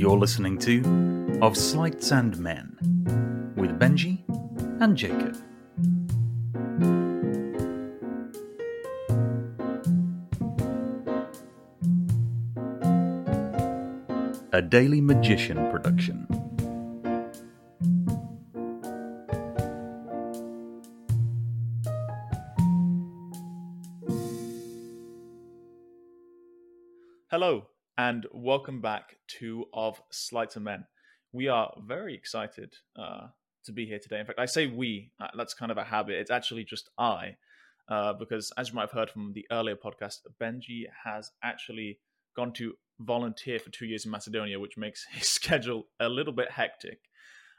You're listening to Of Sleights and Men with Benji and Jacob. A Daily Magician production. And welcome back to Of Sleights and Men. We are very excited uh, to be here today. In fact, I say we, uh, that's kind of a habit. It's actually just I, uh, because as you might have heard from the earlier podcast, Benji has actually gone to volunteer for two years in Macedonia, which makes his schedule a little bit hectic.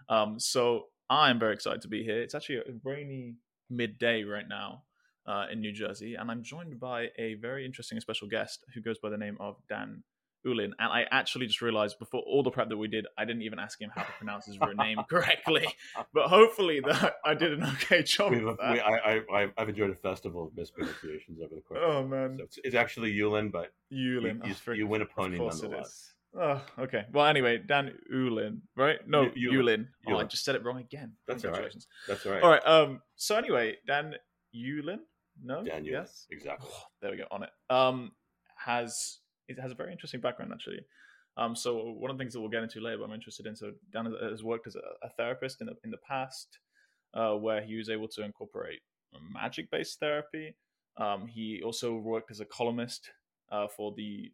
Um, so I'm very excited to be here. It's actually a rainy midday right now uh, in New Jersey, and I'm joined by a very interesting and special guest who goes by the name of Dan Ulin. And I actually just realized before all the prep that we did, I didn't even ask him how to pronounce his real name correctly. But hopefully, that I did an okay job. We've, we, I, I, I've enjoyed a festival of mispronunciations over the course. oh man, so it's, it's actually Yulin, but Ulin. you, you, Oh, frick. you win a pony nonetheless. is. Oh, okay. Well, anyway, Dan Ulin, right? No, U- Ulin. Ulin. Oh, I just said it wrong again. That's all right. That's all right. All right. Um. So anyway, Dan Ulin. No. Dan Yulin, Yes. exactly. there we go on it um has has a very interesting background actually. Um so one of the things that we'll get into later but i'm interested in so dan has- worked as a, therapist in the, in the past uh where he was able to incorporate magic based therapy. Um he also worked as a columnist uh for the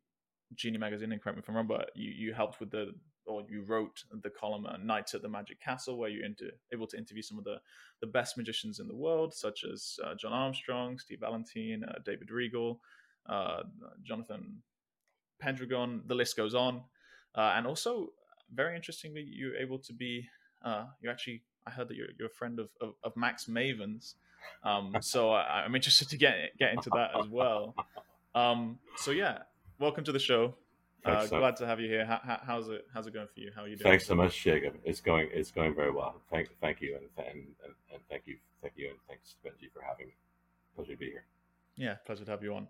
Genii magazine and correct me if i'm wrong but you you helped with the or you wrote the column uh, Nights at the Magic Castle, where you're able to interview some of the, the best magicians in the world, such as uh, John Armstrong, Steve Valentine, uh, David Regal, uh, Jonathan Pendragon. The list goes on. Uh, and also, very interestingly, you're able to be, uh, you actually, I heard that you're, you're a friend of, of, of Max Maven's. Um, so I, I'm interested to get get into that as well. Um, so yeah, welcome to the show. Uh, so- glad to have you here. How, how, how's it? How's it going for you? How are you doing? Thanks so much, Jacob. It's going it's going very well. Thank thank you and and, and, and thank you thank you and thanks Benji for having me. Pleasure to be here. Yeah, pleasure to have you on.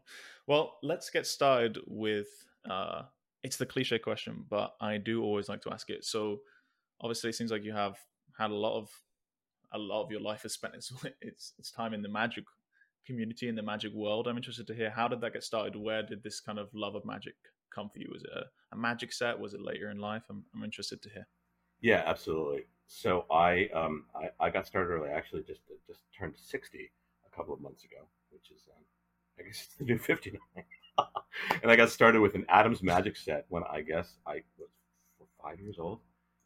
Well, let's get started with uh it's the cliche question, but I do always like to ask it. So obviously it seems like you have had a lot of a lot of your life is spent its its, its time in the magic community in the magic world. I'm interested to hear how did that get started? Where did this kind of love of magic come for you? Was it a, a magic set? Was it later in life? I'm I'm interested to hear. Yeah, absolutely. So I um I, I got started early. I actually just just turned sixty a couple of months ago, which is um, I guess it's the new fifty nine. and I got started with an Adams Magic set when I guess I was five years old,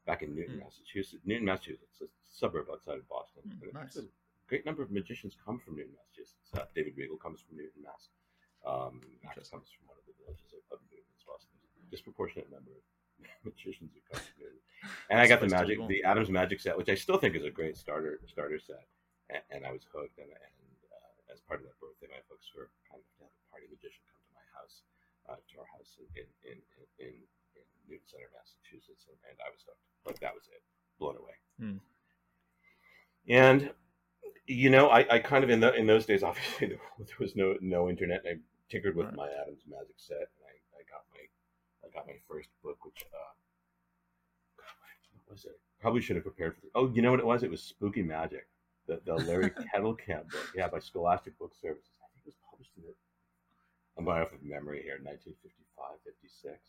back in Newton, Hmm. Massachusetts. Newton, Massachusetts, a suburb outside of Boston. And nice. A great number of magicians come from Newton, Massachusetts. Uh, David Regal comes from Newton, Mass. Um, comes from one of the villages of, of Newton, as well. So there's a disproportionate number of magicians who come from Newton. And I got the magic, the Adams Magic set, which I still think is a great starter starter set. And, and I was hooked. And, and uh, as part of that birthday, my folks were kind of to have a party magician come to my house, uh, to our house in in in, in, in Newton Center, Massachusetts, and, and I was hooked. Like that was it, blown away. Hmm. And you know, I, I kind of in the in those days, obviously there was no no internet. And I tinkered with Right. my Adams Magic set, and I, I got my I got my first book, which uh, what was it? Probably should have prepared for. Oh, you know what it was? It was Spooky Magic, the the Larry Kettelkamp book. Yeah, by Scholastic Book Services. I think it was published in the. I'm going off of memory here, 1955, 56,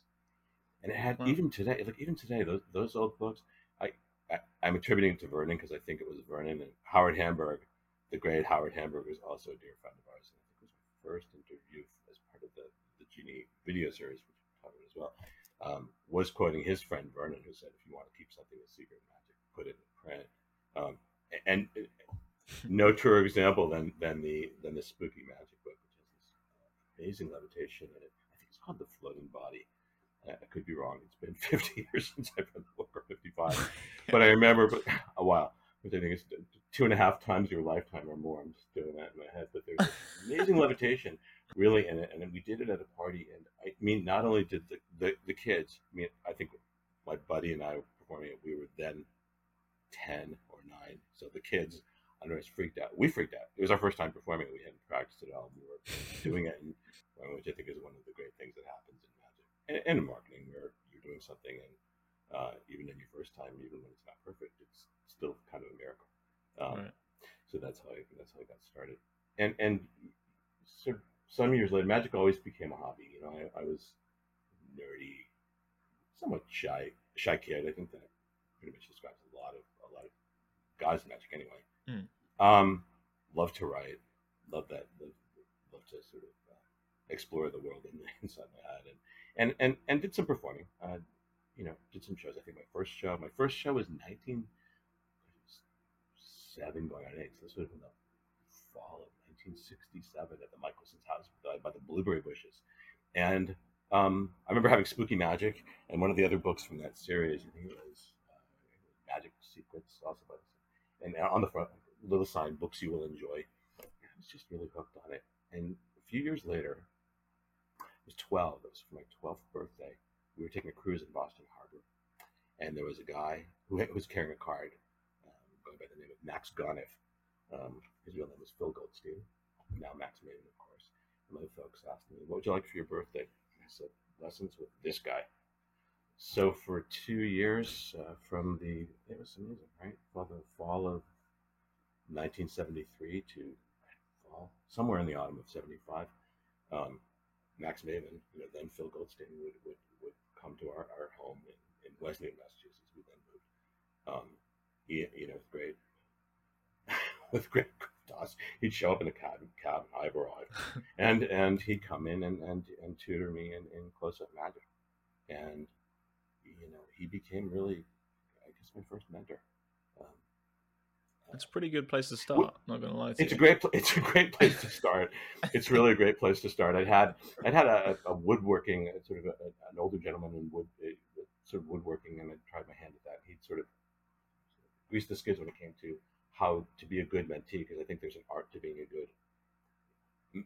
and it had Wow. even today, like even today, those those old books. I, I I'm attributing it to Vernon because I think it was Vernon and Howard Hamburg, the great Howard Hamburg, was also a dear friend of ours. And I think it was my first interview as part of the the Genii video series, which we covered as well um, was quoting his friend Vernon, who said, "If you want to keep something a secret magic, put it in print." Um, and and no truer example than than the than the spooky magic book, which has this uh, amazing levitation in it. I think it's called the Floating Body. I could be wrong. It's been 50 years since I've read the book, or 55. but I remember but a while. Which I think is two and a half times your lifetime or more. I'm just doing that in my head. But there's amazing levitation really in it. And then we did it at a party. And I mean, not only did the, the, the kids, I mean, I think my buddy and I were performing it, we were then 10 or 9. So the kids under us freaked out. We freaked out. It was our first time performing it. We hadn't practiced at all. We were doing it, and, which I think is one of the great things that happens in magic and, and in marketing, where you're doing something and Uh, even in your first time, even when it's not perfect, it's still kind of a miracle. Um, Right. So that's how I, that's how I got started. And and so some years later, magic always became a hobby. You know, I, I was nerdy, somewhat shy, shy kid. I think that pretty much describes a lot of a lot of guys in magic anyway. Mm. Um, love to write, love that, love, love to sort of uh, explore the world in, inside my head, and and and and did some performing. Uh, you know, did some shows. I think my first show, my first show was nineteen seven going on eight. So this would have been the fall of 1967 at the Michelson's house by, by the blueberry bushes. And um, I remember having Spooky Magic and one of the other books from that series. I think it was uh, Magic Secrets, also by the and on the front, little sign, "Books you will enjoy." I was just really hooked on it. And a few years later, I was 12. It was for my 12th birthday. We were taking a cruise in Boston Harbor, and there was a guy who was carrying a card um, going by the name of Max Goneff. Um, his real name was Phil Goldstein, now Max Maven, of course. And my folks asked me, "What would you like for your birthday?" And I said, "Lessons with this guy." So for two years, uh, from the it was amazing, right? From the fall of 1973 to fall somewhere in the autumn of 75, um, Max Maven, you know, then Phil Goldstein would, would, would come to our, our home in, in Wellesley, Massachusetts. We then moved. Um, he, you know, with great, with great toss, he'd show up in a cab, cab, I've arrived, and and he'd come in and and, and tutor me in, in close-up magic, and you know, he became really, I guess, my first mentor. Um, It's a pretty good place to start. Not gonna lie to it's a great it's a great place to start it's really a great place to start i'd had i'd had a, a woodworking sort of a, an older gentleman in wood sort of woodworking and i tried my hand at that he'd sort of greased the skids when it came to how to be a good mentee because i think there's an art to being a good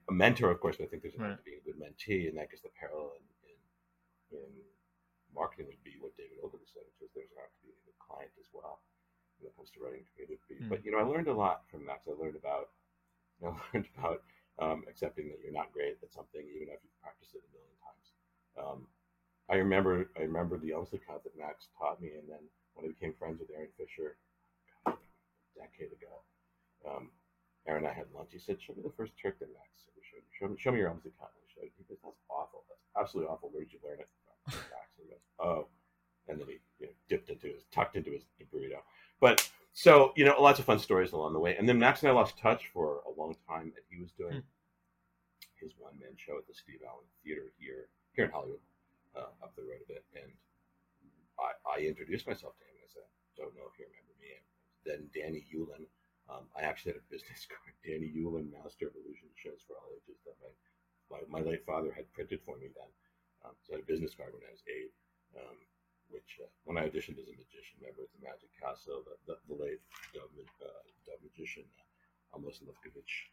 a mentor of course but i think there's an art Right. to being a good mentee and that is the parallel in, in, in marketing would be what david ogilvy said which is there's an art to client as well when it comes to writing creative beat. Hmm. But you know, I learned a lot from Max. I learned about, I learned about um, accepting that you're not great at something, even if you've practiced it a million times. Um, I remember, I remember the Elmsley count that Max taught me, and then when I became friends with Aaron Fisher, God, a decade ago, um, Aaron and I had lunch. He said, "Show me the first trick that Max you. Show me, show me your Elmsley count." And I showed. He goes, "That's awful. That's absolutely awful. Where did you learn it from?" Max. And he goes, "Oh." And then he you know, dipped into his, tucked into his burrito. But so you know, lots of fun stories along the way. And then Max and I lost touch for a long time. And he was doing his one man show at the Steve Allen Theater here here in Hollywood, uh, up the road a bit. And I, I introduced myself to him. I said, "Don't know if you remember me." And then Danny Hewlin. Um, I actually had a business card, Danny Hewlin, Master of Illusion shows for all ages that my, my, my late father had printed for me then. Um, so I had a business card when I was eight. Um, which uh, when I auditioned as a magician member at the Magic Castle, the, the, the late dub, uh, dub magician uh, Amos Lefkovich,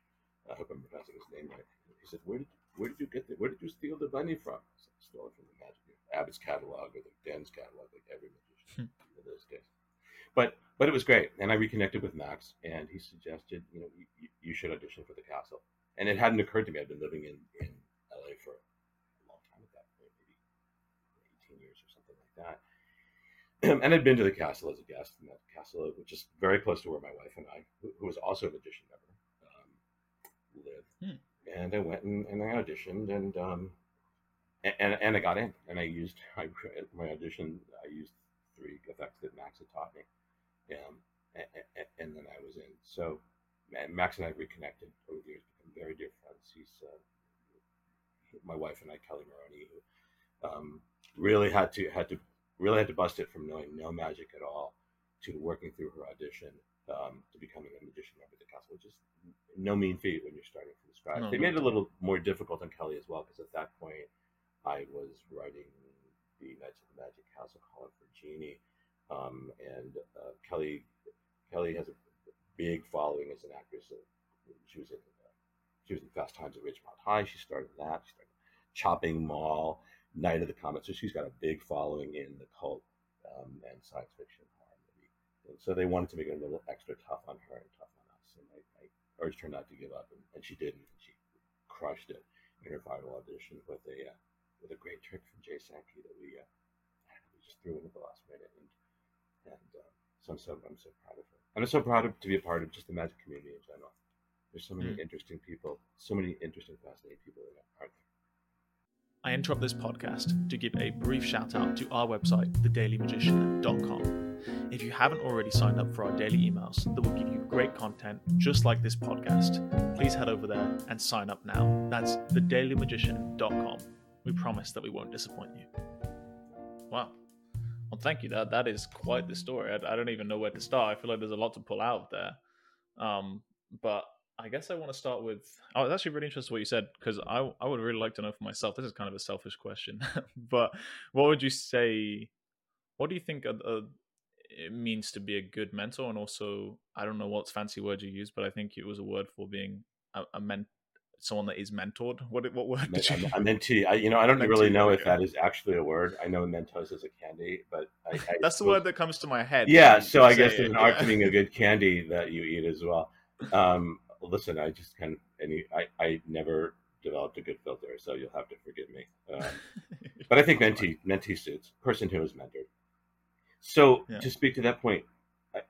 I hope I'm pronouncing his name right. He said, "Where did where did you get the, where did you steal the money from?" I said, "Stole it from the Magic Abbott's catalog or the Tannen's catalog, like every magician in those days." But but it was great, and I reconnected with Max, and he suggested, you know, you, you- should audition for the castle, and it hadn't occurred to me. I'd been living in in LA for a long time at that point, maybe 18 years or something like that. and I'd been to the castle as a guest, and that castle, which is very close to where my wife and I, who, who was also a magician member, um, lived. Hmm. And I went and, and I auditioned, and um, and and I got in, and I used I, my audition. I used three effects that Max had taught me, um, and, and then I was in. So Max and I reconnected over the years, become very dear friends. He's uh, my wife and I, Kelly Maroney, who um, really had to had to really had to bust it from knowing no magic at all to working through her audition um, to becoming a magician member of the castle, which is no mean feat when you're starting from scratch. No, they made it a little more difficult on Kelly as well because at that point I was writing the Nights of the Magic Castle calling for Genii, um, and uh, Kelly Kelly has a big following as an actress. Uh, She was in uh, she was in Fast Times at Ridgemont High. She started that. She started Chopping Mall, Night of the Comet. So she's got a big following in the cult um, and science fiction movie. And so they wanted to make it a little extra tough on her and tough on us. And I, I urged her not to give up, and, and she didn't. And she crushed it in her final audition with a uh, with a great trick from Jay Sankey that we uh, we just threw in at the last minute, and and uh, so I'm so I'm so proud of her, I'm so proud of, to be a part of just the magic community in general. There's so many Mm. interesting people, so many interesting, fascinating people in it, aren't there? I interrupt this podcast to give a brief shout out to our website, thedailymagician.com. If you haven't already signed up for our daily emails that will give you great content just like this podcast, please head over there and sign up now. That's thedailymagician.com. We promise that we won't disappoint you. Wow. Well, thank you. That that is quite the story. I, I don't even know where to start. I feel like there's a lot to pull out there. Um, but I guess I want to start with. Oh, it's actually really interesting what you said because I I would really like to know for myself. This is kind of a selfish question, but what would you say? What do you think a, a, it means to be a good mentor? And also, I don't know what's fancy word you use, but I think it was a word for being a, a someone that is mentored. What what word did you? I mentee. I, you know, I don't Mentee, really know if go. that is actually a word. I know Mentos is a candy, but I, I That's the word that comes to my head. Yeah, so I guess there's an art to being a good candy that you eat as well. Um, listen, I just kind of any I, I never developed a good filter, so you'll have to forgive me. Um, but I think mentee mentee suits person who is mentored. So Yeah. to speak to that point, I,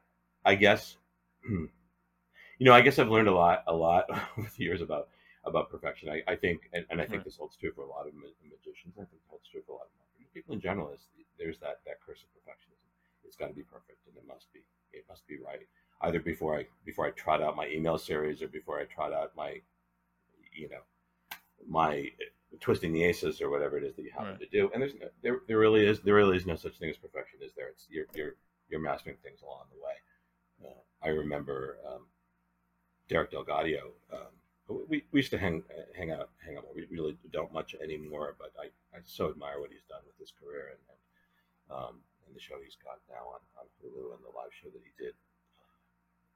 I guess you know I guess I've learned a lot a lot with years about about perfection. I, I think and, and I think Right. this holds true for a lot of ma- magicians. I think it holds true for a lot of people in general. Is there's that that curse of perfectionism. It's got to be perfect, and it must be it must be right. Either before I before I trot out my email series or before I trot out my you know my twisting the aces or whatever it is that you happen Right. to do. And there's no, there there really is there really is no such thing as perfection, is there? It's you're you're you're mastering things along the way. Uh, I remember um, Derek DelGaudio. Um, we, we used to hang hang out hang out. We really don't much anymore, but I, I so admire what he's done with his career and and, um, and the show he's got now on, on Hulu and the live show that he did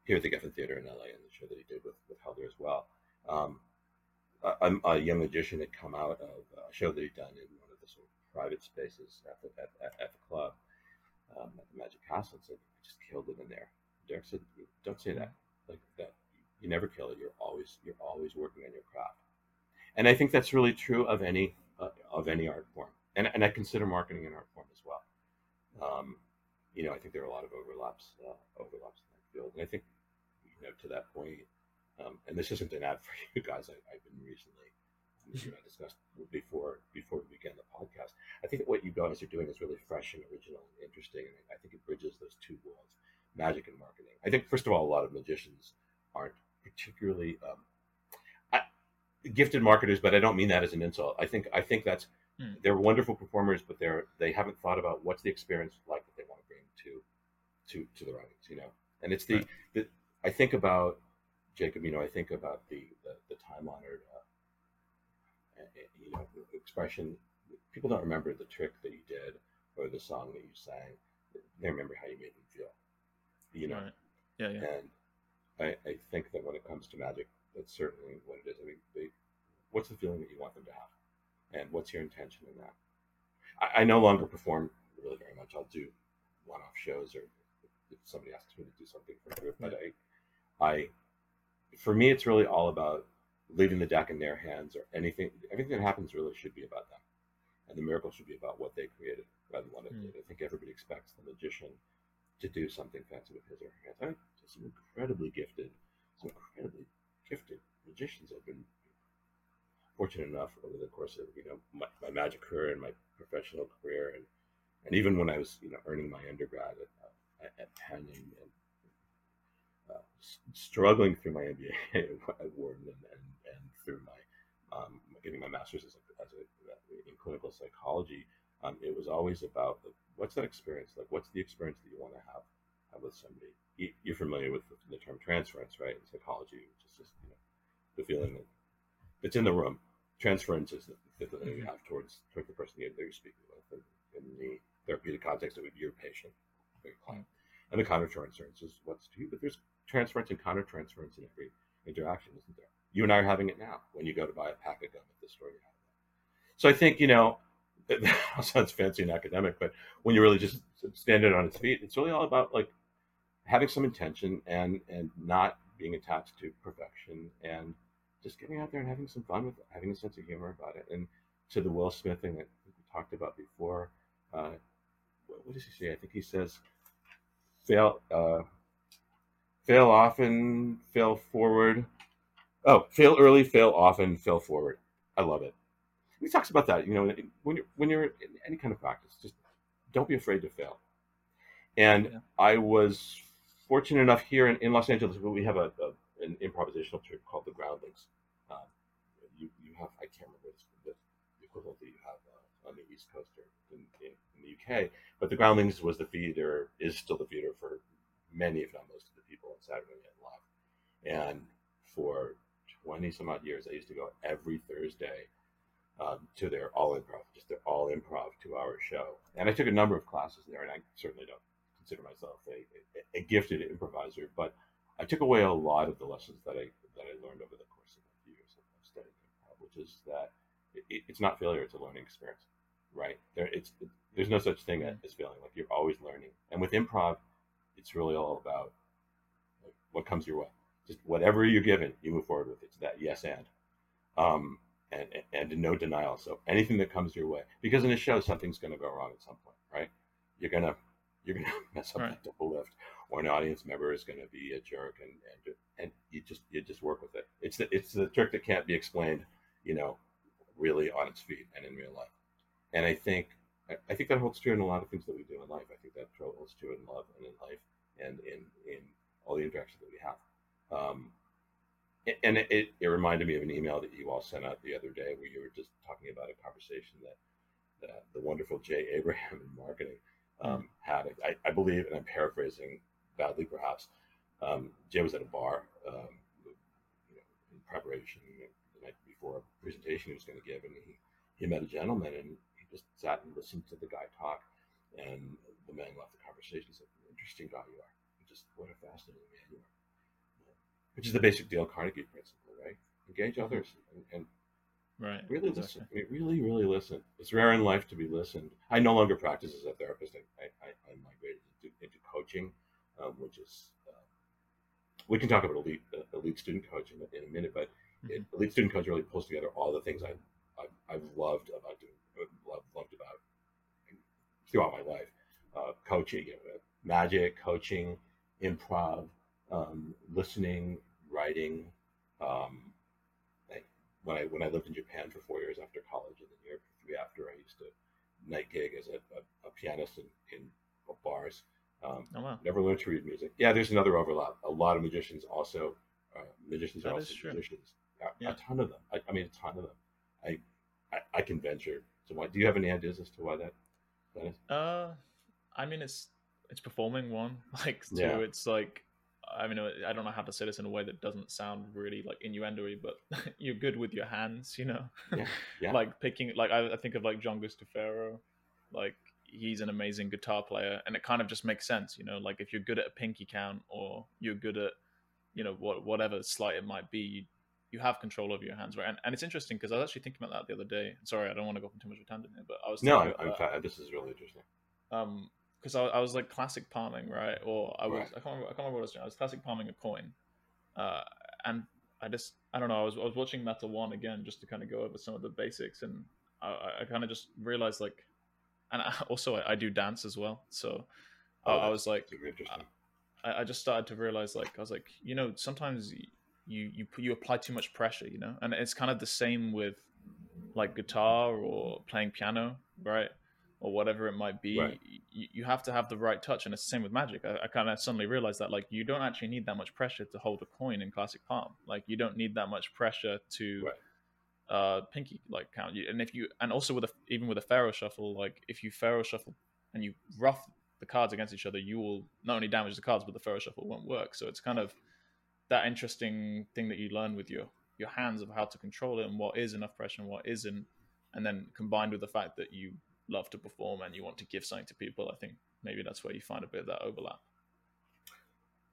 here at the Geffen Theater in LA and the show that he did with with Helder as well. Um, a, a young magician had come out of a show that he'd done in one of the sort of private spaces at the, at, at, at the club um, at the Magic Castle and said, I just killed it in there. Derek said, don't say that. Like that. You never kill it. You're always, you're always working on your craft. And I think that's really true of any, uh, of any art form. And, and I consider marketing an art form as well. Um, you know, I think there are a lot of overlaps, uh, overlaps in that field. And I think, you know, to that point, um, and this isn't an ad for you guys. I, I've been recently, you and I discussed before before we began the podcast. I think that what you guys are doing is really fresh and original and interesting, and I think it bridges those two worlds, magic and marketing. I think first of all, a lot of magicians aren't particularly um, I, gifted marketers, but I don't mean that as an insult. I think I think that's Hmm. they're wonderful performers, but they're they haven't thought about what's the experience like that they want to bring to to to the audience, you know. And it's the, Right. the I think about Jacob, you know, I think about the the, the time honored, uh, you know, expression. People don't remember the trick that you did or the song that you sang. They remember how you made them feel. You know, Right. Yeah, yeah. and I, I think that when it comes to magic, that's certainly what it is. I mean, they, what's the feeling that you want them to have, and what's your intention in that? I, I no longer perform really very much. I'll do one-off shows, or if somebody asks me to do something for a group. But I, I, for me, it's really all about leaving the deck in their hands, or anything. Everything that happens really should be about them, and the miracle should be about what they created rather than what it Mm. did. I think everybody expects the magician to do something fancy with his or her hands. I think there's some incredibly gifted, some incredibly gifted magicians. I've been fortunate enough over the course of you know my, my magic career and my professional career, and and even when I was you know earning my undergrad at, uh, at, at Penn and, and uh, struggling through my MBA at Wharton and, and, and through my um, getting my master's as a, as a, in clinical psychology, um, it was always about like, what's that experience like? What's the experience that you want to have, have with somebody? You, you're familiar with the, the term transference, right? In psychology, which is just you know, the feeling that it's in the room. Transference is the, feeling you mm-hmm. have towards towards the person that you're speaking with, and in the therapeutic context, it would be your patient, or your client. Mm-hmm. And the countertransference is what's to you, but there's transference and countertransference in every interaction, isn't there? You and I are having it now when you go to buy a pack of gum at the store. You have it. So I think you know it sounds fancy and academic, but when you really just stand it on its feet, it's really all about like having some intention and and not being attached to perfection and just getting out there and having some fun with it, having a sense of humor about it. And to the Will Smith thing that we talked about before, uh, what does he say? I think he says, fail, uh, fail often, fail forward. Oh, fail early, fail often, fail forward. I love it. He talks about that. You know, when you're when you're in any kind of practice, just don't be afraid to fail. And yeah. I was fortunate enough here in, in Los Angeles, we have a, a an improvisational troupe called the Groundlings. Um, you you have I can't remember the, the equivalent that you have uh, on the East Coast or in, in, in, the UK, but the Groundlings was the theater is still the theater for many, if not most, of the people in Saturday Night Live. And for twenty some odd years, I used to go every Thursday um, to their all improv, just their all improv two hour show. And I took a number of classes there, and I certainly don't consider myself a, a, gifted improviser, but I took away a lot of the lessons that I that I learned over the course of a few years of studying improv, which is that it, it's not failure; it's a learning experience, right? There, it's it, there's no such thing as failing. Like you're always learning, and with improv, it's really all about like, what comes your way. Just whatever you're given, you move forward with. It. It's that yes and. Um, and, and no denial. So anything that comes your way, because in a show something's going to go wrong at some point, right? You're gonna you're gonna mess up right. double lift, or an audience member is going to be a jerk, and and and you just you just work with it. It's the it's the trick that can't be explained, you know, really on its feet and in real life. And I think I think that holds true in a lot of things that we do in life. I think that holds true in love and in life and in in all the interactions that we have. Um, and it, it, reminded me of an email that you all sent out the other day where you were just talking about a conversation that, that the wonderful Jay Abraham in marketing um, had. I, I, believe, and I'm paraphrasing badly perhaps, um, Jay was at a bar um, you know, in preparation the night before a presentation he was going to give, and he, he met a gentleman and he just sat and listened to the guy talk. And the man left the conversation. He said, "Interesting guy you are. Just what a fascinating man you are." which is the basic Dale Carnegie principle, right? Engage others and, and right really exactly. listen. I mean, really, really listen. It's rare in life to be listened. I no longer practice as a therapist. I, I, I migrated into, into coaching, um, which is uh, we can talk about elite uh, elite student coaching in a minute, but mm-hmm. it, elite student coaching really pulls together all the things I've, I've, I've loved about doing, loved, loved about throughout my life. Uh, coaching, you know, magic, coaching, improv, um, listening, writing. Um, I, when I when I lived in Japan for four years after college, and then year three after, I used to night gig as a, a, a pianist in, in bars. Um, oh, wow. Never learned to read music. Yeah, there's another overlap. A lot of magicians also uh, magicians that are also magicians. A, yeah. a, ton of them. I, I, mean, a ton of them. I, I, I can venture. So, why do you have any ideas as to why that that is? Uh, I mean, it's it's performing one. Like two, yeah. it's like I mean, I don't know how to say this in a way that doesn't sound really like innuendo but you're good with your hands, you know? Yeah. yeah. like picking, like, I, I, think of like John Guastaferro, like, he's an amazing guitar player, and it kind of just makes sense, you know? Like, if you're good at a pinky count or you're good at, you know, what, whatever slight it might be, you, you have control over your hands, right? And, and it's interesting because I was actually thinking about that the other day. Sorry, I don't want to go on too much of a tangent here, but I was. No, I'm, I'm this is really interesting. Um, because I, I, was like classic palming, right? Or I was right. I can't remember I can't remember what I was doing. I was classic palming a coin, uh, and I just I don't know. I was I was watching Metal One again just to kind of go over some of the basics, and I, I kind of just realized like, and I, also I, I, do dance as well, so oh, I, was like, I, just started to realize like I was like, you know, sometimes you you you apply too much pressure, you know, and it's kind of the same with like guitar or playing piano, right? Or whatever it might be right. you, you, have to have the right touch and it's the same with magic i, I kind of suddenly realized that like you don't actually need that much pressure to hold a coin in classic palm like you don't need that much pressure to right. uh pinky like count you and if you and also with a, even with a faro shuffle like if you faro shuffle and you rough the cards against each other you will not only damage the cards but the faro shuffle won't work so it's kind of that interesting thing that you learn with your your hands of how to control it and what is enough pressure and what isn't and then combined with the fact that you love to perform and you want to give something to people, I think maybe that's where you find a bit of that overlap.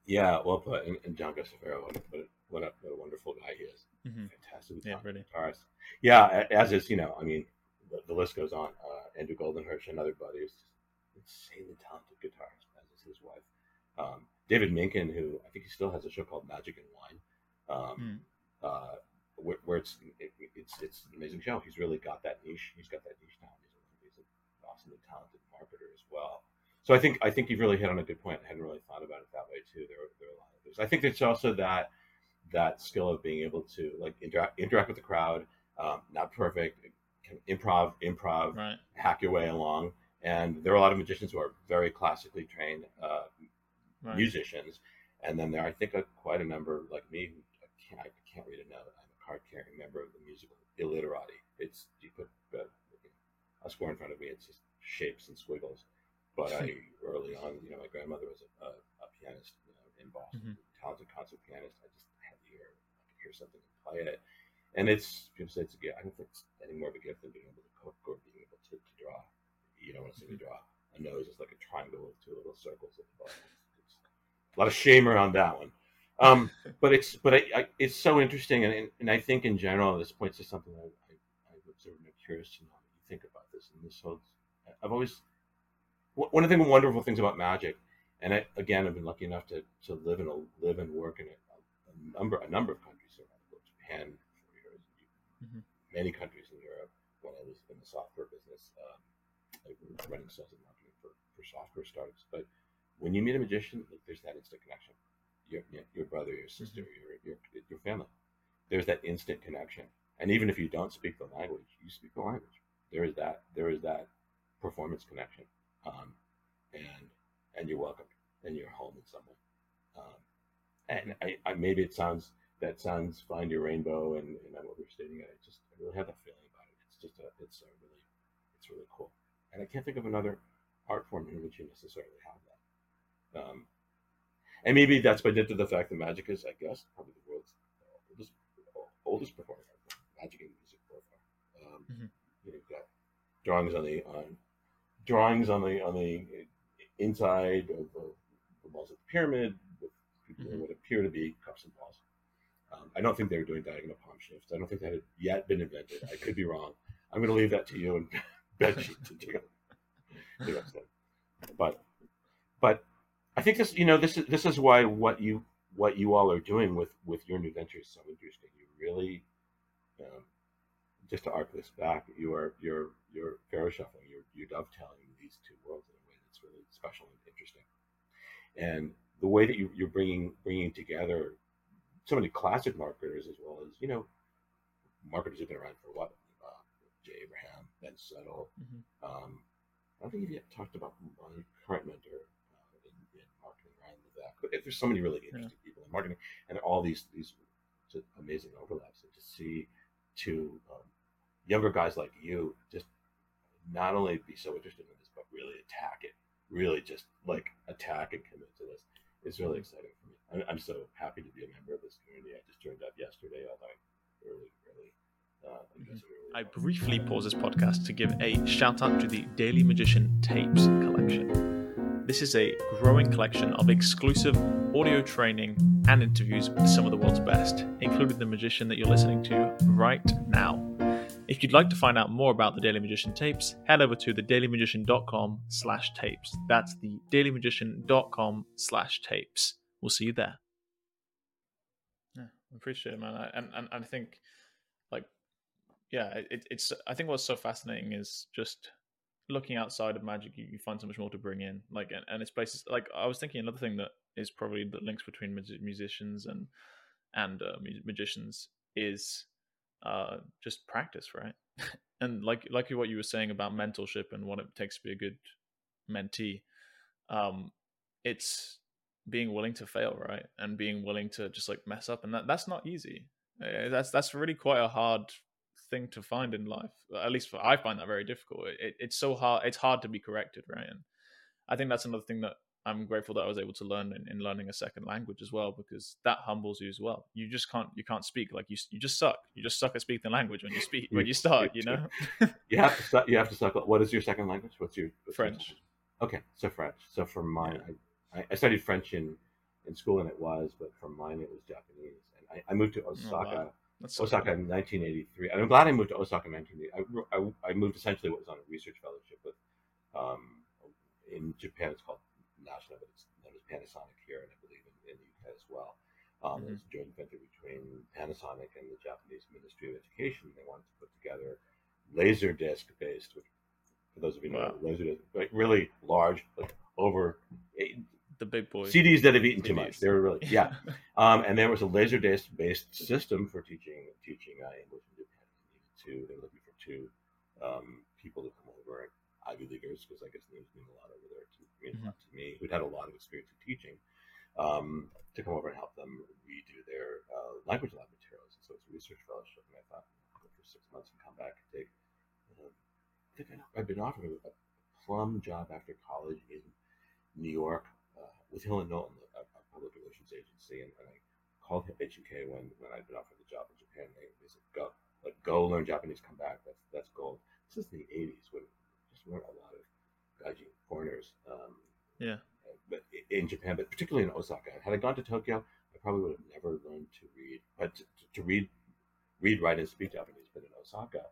Yeah, well put. And, and John Guastaferro, what, what, what, a, what a wonderful guy he is. Mm-hmm. Fantastic yeah, really. guitarist. Yeah, as is, you know, I mean, the, the list goes on. Uh, Andrew Goldenhersh, another buddy, is insanely talented guitarist, as is his wife. Um, David Minkin, who I think he still has a show called Magic and Wine, um, mm. uh, where, where, it's it, it's it's an amazing show. He's really got that niche. He's got that niche talent awesomely talented marketer as well. so I think I think you've really hit on a good point. I hadn't really thought about it that way too. There, there are a lot of things. I think it's also that that skill of being able to like interact interact with the crowd. Um, not perfect, improv, improv, right. hack your way along. And there are a lot of magicians who are very classically trained uh, right. musicians, and then there are, I think, a, quite a number like me who I can't, I can't read a note. I'm a card carrying member of the musical illiterati. It's you put uh, a square in front of me, it's just shapes and squiggles. But I early on, you know, my grandmother was a, a, a pianist you know, in Boston, Mhm. talented concert pianist. I just had the ear, I could hear something and play it. And it's people say it's a gift. I don't think it's any more of a gift than being able to cook or being able to, to draw. You know, when I say to draw, a nose is like a triangle with two little circles at the bottom. It's, it's a lot of shame around that one. Um, but it's but I, I, it's so interesting, and, and I think in general this points to something I, I, I've observed and I'm curious to know how you think about this. And this whole, I've always one of the wonderful things about magic, and I, again I've been lucky enough to, to live and live and work in a, a number a number of countries around the world, Japan for years, Mhm. many countries in Europe. When I was in the software business, um, was running sales and marketing for, for software startups. But when you meet a magician, like, there's that instant connection. Your, your- your brother, your sister, your, your your family. There's that instant connection, and even if you don't speak the language, you speak the language. There is that there is that performance connection, um, and and you're welcome, and you're home in some way. Um, and I, I maybe it sounds that sounds find your rainbow, and, and I'm overstating it. I just I really have that feeling about it. It's just a it's a really it's really cool, and I can't think of another art form in which you necessarily have that. Um, and maybe that's by dint of the fact that magic is, I guess, probably the world's oldest oldest performing art form. Magic and music both are. Um, Mhm. You you've got drawings on the on drawings on the on the inside of, of the walls of the pyramid with Mhm. would appear to be cups and balls. Um, I don't think they were doing diagonal palm shifts. I don't think that had yet been invented. I could be wrong. I'm going to leave that to you and Benji to do. do. But but I think this you know this is this is why what you what you all are doing with with your new venture is so interesting. You really um, just to arc this back, you are you're you're fair shuffling. You're you're dovetailing these two worlds in a way that's really special and interesting. And the way that you, you're bringing bringing together so many classic marketers as well as you know marketers who've been around for what uh, Jay Abraham, Ben Settle. Mhm. Um, I don't think you've yet talked about my current mentor uh, in, in marketing, Ryan Levesque. But there's so many really interesting people in marketing, and all these these amazing overlaps. And to see two um, younger guys like you just not only be so interested in this, but really attack it, really just like attack and commit to this. It's really exciting for me. I'm, I'm so happy to be a member of this community. I just joined up yesterday, although I really, really, uh, I really I briefly pause this podcast to give a shout out to the Daily Magician Tapes collection. This is a growing collection of exclusive audio training and interviews with some of the world's best, including the magician that you're listening to right now. If you'd like to find out more about the Daily Magician tapes, head over to thedailymagician.com slash tapes. That's the dailymagician.com slash tapes. We'll see you there. Yeah, I appreciate it, man. I, and, and and I think, like, yeah, it, it's. I think what's so fascinating is just looking outside of magic. You, you find so much more to bring in. Like, and, and it's places like I was thinking another thing that is probably the links between mus- musicians and and uh, magicians is uh, just practice, right? and like like what you were saying about mentorship and what it takes to be a good mentee, um, it's being willing to fail, right? And being willing to just like mess up, and that that's not easy. Uh, That's that's really quite a hard thing to find in life. At least for, I find that very difficult. It, it's so hard. It's hard to be corrected, right? And I think that's another thing that I'm grateful that I was able to learn in, in learning a second language as well, because that humbles you as well. You just can't you can't speak like you you just suck. You just suck at speaking the language when you speak when you start. You know, you have to su- you have to suck. What is your second language? What's your what's your- French. Okay, so French. So for mine, I, I, I studied French in, in school, and it was, but for mine it was Japanese. And I, I moved to Osaka, That's so Osaka in 1983. And I'm glad I moved to Osaka in 1983. I, I, I moved essentially what was on a research fellowship with, um, in Japan it's called National, but it's known as Panasonic here, and I believe in, in the UK as well. Um, Mhm. It's a joint venture between Panasonic and the Japanese Ministry of Education. They wanted to put together laser disc based, which for those of you who know, Wow. laser disc, like really large, like over the big boy CDs that have eaten too much. They were really yeah. Um, and there was a laser disc based system for teaching teaching uh, English in Japan. They needed two. They were looking for two um, people to come over, Ivy Leaguers, because I guess names mean a lot over there to, mean a lot to me, who'd had a lot of experience in teaching, um, to come over and help them redo their uh, language lab materials. And so it's a research fellowship, and I thought I'll go for six months and come back and take. Uh, I think I, I've been offered a, a plum job after college in New York uh, with Hill and Knowlton, a, a public relations agency, and, and I called HUK when, when I'd been offered the job in Japan. They, they said, "Go, like, go learn Japanese, come back. That's that's gold." This is the '80s when there weren't a lot of gaijin foreigners. Um, Yeah. But in Japan, but particularly in Osaka, had I gone to Tokyo, I probably would have never learned to read, but to, to read, read, write, and speak Japanese. But in Osaka,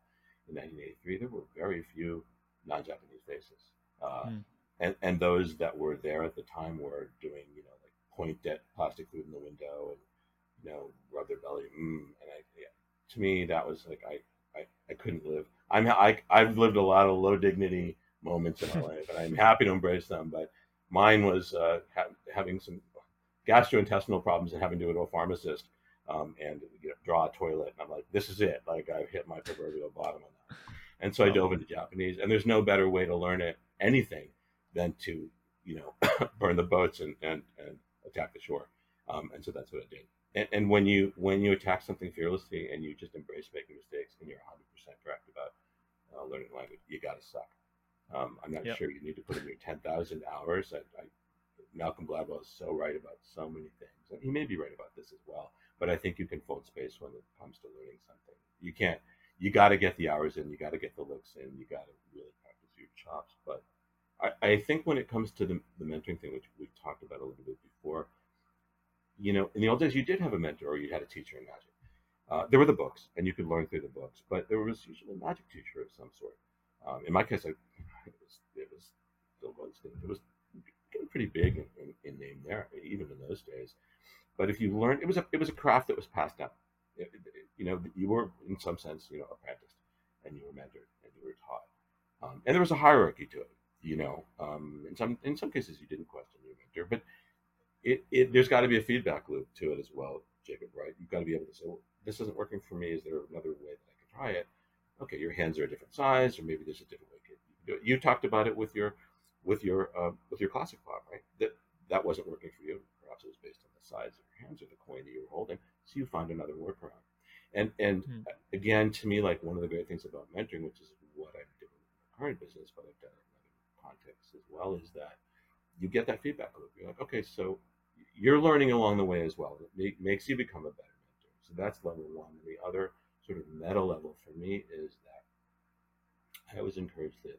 in 1983, there were very few non-Japanese faces. Uh, Mm. and and those that were there at the time were doing you know like point at plastic food in the window and you know rub their belly mm, and I yeah, to me that was like I, I I couldn't live I'm I I've lived a lot of low dignity moments in my life and I'm happy to embrace them but mine was uh, ha- having some gastrointestinal problems and having to go to a pharmacist um, and you know, draw a toilet and I'm like this is it. Like I've hit my proverbial bottom on that. And so I dove into Japanese and there's no better way to learn it anything than to you know burn the boats and, and, and attack the shore. Um, and so that's what I did and, and when you when you attack something fearlessly and you just embrace making mistakes and you're 100% correct about uh, learning language you gotta suck. Um, I'm not Yep. sure you need to put in your 10,000 hours. I, I, Malcolm Gladwell is so right about so many things and he may be right about this as well but I think you can fold space when it comes to learning something. You can't you got to get the hours in you got to get the looks in you got to really practice your chops but I, I think when it comes to the, the mentoring thing, which we've talked about a little bit before, you know, in the old days, you did have a mentor or you had a teacher in magic. Uh, there were the books, and you could learn through the books, but there was usually a magic teacher of some sort. Um, in my case, I, it was it was Phil Goldstein. It was getting pretty big in, in, in name there, even in those days. But if you learned, it was a it was a craft that was passed down. It- it- you know, you were in some sense, you know, apprenticed, and you were mentored, and you were taught, um, and there was a hierarchy to it you know um, in some in some cases you didn't question your mentor but it, it there's got to be a feedback loop to it as well jacob right? You've got to be able to say well this isn't working for me. Is there another way that i can try it? Okay your hands are a different size or maybe there's a different way you can do it. You talked about it with your with your uh, with your classic palm right? That that wasn't working for you. Perhaps it was based on the size of your hands or the coin that you were holding. So you find another workaround and and Hmm. again to me like one of the great things about mentoring which is what i do in my current business but i've done it in other contexts as well is that you get that feedback loop. You're like, okay, so you're learning along the way as well. It make, makes you become a better mentor. So that's level one. The other sort of meta level for me is that I always encourage the,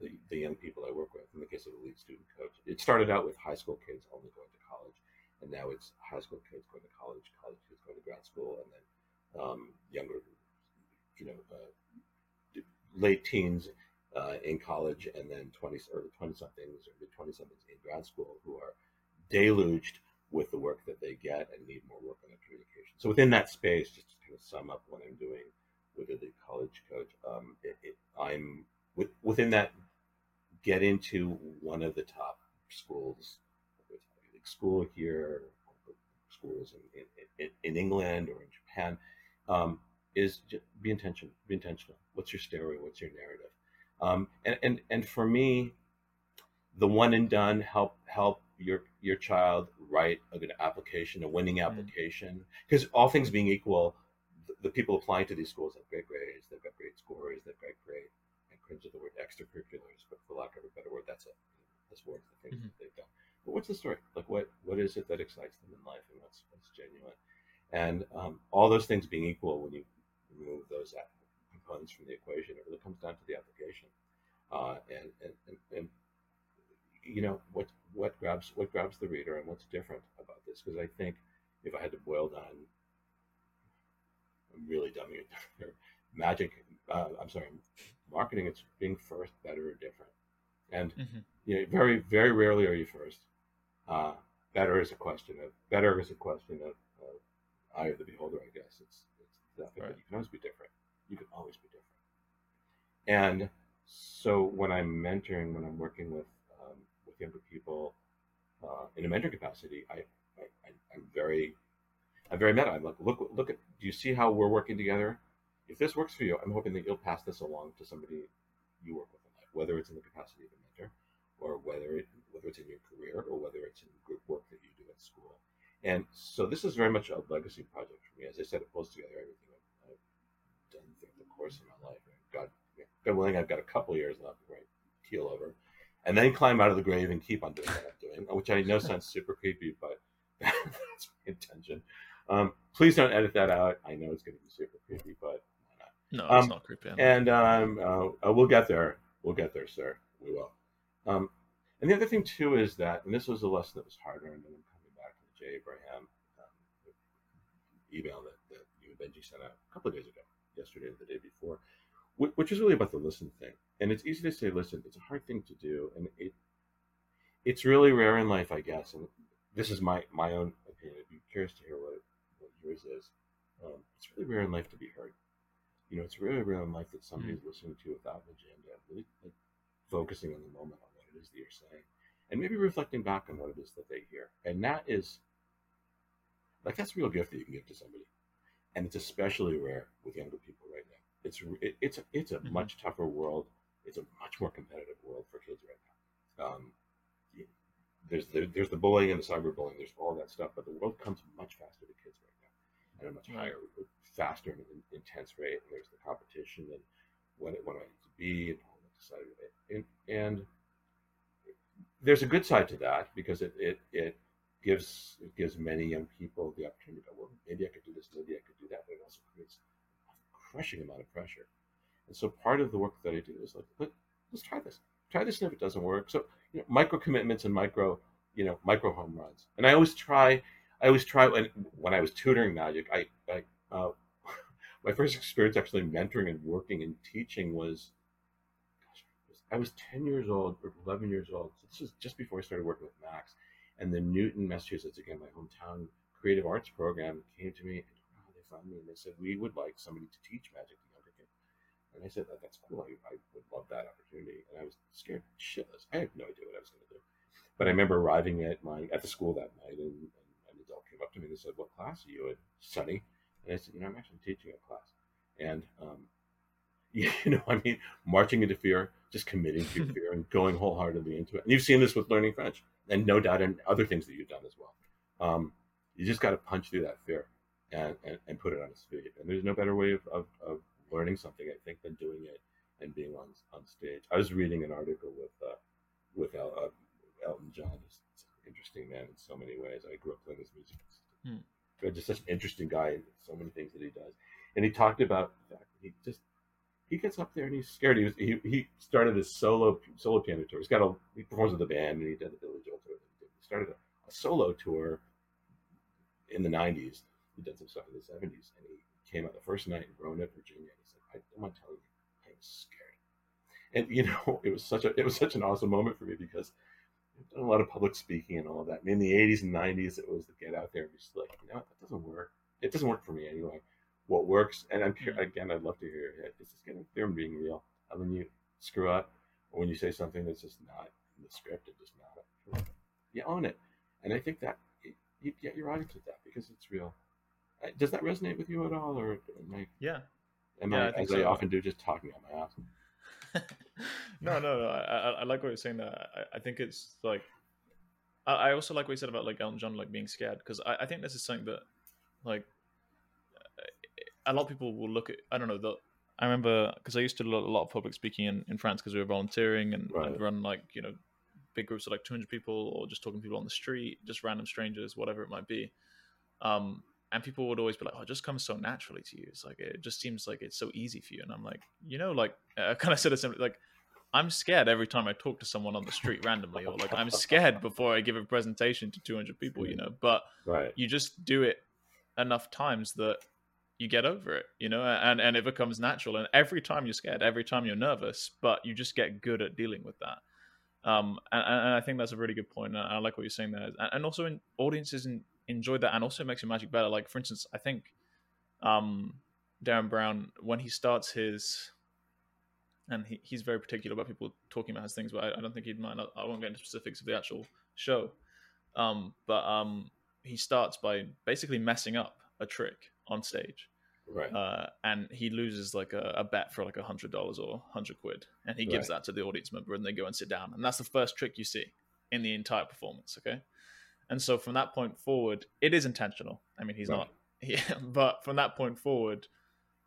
the, the young people I work with, in the case of elite student coach, it started out with high school kids only going to college. And now it's high school kids going to college, college kids going to grad school, and then um, younger, you know, uh, late teens uh, in college and then 20 early 20 somethings or mid 20 somethings in grad school who are deluged with the work that they get and need more work on their communication. So within that space, just to kind of sum up what I'm doing with the college coach, um, it, it, I'm with, within that get into one of the top schools, school here, schools in, in, in, England or in Japan, um, is be intentional. Be intentional. What's your story? What's your narrative? Um, and, and and for me, the one and done help help your your child write a good application, a winning application. Because all things being equal, the, the people applying to these schools have great grades, they've got great scores, they've got great. and cringe at the word extracurriculars, but for lack of a better word, that's it. That's words the things Mhm. that they've done. But what's the story? Like what what is it that excites them in life, and what's what's genuine? And um, all those things being equal, when you remove those components from the equation, it really comes down to the application. Uh, and, and, and, and you know what what grabs what grabs the reader and what's different about this? Because I think if I had to boil down, I'm really dumbing it down here. Magic, uh, I'm sorry, marketing. It's being first, better, or different. And Mhm. you know, very very rarely are you first. Uh, better is a question of better is a question of, of eye of the beholder. I guess it's it's that, but Right. you can always be different. You can always be different. And so when I'm mentoring, when I'm working with um, younger people uh, in a mentor capacity, I, I, I'm very, I'm very meta. I'm like, look, look at, do you see how we're working together? If this works for you, I'm hoping that you'll pass this along to somebody you work with whether it's in the capacity of a mentor, or whether it, whether it's in your career, or whether it's in group work that you do at school. And so this is very much a legacy project for me. As I said, it pulls together everything I've, I've done through the course of my life. God, God willing, I've got a couple years left before I keel over, and then climb out of the grave and keep on doing what I'm doing, which I know sounds super creepy, but that's my intention. Um, please don't edit that out. I know it's going to be super creepy, but why not? no, it's um, not creepy. And um, uh, we'll get there. We'll get there, sir. We will. Um, and the other thing too is that, and this was a lesson that was harder, and I'm coming back to the Jay Abraham um, email that, that you and Benji sent out a couple of days ago, yesterday or the day before, which is really about the listen thing. And it's easy to say listen. It's a hard thing to do, and it it's really rare in life, I guess. And this is my my own opinion. I'd be curious to hear what, what yours is. Um, it's really rare in life to be heard you know, it's really rare in life that somebody's mm-hmm. listening to you without an agenda, really like, focusing on the moment on what it is that you're saying, and maybe reflecting back on what it is that they hear. And that is like that's a real gift that you can give to somebody, and it's especially rare with younger people right now. It's it, it's a, it's a mm-hmm. much tougher world. It's a much more competitive world for kids right now. Um, there's the, there's the bullying and the cyberbullying. There's all that stuff, but the world comes much faster to kids right now, at a much higher faster and intense rate. And there's the competition and what it, what I need to be and how I decided it. And, and there's a good side to that because it, it, it gives it gives many young people the opportunity to go, well, maybe I could do this, maybe I could do that, but it also creates a crushing amount of pressure. And so part of the work that I do is like, Let, let's try this. Try this, and if it doesn't work, so you know, micro commitments and micro, you know, micro home runs. And I always try, I always try when when I was tutoring magic, I, I uh, my first experience actually mentoring and working and teaching was, gosh, I was 10 years old or 11 years old. So this was just before I started working with Max. And the Newton, Massachusetts, again, my hometown creative arts program came to me and oh, they found me and they said, we would like somebody to teach magic. And I said, that's cool. I, I would love that opportunity. And I was scared shitless. I had no idea what I was going to do. But I remember arriving at my at the school that night and, and an adult came up to me and said, what class are you in? Sonny?" And I said, you know, I'm actually teaching a class. And, um, you know, I mean, marching into fear, just committing to fear and going wholeheartedly into it. And you've seen this with learning French and no doubt in other things that you've done as well. Um, you just got to punch through that fear and, and, and, put it on its feet. And there's no better way of, of, of, learning something, I think, than doing it and being on, on stage. I was reading an article with, uh, with El, uh, Elton John. He's, an interesting man in so many ways. I grew up playing his music. Hmm just such an interesting guy and so many things that he does. And he talked about the fact that he just he gets up there and he's scared. He was he, he started his solo solo piano tour. He's got a he performs with the band and he did the Billy Joel tour. He started a, a solo tour in the '90s. He did some stuff in the '70s, and he came out the first night in Roanoke, Virginia. And he said, "I don't want to tell you, I was scared." And you know, it was such a it was such an awesome moment for me because I've done a lot of public speaking and all of that. And in the 80s and 90s, it was to get out there and just like, you know, that doesn't work. It doesn't work for me anyway. What works, and I'm mm-hmm. again, I'd love to hear it. It's just getting there and being real. And when you screw up, or when you say something that's just not in the script and just not, you own it. And I think that you get your audience with that because it's real. Does that resonate with you at all, or am I? Yeah. Am yeah, I, I as so. I often do, just talking on my ass? no, no, no. I, I like what you're saying there. I, I think it's like I, also like what you said about like Elton John like being scared because I, I think this is something that like a lot of people will look at. I don't know. The, I remember because I used to do a lot of public speaking in, in France because we were volunteering and right. I'd run like you know big groups of like 200 people or just talking to people on the street, just random strangers, whatever it might be. Um, and people would always be like, "Oh, it just comes so naturally to you." It's like it just seems like it's so easy for you. And I'm like, you know, like I kind of said it simply, like I'm scared every time I talk to someone on the street randomly, or like I'm scared before I give a presentation to 200 people, you know. But right. you just do it enough times that you get over it, you know, and and it becomes natural. And every time you're scared, every time you're nervous, but you just get good at dealing with that. Um, and, and I think that's a really good point. I like what you're saying there, and also in audiences in enjoyed that and also makes your magic better. Like for instance, I think um, Derren Brown when he starts his and he, he's very particular about people talking about his things. But I, I don't think he'd mind. I, I, won't get into specifics of the actual show. Um, but um, he starts by basically messing up a trick on stage, Right. uh, and he loses like a, a bet for like a hundred dollars or hundred quid, and he gives Right. that to the audience member, and they go and sit down, and that's the first trick you see in the entire performance. Okay, and so from that point forward, it is intentional. I mean, he's Right. not, but from that point forward,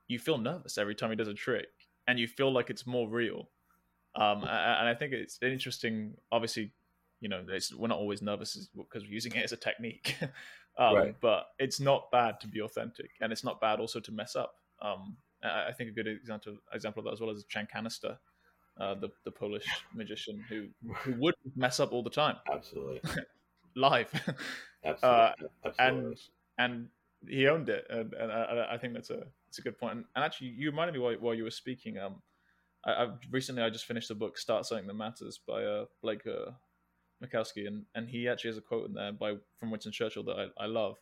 you feel nervous every time he does a trick, and you feel like it's more real. Um, and I think it's interesting. Obviously, you know, it's, we're not always nervous because we're using it as a technique. um, Right. But it's not bad to be authentic, and it's not bad also to mess up. Um, I think a good example example of that as well is Chan Canasta, uh, the the Polish magician who who would mess up all the time Absolutely. live, Absolutely. Absolutely. and and he owned it, and, and I, I think that's a it's a good point. And, and actually, you reminded me while, while you were speaking. Um, I, I've recently I just finished the book "Start Something That Matters" by uh, Blake uh, Mycoskie, and and he actually has a quote in there by from Winston Churchill that I, I love,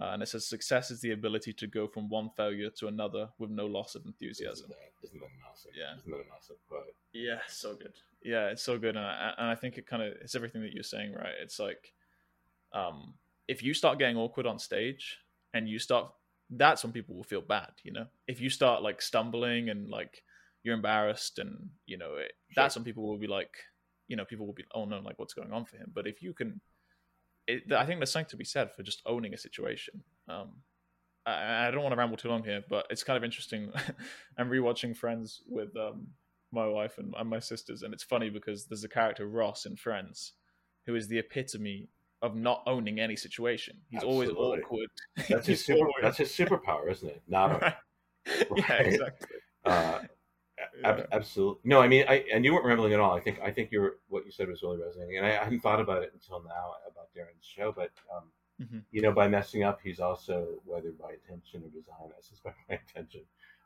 uh, and it says, "Success is the ability to go from one failure to another with no loss of enthusiasm." Isn't that, isn't that awesome? Yeah. Isn't that quote? Yeah, so good. Yeah, it's so good, and I, and I think it kind of it's everything that you're saying, right? It's like, um, if you start getting awkward on stage and you start, that's when people will feel bad, you know. If you start like stumbling and like you're embarrassed, and you know, it, that's when people will be like, you know, people will be, oh no, like what's going on for him? But if you can, it, I think there's something to be said for just owning a situation. Um, I, I don't want to ramble too long here, but it's kind of interesting. I'm rewatching Friends with um, my wife and, and my sisters, and it's funny because there's a character Ross in Friends who is the epitome of not owning any situation. He's always awkward. That's his super. That's his superpower, isn't it? Not Right. Yeah, exactly. uh, ab- absolutely. No, I mean, I and you weren't rambling at all. I think I think you're what you said was really resonating, and I, I hadn't thought about it until now about Derren's show. But um, Mhm. you know, by messing up, he's also whether by intention or design. I suspect by intention.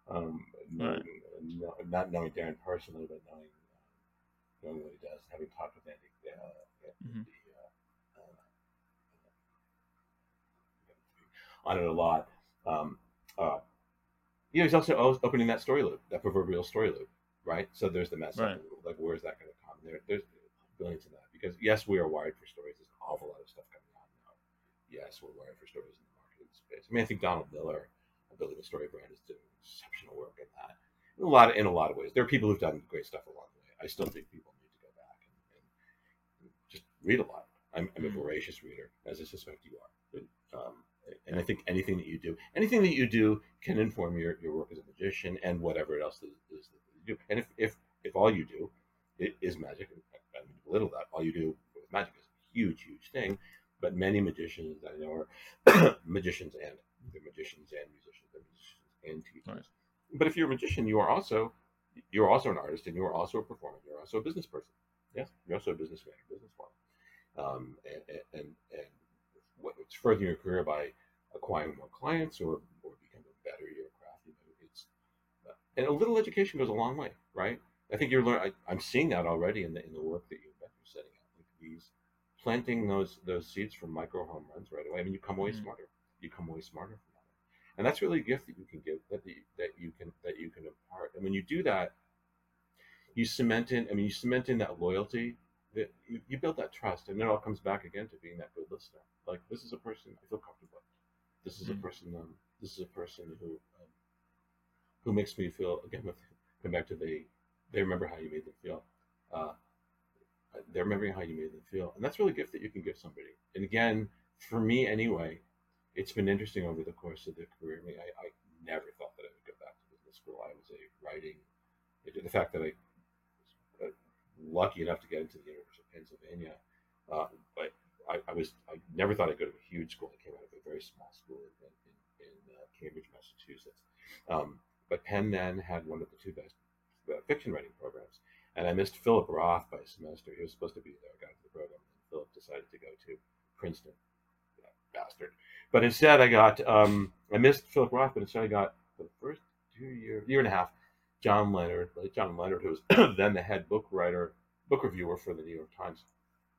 Um, no, not knowing Derren personally, but knowing uh, knowing what he does, having talked with Andy, uh, Mhm. Uh, uh, on it a lot. Um, uh, you know, he's also opening that story loop, that proverbial story loop, right? So there's the mess Right. up. Like, where's that going to come? There, there's billions of that because yes, we are wired for stories. There's an awful lot of stuff coming out now. Yes, we're wired for stories in the marketing space. I mean, I think Donald Miller, building a story brand, is doing exceptional work in that. In a lot, of, in a lot of ways, there are people who've done great stuff along the way. I still think people need to go back and, and just read a lot. I'm, I'm a Mm. voracious reader, as I suspect you are. But, um, and I think anything that you do, anything that you do, can inform your, your work as a magician and whatever else is, is that you do. And if, if if all you do is magic, I mean, little that all you do with magic is a huge, huge thing. But many magicians I know are magicians and they're magicians and musicians and teachers. But if you're a magician, you are also you're also an artist and you are also a performer. You're also a business person. Yes, you're also a businessman, a businesswoman. Um, and, and and what- it's furthering your career by acquiring more clients or or becoming better at your craft. You know, it's uh, and a little education goes a long way, right? I think you're learning. I'm seeing that already in the in the work that you're setting out. Like these planting those those seeds from micro home runs right away. I mean, you come away Mhm. smarter. You come away smarter from and that's really a gift that you can give that the, that you can that you can impart. And when you do that, you cement in. I mean, you cement in that loyalty. That you, you build that trust, and it all comes back again to being that good listener. Like this is a person I feel comfortable. with. This is a Mhm. person. Um, this is a person who um, who makes me feel again. With come back to the they remember how you made them feel. Uh, they're remembering how you made them feel, and that's really a gift that you can give somebody. And again, for me anyway, it's been interesting over the course of the career. I, mean, I, I never thought that I would go back to business school. I was a writing. The fact that I was uh, lucky enough to get into the University of Pennsylvania, uh, but I, I was I never thought I'd go to a huge school. I came out of a very small school in, in, in uh, Cambridge, Massachusetts. Um, but Penn then had one of the two best uh, fiction writing programs, and I missed Philip Roth by a semester. He was supposed to be there. I got into the program, and Philip decided to go to Princeton. Bastard. But instead, I got um, I missed Philip Roth, but instead I got the first two year year and a half, John Leonard, like John Leonard, who was then the head book writer, book reviewer for the New York Times.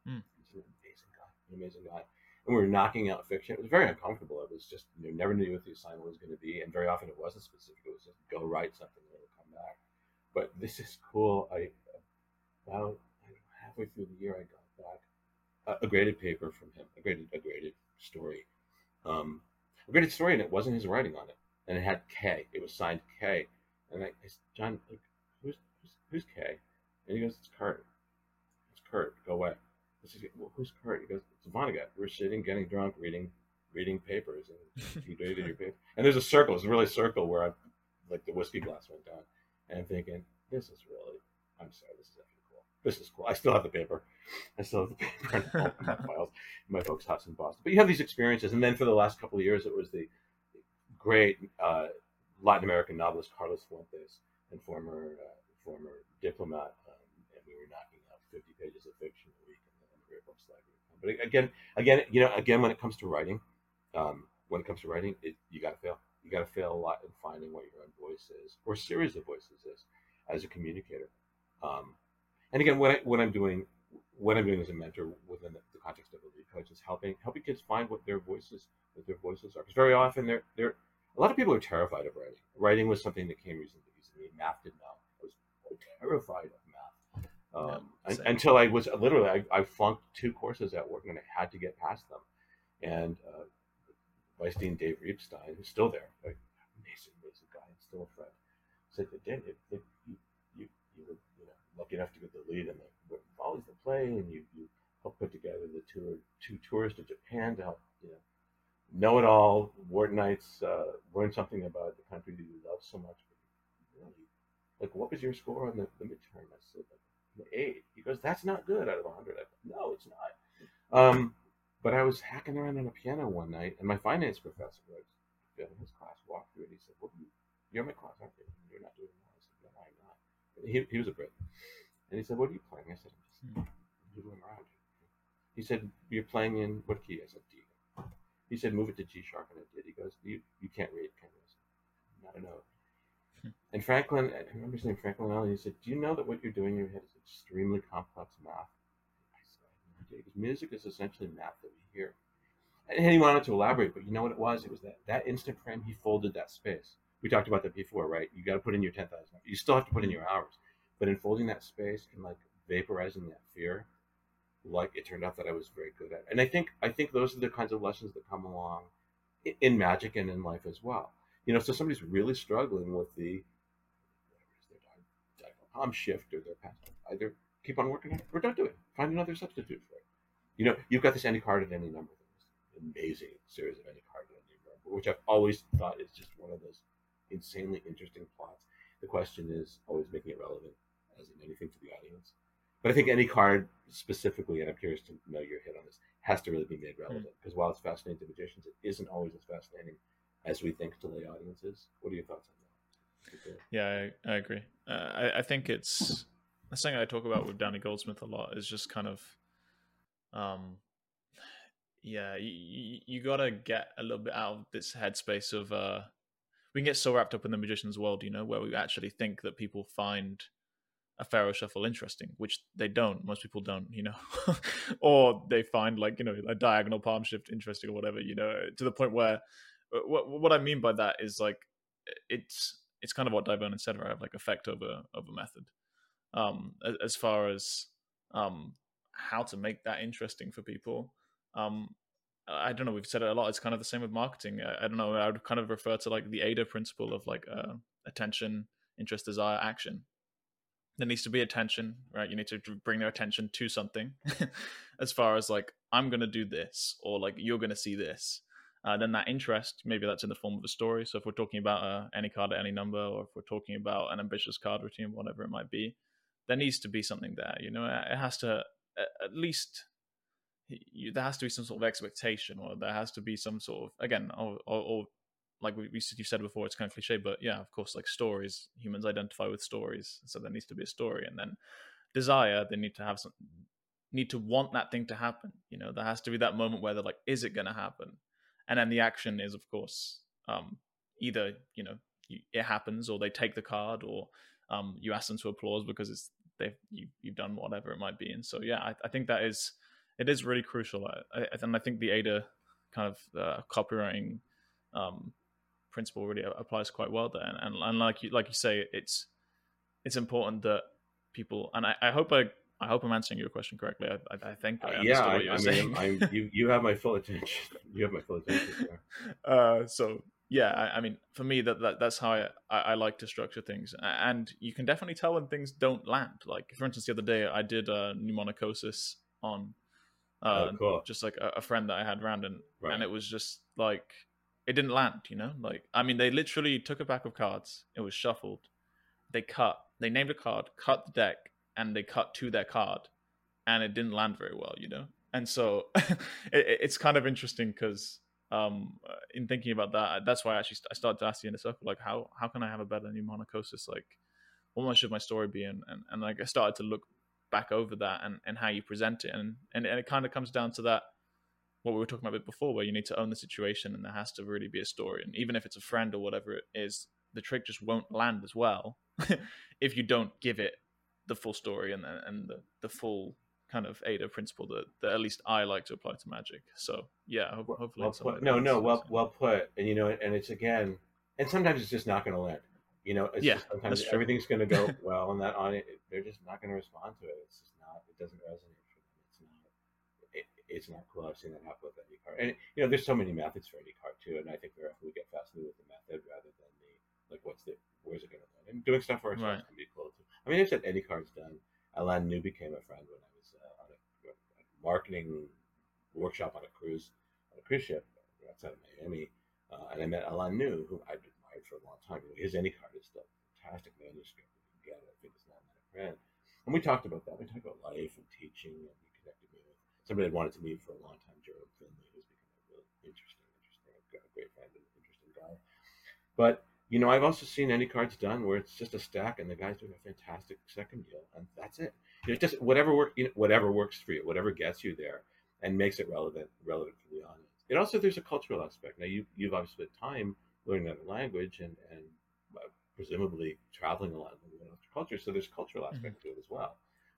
Hmm. He's an amazing guy, an amazing guy. And we were knocking out fiction. It was very uncomfortable. It was just you know, never knew what the assignment was going to be, and very often it wasn't specific. It was just go write something and it'll come back. but this is cool. I about halfway through the year, I got back a, a graded paper from him, a graded a graded story, um, a story, and it wasn't his writing on it, and it had K. It was signed K, and I, I said, John, like, who's, who's who's K? And he goes, it's Kurt. It's Kurt. Go away. I said, well, who's Kurt? He goes, it's Vonnegut. We're sitting, getting drunk, reading reading papers, and he graded your paper. And there's a circle. It's really a circle where I, like the whiskey glass went down, and I'm thinking, this is really. I'm sorry, this is actually cool. This is cool. I still have the paper. I still have the paper and all my files in my folks' house in Boston. But you have these experiences, and then for the last couple of years, it was the great uh, Latin American novelist Carlos Fuentes and former uh, former diplomat, um, and we were knocking out 50 pages of fiction a week in the, in the Great Books Library. But again, again, you know, again, when it comes to writing, um, when it comes to writing, it, you got to fail. You got to fail a lot in finding what your own voice is, or series of voices is, as a communicator. Um, and again, what I, what I'm doing, what I'm doing as a mentor within the, the context of a lead coach is helping helping kids find what their voices what their voices are. Because very often they're they're a lot of people are terrified of writing. Writing was something that came reasonably easily. Math did not. I was terrified of math um, yeah, until I was literally I, I, flunked two courses at work and I had to get past them. And uh, Vice Dean Dave Reibstein, who's still there, like amazing, amazing guy, and still a friend, said that Dan, if, if you, you, you were lucky enough to get the lead in the Follies the play, and you, you helped put together the tour, two tours to Japan to help you know know it all, Ward Nights, uh, learn something about the country that you love so much. Really, like, what was your score on the, the midterm? I said, like, eight. He goes, that's not good out of 100. I go, no, it's not. Um, but I was hacking around on a piano one night, and my finance professor was in his class walked through it. He said, "Well, you're in my class, aren't you? You're not doing well." I said, "No, I'm not." He, he was a Brit, and he said, "What are you playing?" I said, "I'm just doodling around." He said, "You're playing in what key?" I said, D. He said, "Move it to G sharp," and I did. He goes, "You you can't read, can you?" I said, "Not a note." Hmm. And Franklin, I remember his name, Franklin Allen. He said, "Do you know that what you're doing in your head is extremely complex math?" I said, because music is essentially math that we hear. And he wanted to elaborate, but you know what it was? It was that that instant frame. He folded that space. We talked about that before, right? You got to put in your ten thousand. You still have to put in your hours, but in folding that space and like vaporizing that fear, like it turned out that I was very good at. And I think I think those are the kinds of lessons that come along in, magic and in life as well. You know, so somebody's really struggling with the palm shift or their past either keep on working on it or don't do it. Find another substitute for it. You know, you've got this any card at any number. Amazing series of any card at any number, which I've always thought is just one of those insanely interesting plots. The question is always making it relevant, as in anything to the audience. But I think any card specifically, and I'm curious to know your hit on this, has to really be made relevant. Because mm-hmm. while it's fascinating to magicians, it isn't always as fascinating as we think to lay audiences. What are your thoughts on that? Yeah, I, I agree. Uh, I, I think it's the thing I talk about with Danny Goldsmith a lot is just kind of um yeah you, you gotta get a little bit out of this headspace of uh we can get so wrapped up in the magician's world you know where we actually think that people find a faro shuffle interesting which they don't most people don't you know or they find like you know a diagonal palm shift interesting or whatever you know to the point where uh, what, what i mean by that is like it's it's kind of what Dai Vernon said right like effect over over method um as far as um how to make that interesting for people. Um, I don't know. We've said it a lot. It's kind of the same with marketing. I, I don't know. I would kind of refer to like the AIDA principle of like uh, attention, interest, desire, action. There needs to be attention, right? You need to bring their attention to something. as far as like I'm to do this, or like you're to see this. Uh, then that interest, maybe that's in the form of a story. So if we're talking about uh, any card at any number, or if we're talking about an ambitious card routine, whatever it might be, there needs to be something there. You know, it has to at least you, there has to be some sort of expectation, or there has to be some sort of again, or, or, or like we, we you said before, it's kind of cliche, but yeah, of course, like stories, humans identify with stories, so there needs to be a story, and then desire, they need to have some need to want that thing to happen. You know, there has to be that moment where they're like, is it going to happen? And then the action is, of course, um, either you know it happens, or they take the card, or um, you ask them to applause because it's they've you, you've done whatever it might be and so yeah i, I think that is it is really crucial I, I, and i think the AIDA kind of uh, copywriting um, principle really applies quite well there and, and, and like you like you say it's it's important that people and I, I hope I I hope I'm answering your question correctly. I, I, think I Uh, yeah, I, what you were I saying. mean, I'm, you you have my full attention. You have my full attention. There. uh, so yeah, I, I mean, for me, that, that that's how I, I, like to structure things, and you can definitely tell when things don't land. Like for instance, the other day I did uh, Mnemonicosis on uh, oh, cool. just like a, a friend that I had around, and Right. and it was just like it didn't land. You know, like I mean, they literally took a pack of cards. It was shuffled. They cut. They named a card, cut the deck, and they cut to their card, and it didn't land very well. You know, and so it, it- it's kind of interesting because um uh, in thinking about that that's why i actually st- i started to ask you in a circle like how how can i have a better Mnemonicosis like what much should my story be and and, and like i started to look back over that and and how you present it and and, and it kind of comes down to that what we were talking about a bit before where you need to own the situation and there has to really be a story and even if it's a friend or whatever it is the trick just won't land as well if you don't give it the full story and the, and the, the full kind of AIDA principle that, that at least I like to apply to magic. So yeah, ho- hopefully well in some way put. No, no, well, well put. And you know, and it's again, and sometimes it's just not going to land. You know, it's Yeah, just sometimes everything's going to go well, and that on it, they're just not going to respond to it. It's just not. It doesn't resonate for them. It's not. It, it's not cool. I've seen that happen with any card, and you know, there's so many methods for any card too. And I think we get fascinated with the method rather than the like, what's the, where's it going to land? And doing stuff for ourselves Right. can be cool too. I mean, I've said any card's done. Alan New became a friend when I was uh, on a, a marketing workshop on a cruise on a cruise ship outside of Miami, uh, and I met Alan New, who I've for a long time. His any card is still fantastic manuscript. You can get. I think it's not. And we talked about that. We talked about life and teaching, and he connected me with somebody I'd wanted to meet for a long time, Jerome Finley, who's become a really interesting, interesting, a great friend and interesting guy. But you know, I've also seen any cards done where it's just a stack and the guy's doing a fantastic second deal, and that's it. You know, just whatever work, you know, whatever works for you, whatever gets you there, and makes it relevant, relevant for the audience. And also there's a cultural aspect. Now you you've obviously spent time learning that language and and uh, presumably traveling a lot in other cultures, so there's cultural aspect to it as well.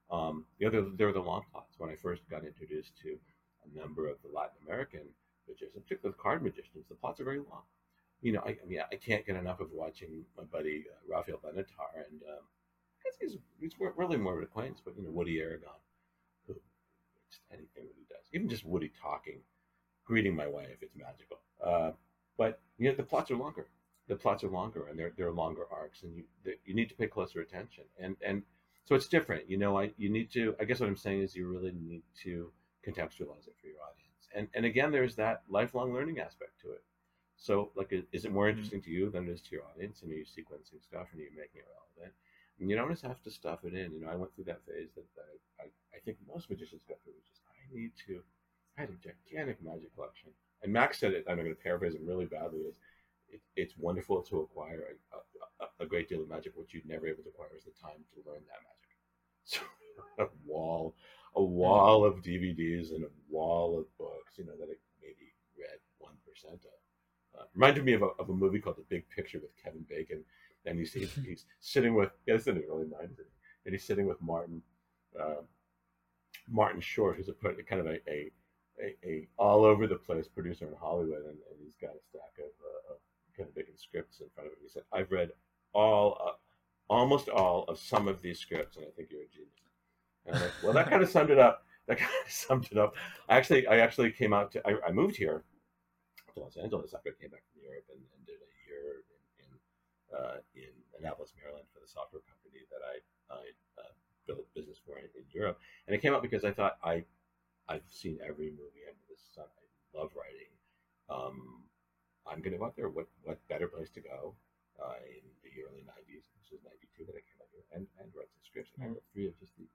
Um, the other there were the long plots when I first got introduced to a number of the Latin American magicians, particularly the card magicians. The plots are very long you know, I, I mean, I can't get enough of watching my buddy uh, Rafael Benatar and um, he's, he's really more of an acquaintance, but you know, Woody Aragon, who just anything that he does, even just Woody talking, greeting my wife, it's magical. Uh, but you know, the plots are longer. The plots are longer, and they're they're longer arcs, and you you need to pay closer attention. And and so it's different. You know, I you need to. I guess what I'm saying is you really need to contextualize it for your audience. And and again, there's that lifelong learning aspect to it. So, like, is- it more Mhm. interesting to you than it is to your audience? And are you sequencing stuff and are you making it relevant? And you don't just have to stuff it in. You know, I went through that phase that, that I, I think most magicians go through, which is I need to, I had a gigantic magic collection. And Max said it, I'm going to paraphrase him really badly, is it, it's wonderful to acquire a, a, a great deal of magic. What you'd never able to acquire is the time to learn that magic. So, a wall, a wall of DVDs and a wall of books, you know, that I maybe read 1% of uh, reminded me of a, of a movie called The Big Picture with Kevin Bacon, and he's he's, he's sitting with yeah, in the early nineties, and he's sitting with Martin uh, Martin Short, who's a kind of a, a a, a all over the place producer in Hollywood, and, and he's got a stack of, uh, of Kevin Bacon scripts in front of him. He said, "I've read all, uh, almost all of some of these scripts, and I think you're a genius." Like, well, that kind of summed it up. That kind of summed it up. I actually, I actually came out to, I, I moved here to Los Angeles after I came back from Europe and, and did a year in in, uh, in Annapolis, Maryland, for the software company that I I uh, built business for in, in Europe. And it came out because I thought I I've seen every movie under the sun. I love writing. Um, I'm going to go out there. What what better place to go uh, in the early '90s? This was '92 that I came out here and, and write some scripts. And I wrote three of just the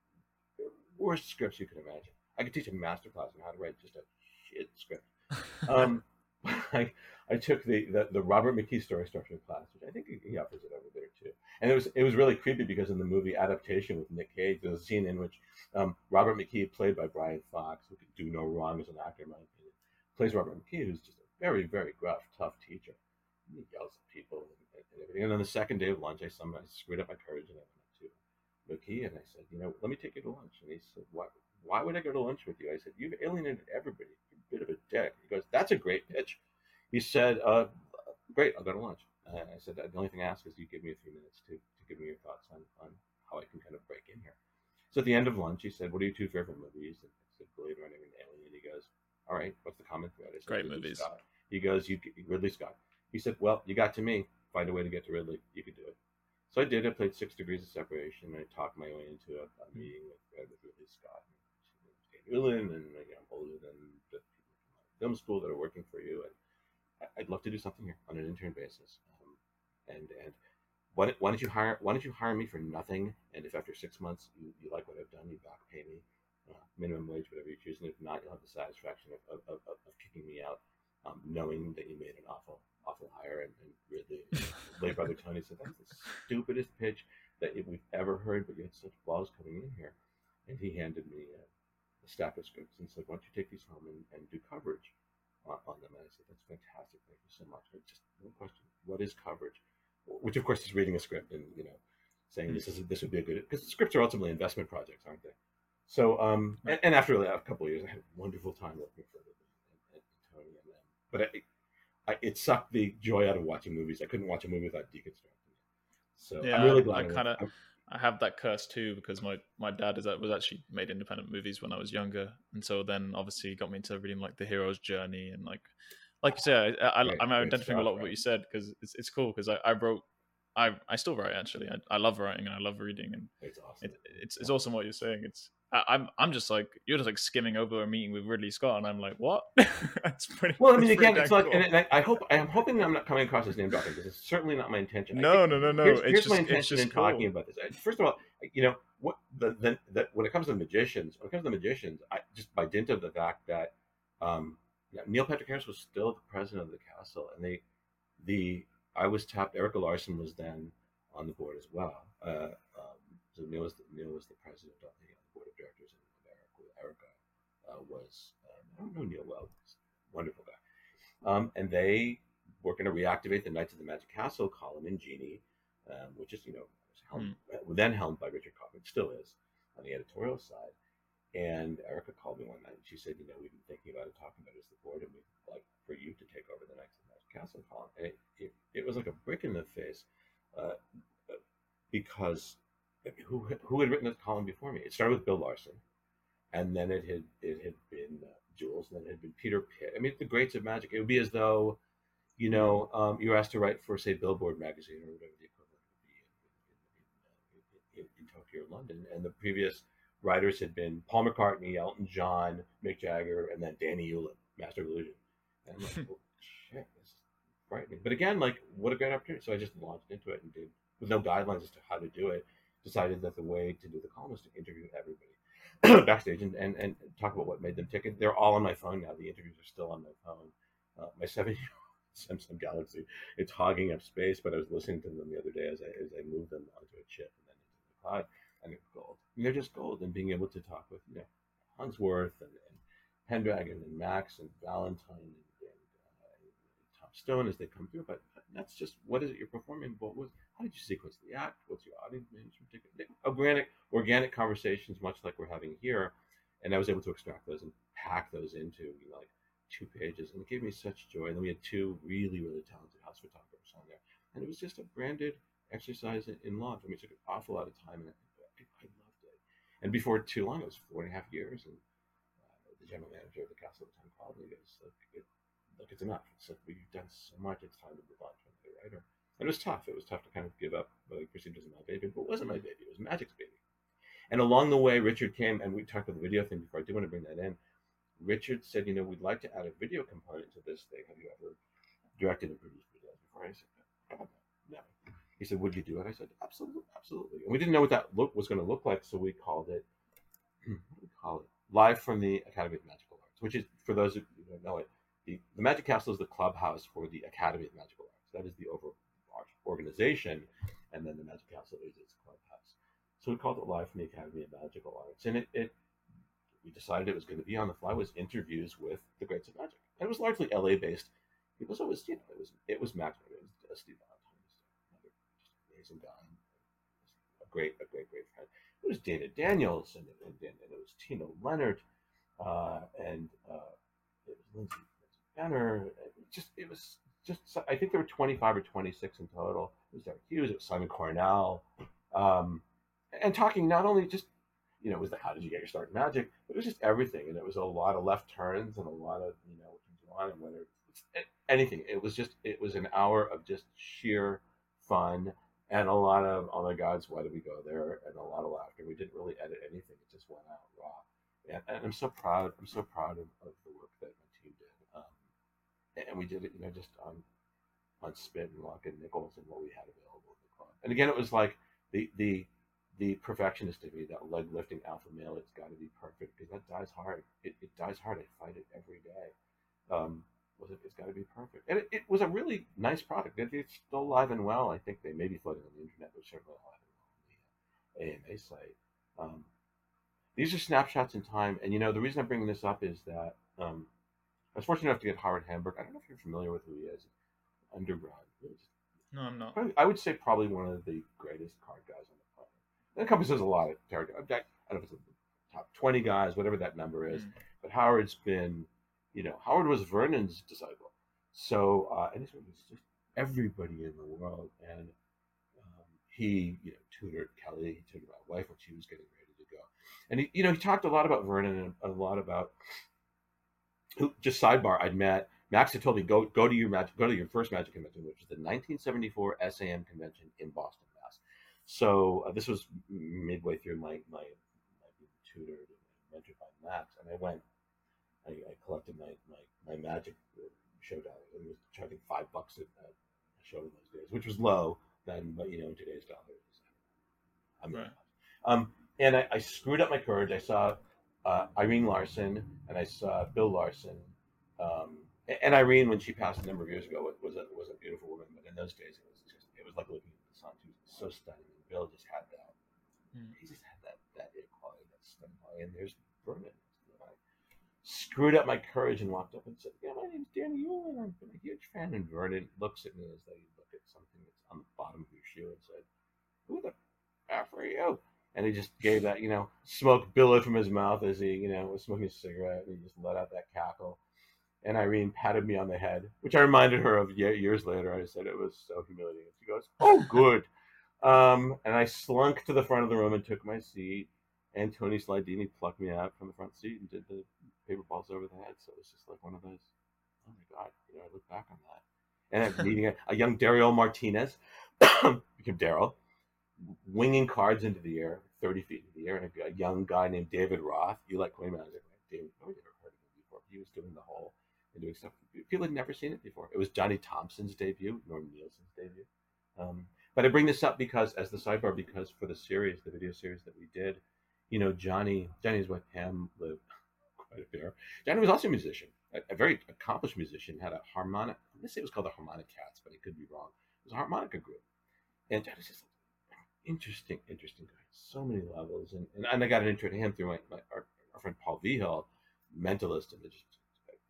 worst scripts you could imagine. I could teach a master class on how to write just a shit script. Um, I I took the, the the Robert McKee story structure class, which I think he- offers it over there too. And it was it was really creepy because in the movie adaptation with Nick Cage, there's a scene in which um, Robert McKee, played by Brian Cox, who could do no wrong as an actor, in my opinion, plays Robert McKee, who's just a very very gruff, tough teacher. He yells at people and, and everything. And on the second day of lunch, I somehow screwed up my courage and I went up to McKee and I said, you know, let me take you to lunch. And he said, why? Why would I go to lunch with you? I said, you've alienated everybody. Bit of a dick. He goes, that's a great pitch. He said, uh, great, I'll go to lunch. Uh, I said, the only thing I ask is you give me a few minutes to, to give me your thoughts on, on how I can kind of break in here. So at the end of lunch, he said, "What are your two favorite movies?" And I said, "Blade Runner and Alien." He goes, "All right, what's the common thread?" I said, Great "Ridley movies. Scott." He goes, "You Ridley Scott." He said, "Well, you got to me. Find a way to get to Ridley. You could do it." So I did. I played Six Degrees of Separation. I talked my way into a, a meeting with, uh, with Ridley Scott and Ullin, and you know, I'm older than the people from my film school that are working for you, and I- I'd love to do something here on an intern basis. Um, and and why, don't- why don't you hire Why don't you hire me for nothing? And if after six months you, you like what I've done, you back pay me uh, minimum wage, whatever you choose. And if not, you'll have the satisfaction of, of, of, of kicking me out, um, knowing that you made an awful awful hire. And, and Ridley, late brother Tony said that's the stupidest pitch that we've ever heard, but you had such balls coming in here. And he handed me a, of scripts and said, "Why don't you take these home and, and do coverage on, on them?" And I said, "That's fantastic. Thank you so much." But just one question: What is coverage? Which, of course, is reading a script and you know saying this is this would be a good because scripts are ultimately investment projects, aren't they? So, um, and, and after a couple of years, I had a wonderful time working for them and, and Tony and them. But I, I, it sucked the joy out of watching movies. I couldn't watch a movie without deconstructing it. So Yeah, I'm really glad. I kinda- I'm- I have that curse too because my my dad is was actually made independent movies when I was younger, and so then obviously got me into reading like the hero's journey and like like you said, I, I, great identifying a lot with what you said because it's it's cool because I, I wrote. I, I still write actually. I, I love writing and I love reading and It's awesome. it, it's it's awesome what you're saying. It's I'm I'm just like you're just like skimming over a meeting with Ridley Scott and I'm like what? That's pretty. Well, I mean, again, it's cool. and, and I hope I am hoping I'm not coming across as name dropping because it's certainly not my intention. No no no no. here's, it's here's just my it's intention just in cool. talking about this. First of all, you know what the, the, the when it comes to magicians, when it comes to magicians, I just by dint of the fact that um, Neil Patrick Harris was still the president of the castle, and they the I was tapped. Erika Larsen was then on the board as well. Uh, um, so Neil was the, Neil was the president of the board of directors, and Erika, Erika uh, was um, I don't know Neil well, he's a wonderful guy, um, and they were going to reactivate the Knights of the Magic Castle column in Genii, um, which is you know helmed, uh, then helmed by Richard Kaufman, still is on the editorial side. And Erika called me one night and she said, you know, we've been thinking about it, talking about it as the board, and we'd like for you to take over the Knights of the Magic Castle column. And it, it, it was like a brick in the face uh, because who who had written the column before me? It started with Bill Larsen, and then it had it had been uh, Jules, and then it had been Peter Pitt. I mean, the greats of magic. It would be as though, you know, um, you were asked to write for say Billboard magazine or whatever the equivalent would be in, in, in, in, in Tokyo or London, and the previous writers had been Paul McCartney, Elton John, Mick Jagger, and then Danny Ulin, Master of Illusion. And I'm like, oh, shit, this is frightening. But again, like, what a great opportunity. So I just launched into it and did, with no guidelines as to how to do it, decided that the way to do the column was to interview everybody backstage and, and, and talk about what made them tick. They're all on my phone now. The interviews are still on my phone. Uh, my seven year old Samsung Galaxy, it's hogging up space, but I was listening to them the other day as I, as I moved them onto a chip and then into the cloud and it's gold. And they're just gold. And being able to talk with you know Hunsworth and, and Pendragon and Max and Valentine and, and uh, Tom Stone as they come through. But that's just what is it you're performing? What was how did you sequence the act? What's your audience management? Organic, organic conversations, much like we're having here. And I was able to extract those and pack those into you know like two pages, and it gave me such joy. And then we had two really, really talented house photographers on there, and it was just a branded exercise in, in launch. I mean, it took an awful lot of time, and I, I loved it. And before too long, it was four and a half years, and uh, the general manager of the castle the time called me and goes, "Look, it, look, it's enough. It's like we've done so much. It's time to move on to another writer." And it was tough. It was tough to kind of give up what I perceived as my baby, but it wasn't my baby. It was Magic's baby. And along the way, Richard came, and we talked about the video thing before. I do want to bring that in. Richard said, "You know, we'd like to add a video component to this thing. Have you ever directed and produced videos before?" I said, "God, no." He said, "Would you do it?" I said, "Absolutely, absolutely." And we didn't know what that look was going to look like, so we called it. Hmm, what do we call it? Live from the Academy of Magical Arts, which is for those who don't know it, the, the Magic Castle is the clubhouse for the Academy of Magical Arts. That is the overarching organization, and then the Magic Castle is its clubhouse. So we called it Live from the Academy of Magical Arts, and it, it we decided it was going to be on the fly was interviews with the greats of magic, and it was largely L.A. based. It was always you know it was it was Max, it was Steve Valentine, amazing guy, a great a great great friend. It was Dana Daniels, and, and, and it was Tina Lenert, uh, and uh, it was Lindsay Benner. It just it was just I think there were 25 or 26 in total. It was Derek Hughes, it was Simon Cornell, um, and talking not only just you know, it was the how did you get your start in magic, but it was just everything, and it was a lot of left turns and a lot of you know what you do on and whether it's anything. It was just it was an hour of just sheer fun and a lot of oh my gods, why did we go there? And a lot of laughter. We didn't really edit anything; it just went out raw. And, and I'm so proud. I'm so proud of, of the work that my team did, um, and we did it, you know, just on on spit and luck and nickels and what we had available at the club. And again, it was like the the the perfectionist in me, that leg lifting alpha male, it's got to be perfect because that dies hard. It, it dies hard. I fight it every day. Um, was it? It's got to be perfect, and it, it, was a really nice product. It, it's still alive and well. I think they may be floating on the internet, but certainly alive and well on the AMA site. Um, these are snapshots in time, and you know the reason I'm bringing this up is that um, I was fortunate enough to get Howard Hamburg. I don't know if you're familiar with who he is. Underground. No, I'm not. I would say probably one of the greatest card guys on the planet. that encompasses a lot of territory. I don't know if it's the top 20 guys, whatever that number is. Mm. But Howard's been, you know, Howard was Vernon's disciple. So, uh, and he's just everybody in the world. And um, he, you know, tutored Kelly, he tutored my wife when she was getting ready to go. And he, you know, he talked a lot about Vernon and a lot about, just sidebar, I'd met Max had told me go go to your magic go to your first magic convention, which was the 1974 SAM convention in Boston. Mass. So uh, this was midway through my my, my and mentored by Max, and I went. I, I collected my, my, my magic showdown. It was charging five bucks a, a show in those days, which was low then, but you know in today's dollars, I mean, right. um, and I, I, screwed up my courage. I saw uh, Irene Larsen and I saw Bill Larsen. Um, and Irene, when she passed a number of years ago, was a was a beautiful woman. But in those days, it was just it was like looking at the sun. She was so stunning. Bill just had that. Mm. He just had that that it quality, that stun quality. And there's Vernon. I screwed up my courage and walked up and said, "Yeah, my name's Danny Yulin. I've been a huge fan." And Vernon looks at me as though you look at something that's on the bottom of your shoe and said, "Who the f are you?" And he just gave that, you know, smoke billowed from his mouth as he, you know, was smoking a cigarette. And he just let out that cackle and Irene patted me on the head, which I reminded her of years later. I said it was so humiliating. She goes, "Oh, good." Um, and I slunk to the front of the room and took my seat. And Tony Slydini plucked me out from the front seat and did the paper balls over the head. So it was just like one of those, oh my God, you know, I look back on that. And I'm meeting a, a young Daryl Martinez, became Daryl, winging cards into the air, 30 feet into the air, and a, young guy named David Roth. You like coin magic, right? David, nobody ever heard of him before. He was doing the whole and doing stuff. People had never seen it before. It was Johnny Thompson's debut, Norm Nielsen's debut. Um, but I bring this up because, as the sidebar, because for the series, the video series that we did, you know, Johnny, Johnny's wife Pam lived quite a bit. Johnny was also a musician, a, a very accomplished musician. Had a harmonic. I'm gonna say it was called the Harmonicats, but it could be wrong. It was a harmonica group, and Johnny's just interesting, interesting guy. So many levels, and, and, and I got an intro to him through my, my our, our friend Paul Vigil, mentalist, and just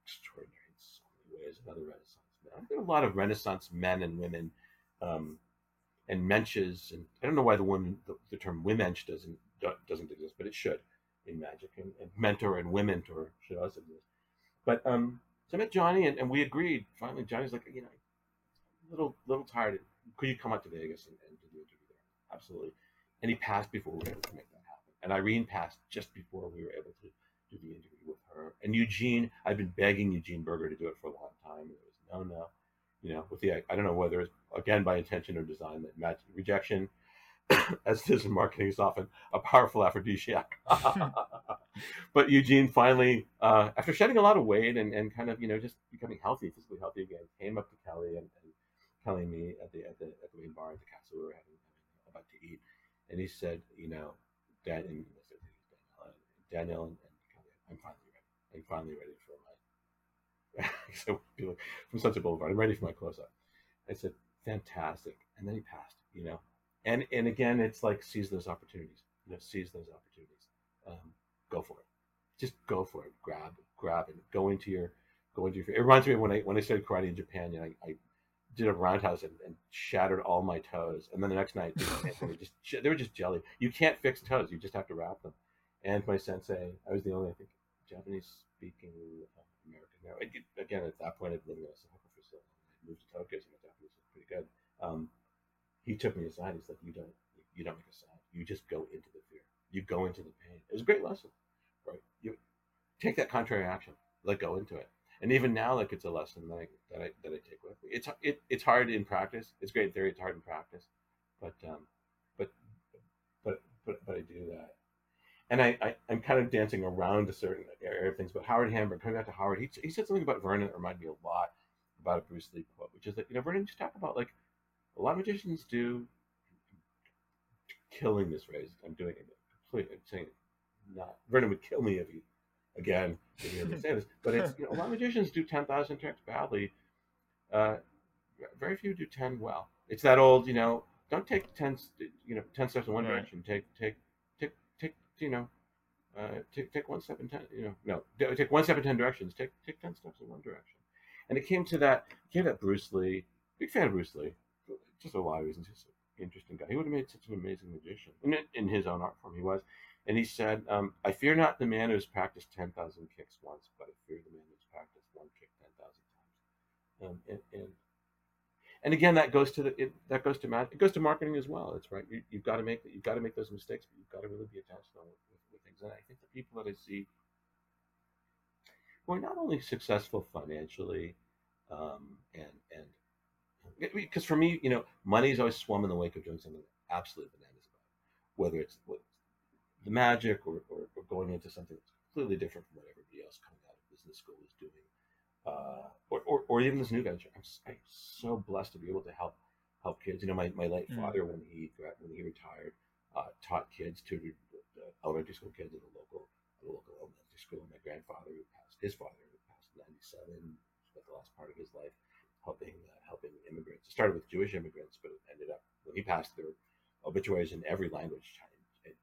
extraordinary in so many ways. Another Renaissance man. There are a lot of Renaissance men and women. Um, and mensches, and I don't know why the woman the, the term womensch doesn't doesn't exist, but it should in magic, and, and mentor and womentor should also exist. But um, so I met Johnny, and, and we agreed. Finally, Johnny's like, you know, a little little tired. Could you come out to Vegas and, and do the interview there? Absolutely. And he passed before we were able to make that happen. And Irene passed just before we were able to do the interview with her. And Eugene, I've been begging Eugene Burger to do it for a long time. It was no, no you know, with the I don't know whether it's again by intention or design that match rejection, as it is in marketing, is often a powerful aphrodisiac. but Eugene finally, uh, after shedding a lot of weight and, and kind of you know just becoming healthy, physically healthy again, came up to Kelly and, and Kelly and me at the at the at the main bar at the castle we were having about to eat, and he said, you know, Dan and Daniel and, and I'm finally ready. I'm finally ready for my, so from Sunset Boulevard, I'm ready for my close up. I said, fantastic. And then he passed, you know. And and again, it's like seize those opportunities. You know, seize those opportunities. Um, go for it. Just go for it. Grab, grab it. Go into your, go into your. It reminds me of when I when I studied karate in Japan. You know, I, I did a roundhouse and, and, shattered all my toes. And then the next night, they were just they were just jelly. You can't fix toes. You just have to wrap them. And my sensei, I was the only I think Japanese speaking American now. again, at that point, I'd lived in Osaka for so long. I moved to Tokyo, so my Japanese was pretty good. Um, he took me aside. He's like, "You don't, you don't make a sound. You just go into the fear. You go into the pain. It was a great lesson, right? You take that contrary action, let go into it. And even now, like it's a lesson that I that I that I take with me. It's it, it's hard in practice. It's great in theory. It's hard in practice, but um, but but but but I do that. And I, I I'm kind of dancing around a certain area of things. But Howard Hamburg, coming back to Howard, he, he said something about Vernon that reminded me a lot about a Bruce Lee quote, which is that you know Vernon just talk about like a lot of magicians do killing this phrase. I'm doing it completely. I'm saying not. Vernon would kill me if he, again, ever say this. But it's you know, a lot of magicians do ten thousand tricks badly. Uh, very few do ten well. It's that old, you know. Don't take ten, you know, ten steps in one right. direction. Take, take, take, take, you know, uh, take take one step in ten. You know, no, take one step in ten directions. Take take ten steps in one direction. And it came to that. Came that Bruce Lee. Big fan of Bruce Lee. Just a lot of reasons. Just interesting guy. He would have made such an amazing magician. In, in his own art form, he was. And he said, um, I fear not the man who has practiced 10,000 kicks once, but I fear the man who has practiced one kick 10,000 times. Um, and, and, and again, that goes to the, it, that goes to it goes to marketing as well. It's right. You, have got to make you've got to make those mistakes, but you've got to really be intentional with, with, with things. And I think the people that I see who are not only successful financially um, and and because for me, you know, money's always swum in the wake of doing something absolutely bananas about, whether it's the magic or, or, or, going into something that's completely different from what everybody else coming out of business school is doing, uh, or, or, or, even this new venture. I'm, I'm, so blessed to be able to help help kids. You know, my, my late mm. father when he when he retired uh, taught kids, tutored uh, elementary school kids at a local at a local elementary school. My grandfather who passed, his father who passed in '97, spent the last part of his life helping uh, helping immigrants. It started with Jewish immigrants, but it ended up when he passed, there were obituaries in every language: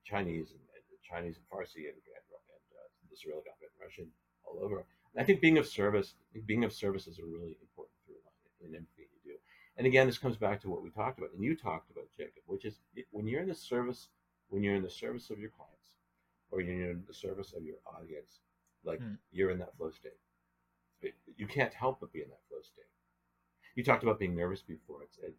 Chinese and, and Chinese and Farsi and, and, and uh, the Cyrillic alphabet, Russian, all over. And I think being of service, being of service is a really important through line in everything you do. And again, this comes back to what we talked about, and you talked about Jacob, which is when you're in the service, when you're in the service of your clients, or you're in the service of your audience, like mm. you're in that flow state. You can't help but be in that flow state you talked about being nervous before. It's it,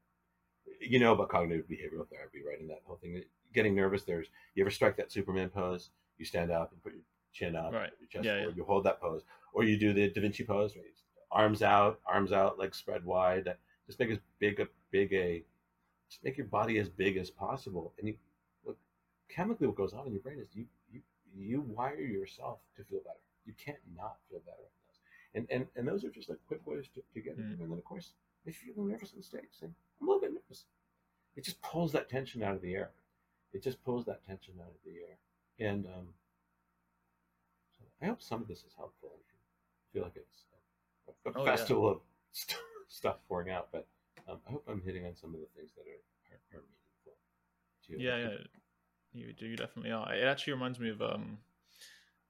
you know about cognitive behavioral therapy, right? And that whole thing, getting nervous. There's you ever strike that Superman pose? You stand up and put your chin up, right. your chest yeah, forward. Yeah. You hold that pose, or you do the Da Vinci pose, right? Arms out, arms out, legs spread wide. Just make as big a big a, just make your body as big as possible. And you look chemically, what goes on in your brain is you you you wire yourself to feel better. You can't not feel better and and and those are just like quick ways to, to get mm. And then of course if you're nervous stage, say, I'm a little bit nervous. It just pulls that tension out of the air. It just pulls that tension out of the air. And um, so I hope some of this is helpful. I feel like it's a, a oh, festival yeah. of st- stuff pouring out, but um, I hope I'm hitting on some of the things that are, are, are meaningful to you. Yeah, yeah, you do. You definitely are. It actually reminds me of um,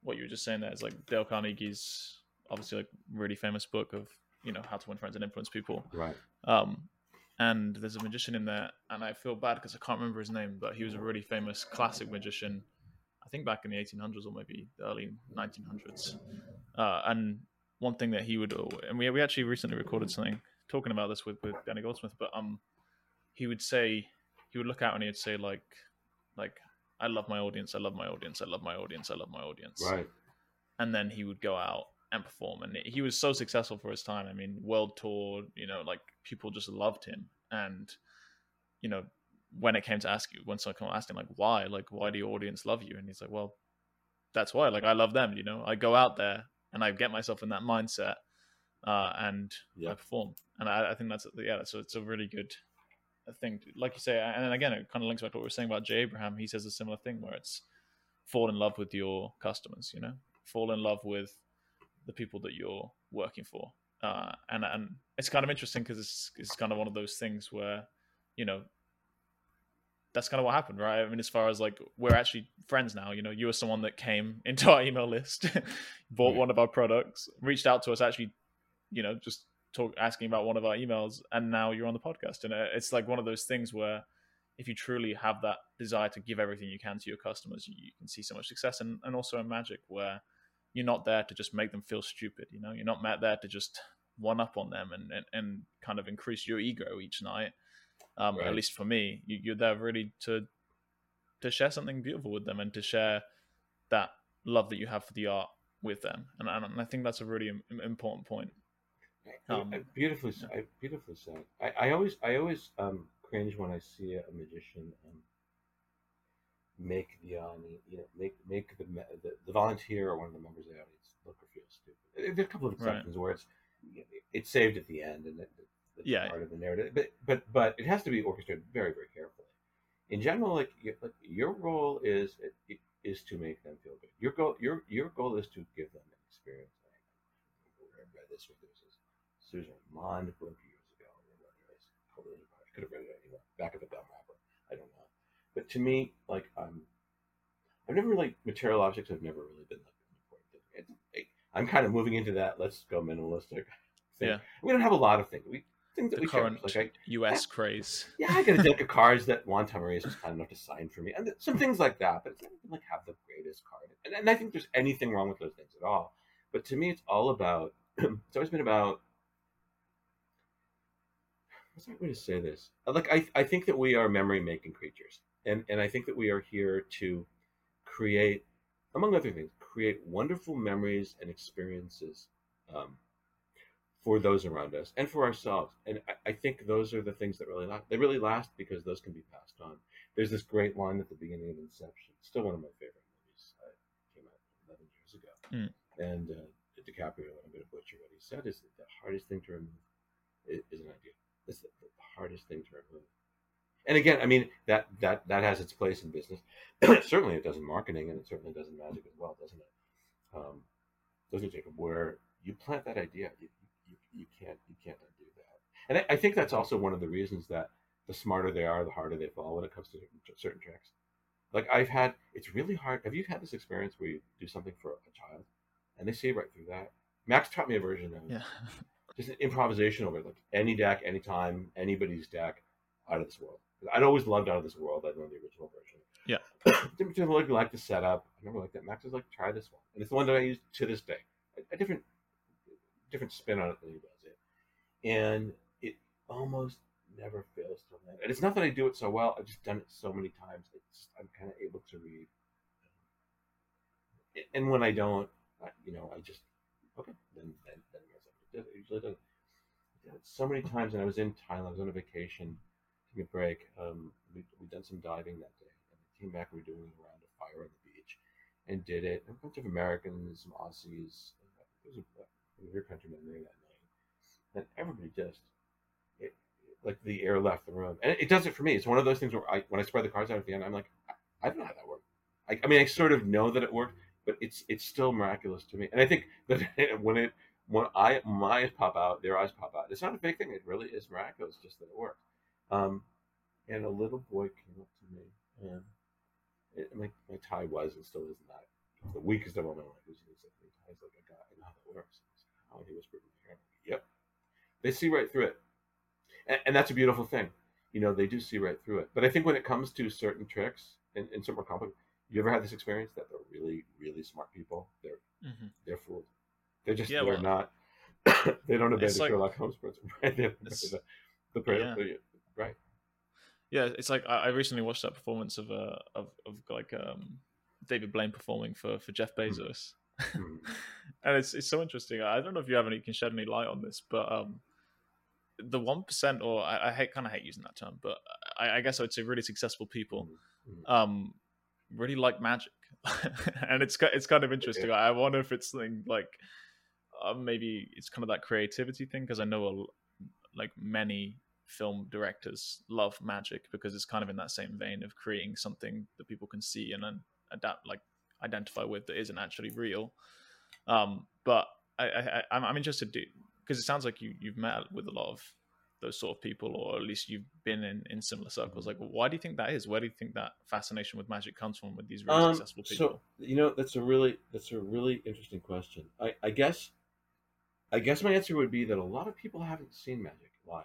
what you were just saying there. Is like Dale Carnegie's obviously like really famous book of you know how to win friends and influence people. Right. Um, and there's a magician in there, and I feel bad because I can't remember his name, but he was a really famous classic magician. I think back in the 1800s or maybe the early 1900s. Uh, and one thing that he would, and we we actually recently recorded something talking about this with with Danny Goldsmith, but um, he would say he would look out and he'd say like like I love my audience, I love my audience, I love my audience, I love my audience. Right. And then he would go out and perform. And he was so successful for his time. I mean, world tour, you know, like people just loved him. And, you know, when it came to ask you, when someone asked him, like, why? Like, why do your audience love you? And he's like, well, that's why. Like, I love them, you know, I go out there and I get myself in that mindset uh, and yeah. I perform. And I, I, think that's, yeah, so it's a really good thing. Like you say, and again, it kind of links back to what we were saying about Jay Abraham. He says a similar thing where it's fall in love with your customers, you know, fall in love with the people that you're working for. Uh, and and it's kind of interesting because it's it's kind of one of those things where, you know, that's kind of what happened, right? I mean, as far as like we're actually friends now. You know, you were someone that came into our email list, bought one of our products, reached out to us, actually, you know, just talk asking about one of our emails, and now you're on the podcast. And uh, it's like one of those things where if you truly have that desire to give everything you can to your customers, you, you can see so much success, and and also a magic where you're not there to just make them feel stupid. You know, you're not there to just one up on them and, and, and kind of increase your ego each night. Um, right. At least for me, you, are there really to to share something beautiful with them and to share that love that you have for the art with them. And, and I think that's a really important point. Um, beautifully, yeah. beautifully said. I, I always, I always um, cringe when I see a, magician um, make the uh, audience, you know, make make the, the, the volunteer or one of the members of the audience look or feel stupid. There are a couple of exceptions right. where it's it's saved at the end and it, it's yeah. part of the narrative, but but but it has to be orchestrated very very carefully. In general, like, you, like your role is is to make them feel good. Your goal your your goal is to give them an experience. I read this with this is Susan Mond book years ago. I could have read it anywhere. Back of the gum wrapper. I don't know. But to me, like um, I've never like material objects have never really been like important. It's, I'm kind of moving into that. Let's go minimalistic. Thing. Yeah, we don't have a lot of things. We things that the we current like I, U.S. I, craze. Yeah, I got a deck of cards that Juan Tamariz was kind enough to sign for me, and some things like that. But it's not even like have the greatest card, and, and I think there's anything wrong with those things at all. But to me, it's all about. it's always been about what's the right way to say this? Like I, I think that we are memory making creatures, and and I think that we are here to create, among other things, create wonderful memories and experiences um, for those around us and for ourselves. And I, I, think those are the things that really last. They really last because those can be passed on. There's this great line at the beginning of Inception, still one of my favorite movies. Uh, came out 11 years ago, mm. and uh, DiCaprio. I'm going to butcher what he said. Is that the hardest thing to remove is, is an idea. It's the, the hardest thing to remove. And again, I mean that that that has its place in business. certainly, it does in marketing, and it certainly does in magic as well, doesn't it? Um, doesn't it, Jacob? Where you plant that idea, you, you, you can't you can't undo that. And I, I, think that's also one of the reasons that the smarter they are, the harder they fall when it comes to certain tricks. Like I've had, it's really hard. Have you had this experience where you do something for a child, and they see right through that? Max taught me a version of yeah. just an improvisation over like any deck, anytime, anybody's deck, out of this world. I'd always loved Out of This World. I'd known the original version. Yeah. Didn't particularly like the setup. I never liked that. Max was like, try this one. And it's the one that I use to this day. A, a different different spin on it than he does it. And it almost never fails to land. And it's not that I do it so well. I've just done it so many times. It's I'm kind of able to read. And when I don't, I, you know, I just okay. Then then, then it usually doesn't. So many times, and I was in Thailand. I was on a vacation taking a break. Um, we we done some diving that day, and we came back. We were doing a round of fire on the beach, and did it. And a bunch of Americans, some Aussies. It was a, a your countrymen there that night, and everybody just it, like the air left the room, and it, it, does it for me. It's one of those things where I when I spread the cards out at the end, I'm like, I, I don't know how that worked. I, I mean, I sort of know that it worked, but it's it's still miraculous to me. And I think that when it when I my eyes pop out, their eyes pop out. It's not a fake thing. It really is miraculous, just that it works. Um, and a little boy came up to me, and it, my, my tie was and still is not the weakest of all my life. He said, ties like a guy, I know how that works. How? And he whispered in my ear, Yep. They see right through it. And, and, that's a beautiful thing. You know, they do see right through it. But I think when it comes to certain tricks and, and some more complex, you ever had this experience that they're really, really smart people? They're mm-hmm. they're fooled. They're just yeah, they're well, not. they don't obey the like, Sherlock Holmes principle. Right? the, the, the, yeah. the, right yeah it's like i, recently watched that performance of uh of, of like um david blaine performing for for jeff hmm. bezos mm. and it's it's so interesting i don't know if you have any can shed any light on this but um the one percent or i, I hate kind of hate using that term but I, I, guess i would say really successful people mm. um really like magic and it's it's kind of interesting yeah. i wonder if it's something like uh, maybe it's kind of that creativity thing because i know a, like many film directors love magic because it's kind of in that same vein of creating something that people can see and then adapt like identify with that isn't actually real. Um, but I, I i'm interested because it sounds like you you've met with a lot of those sort of people or at least you've been in in similar circles. Like why do you think that is? Where do you think that fascination with magic comes from with these really um, successful people? so you know that's a really that's a really interesting question. I i guess i guess my answer would be that a lot of people haven't seen magic live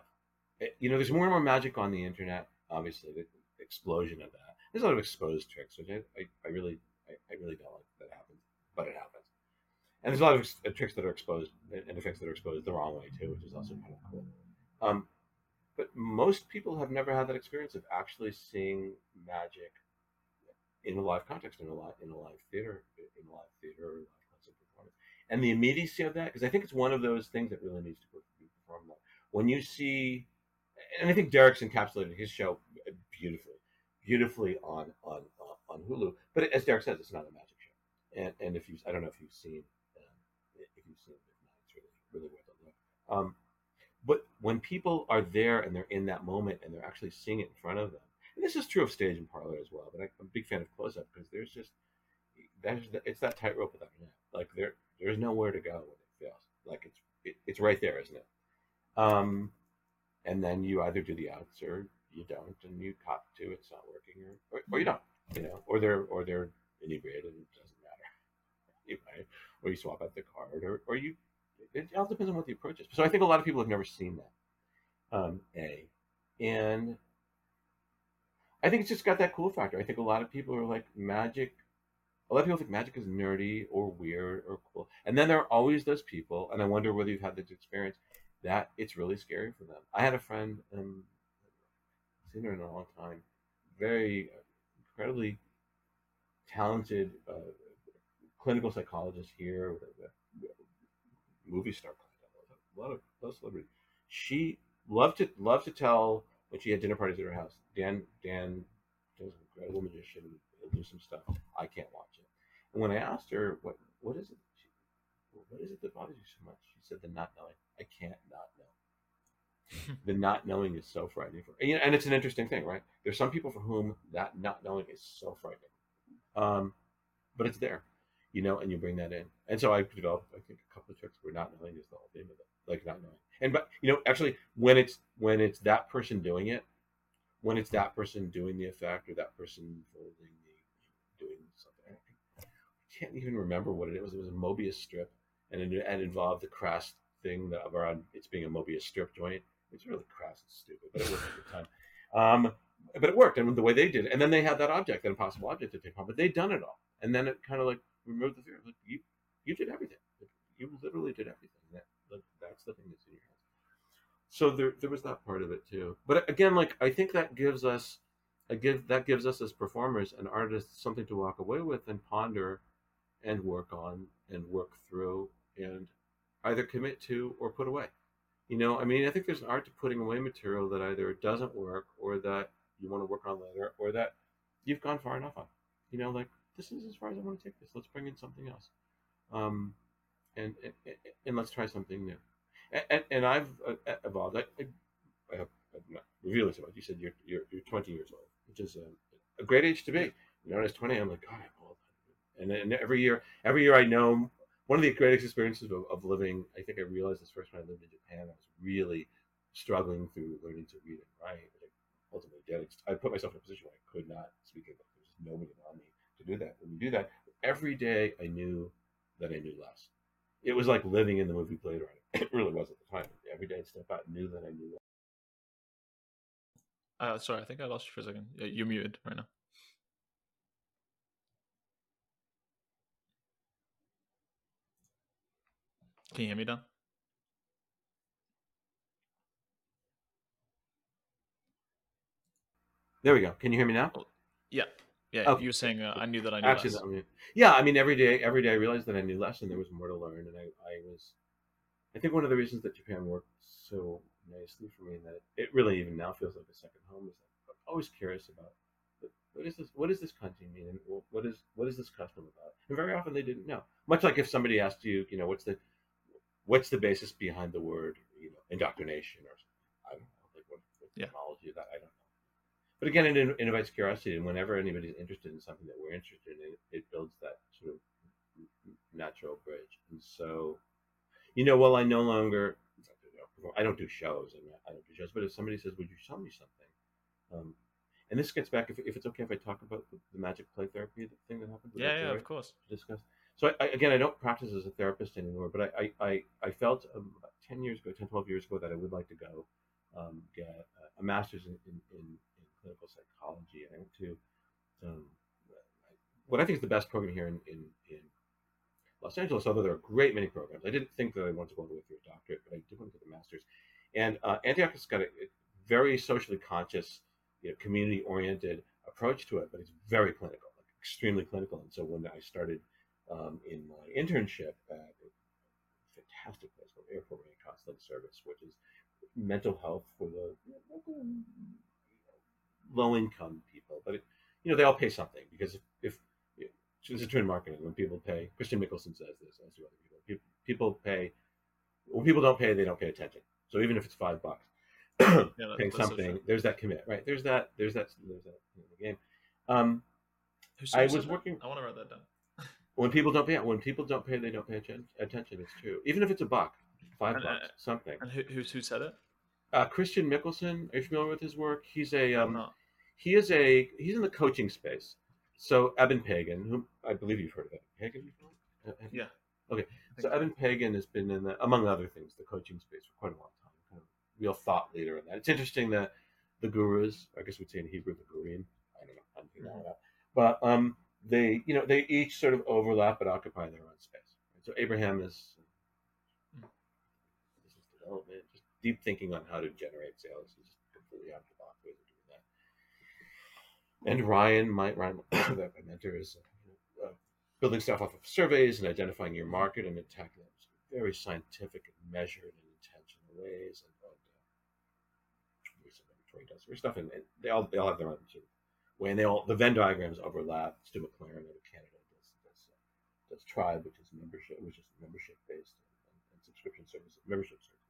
you know, there's more and more magic on the internet. Obviously, the explosion of that. There's a lot of exposed tricks, which I, I, I really, I, I, really don't like that happens, but it happens. And there's a lot of uh, tricks that are exposed and effects that are exposed the wrong way too, which is also kind of cool. Um, but most people have never had that experience of actually seeing magic in a live context, in a live in a live theater, in a live theater or live concert performance, and the immediacy of that, because I think it's one of those things that really needs to be performed. When you see, and I think Derek's encapsulated his show beautifully, beautifully on on on Hulu. But as Derek says, it's not a magic show, and and if you, I don't know if you've seen, um, if you've seen it, it's really really worth a look. Um, but when people are there and they're in that moment and they're actually seeing it in front of them, and this is true of stage and parlor as well. But I, am a big fan of close up because there's just that's it's that tightrope without a net. Like there there's nowhere to go when it fails. Like it's it, it's right there, isn't it? Um, and then you either do the outs or you don't, and you cop to it's not working, or, or, or you don't, you know, or they're or they're inebriated and it doesn't matter, right? Or you swap out the card, or or you. It all depends on what the approach is. So I think a lot of people have never seen that. Um, a, and I think it's just got that cool factor. I think a lot of people are like magic. A lot of people think magic is nerdy or weird or cool, and then there are always those people, and I wonder whether you've had this experience that it's really scary for them. I had a friend, um, seen her in a long time, very incredibly talented uh, clinical psychologist here, movie star, a lot of, a lot of celebrities. She loved to loved to tell when she had dinner parties at her house. Dan Dan does an incredible magician. He'll do some stuff. I can't watch it. And when I asked her what what is it, what is it that bothers you so much? She said the not knowing. I can't not know. the not knowing is so frightening. For, and, and it's an interesting thing, right? There's some people for whom that not knowing is so frightening, um, but it's there, you know, and you bring that in. And so I developed, I think, a couple of tricks where not knowing is the whole thing of it, like not knowing. And but you know, actually, when it's when it's that person doing it, when it's that person doing the effect or that person folding the doing something, I can't even remember what it was. It was a Mobius strip, and it, and involved the crass thing that around it's being a Mobius strip joint. It's really crass and stupid, but it worked at the time. Um, but it worked, and the way they did, it. and then they had that object, that impossible object to take home, but they'd done it all, and then it kind of like removed the fear. Like you, you did everything. You literally did everything. That, that's the thing that's in your hands. So there, there was that part of it too. But again, like I think that gives us, a give that gives us as performers and artists something to walk away with and ponder, and work on and work through and either commit to or put away. You know, I mean, I think there's an art to putting away material that either doesn't work or that you want to work on later or that you've gone far enough on. You know, like this is as far as I want to take this. Let's bring in something else, um, and, and and let's try something new. And, and I've uh, evolved. I, I, have not revealed this much. you. said you're, you're you're 20 years old, which is a, a great age to be. You know, as 20, I'm like, God, I'm old. And, and every year, every year I know one of the greatest experiences of, of, living, I think I realized this first when I lived in Japan, I was really struggling through learning to read and write. I ultimately did. I put myself in a position where I could not speak English. There was nobody around me to do that. When you do that, every day I knew that I knew less. It was like living in the movie Blade Runner. It really was at the time. Every day I'd step out and knew that I knew less. Uh, sorry, I think I lost you for a second. You're muted right now. Can you hear me, Dan? There we go. Can you hear me now? Oh, yeah. Yeah. Oh, you were saying uh, I knew that I knew Actually, less. I mean, yeah. I mean, every day, every day, I realized that I knew less, and there was more to learn. And I, I was, I think one of the reasons that Japan worked so nicely for me, and that it really even now feels like a second home, is that I'm always curious about what is this? What does this country mean? And what is what is this custom about? And very often they didn't know. Much like if somebody asked you, you know, what's the what's the basis behind the word, you know, indoctrination or I don't know, like what, what yeah. technology that I don't know. But again, it, it invites curiosity, and whenever anybody's interested in something that we're interested in, it builds that sort of natural bridge. And so, you know, while I no longer, I don't do shows, and I don't do shows, but if somebody says, "Would you tell me something?" Um, and this gets back, if, if it's okay if I talk about the, the magic play therapy thing that happened. Yeah, yeah, of course. Discuss. So I, again, I don't practice as a therapist anymore, but I, I, I felt um, 10 years ago, 10, 12 years ago that I would like to go um, get a, a master's in, in, in, in, clinical psychology. And I went to um, what I think is the best program here in, in, in, Los Angeles, although there are a great many programs. I didn't think that I wanted to go all the through a doctorate, but I did want to get a master's. And uh, Antioch has got a, a very socially conscious, you know, community oriented approach to it, but it's very clinical extremely clinical. And so when I started um, in my internship at a fantastic place called Airport Marina Counseling Service, which is mental health for the low income people, but it, you know they all pay something because if, if it's a trend marketing when people pay. Christian Mickelsen says this, as do other people. People pay when people don't pay, they don't pay attention. So even if it's five bucks, yeah, paying something, there's that commit, right? There's that, there's that, there's that in the game. Um, I was working. I want to write that down. When people don't pay, when people don't pay, they don't pay attention. It's true. Even if it's a buck, five and, uh, bucks, uh, something. And who, who, who said it? Uh, Christian Mickelsen. Are you familiar with his work? He's a um, he is a he's in the coaching space. So Eben Pagan, who I believe you've heard of Eben Pagan before. Uh, yeah. Okay. So Eben Pagan has been in the, among other things, the coaching space for quite a long time. Kind of real thought leader in that. It's interesting that the gurus, I guess we'd say in Hebrew, the gurim. I don't know. I'm mm-hmm. that But um, they, you know, they each sort of overlap but occupy their own space. So Abraham is uh, business development, just deep thinking on how to generate sales. He's completely out of the box ways of doing that. And Ryan, my Ryan, that my mentor is uh, building stuff off of surveys and identifying your market and attacking it very scientific and measured and intentional ways. And, and uh, does stuff, and, and, they all they all have their own sort of and they all the Venn diagrams overlap. Stu McLaren out of Canada does does, uh, does Tribe, which is membership, which is membership based and, and, subscription services, membership services.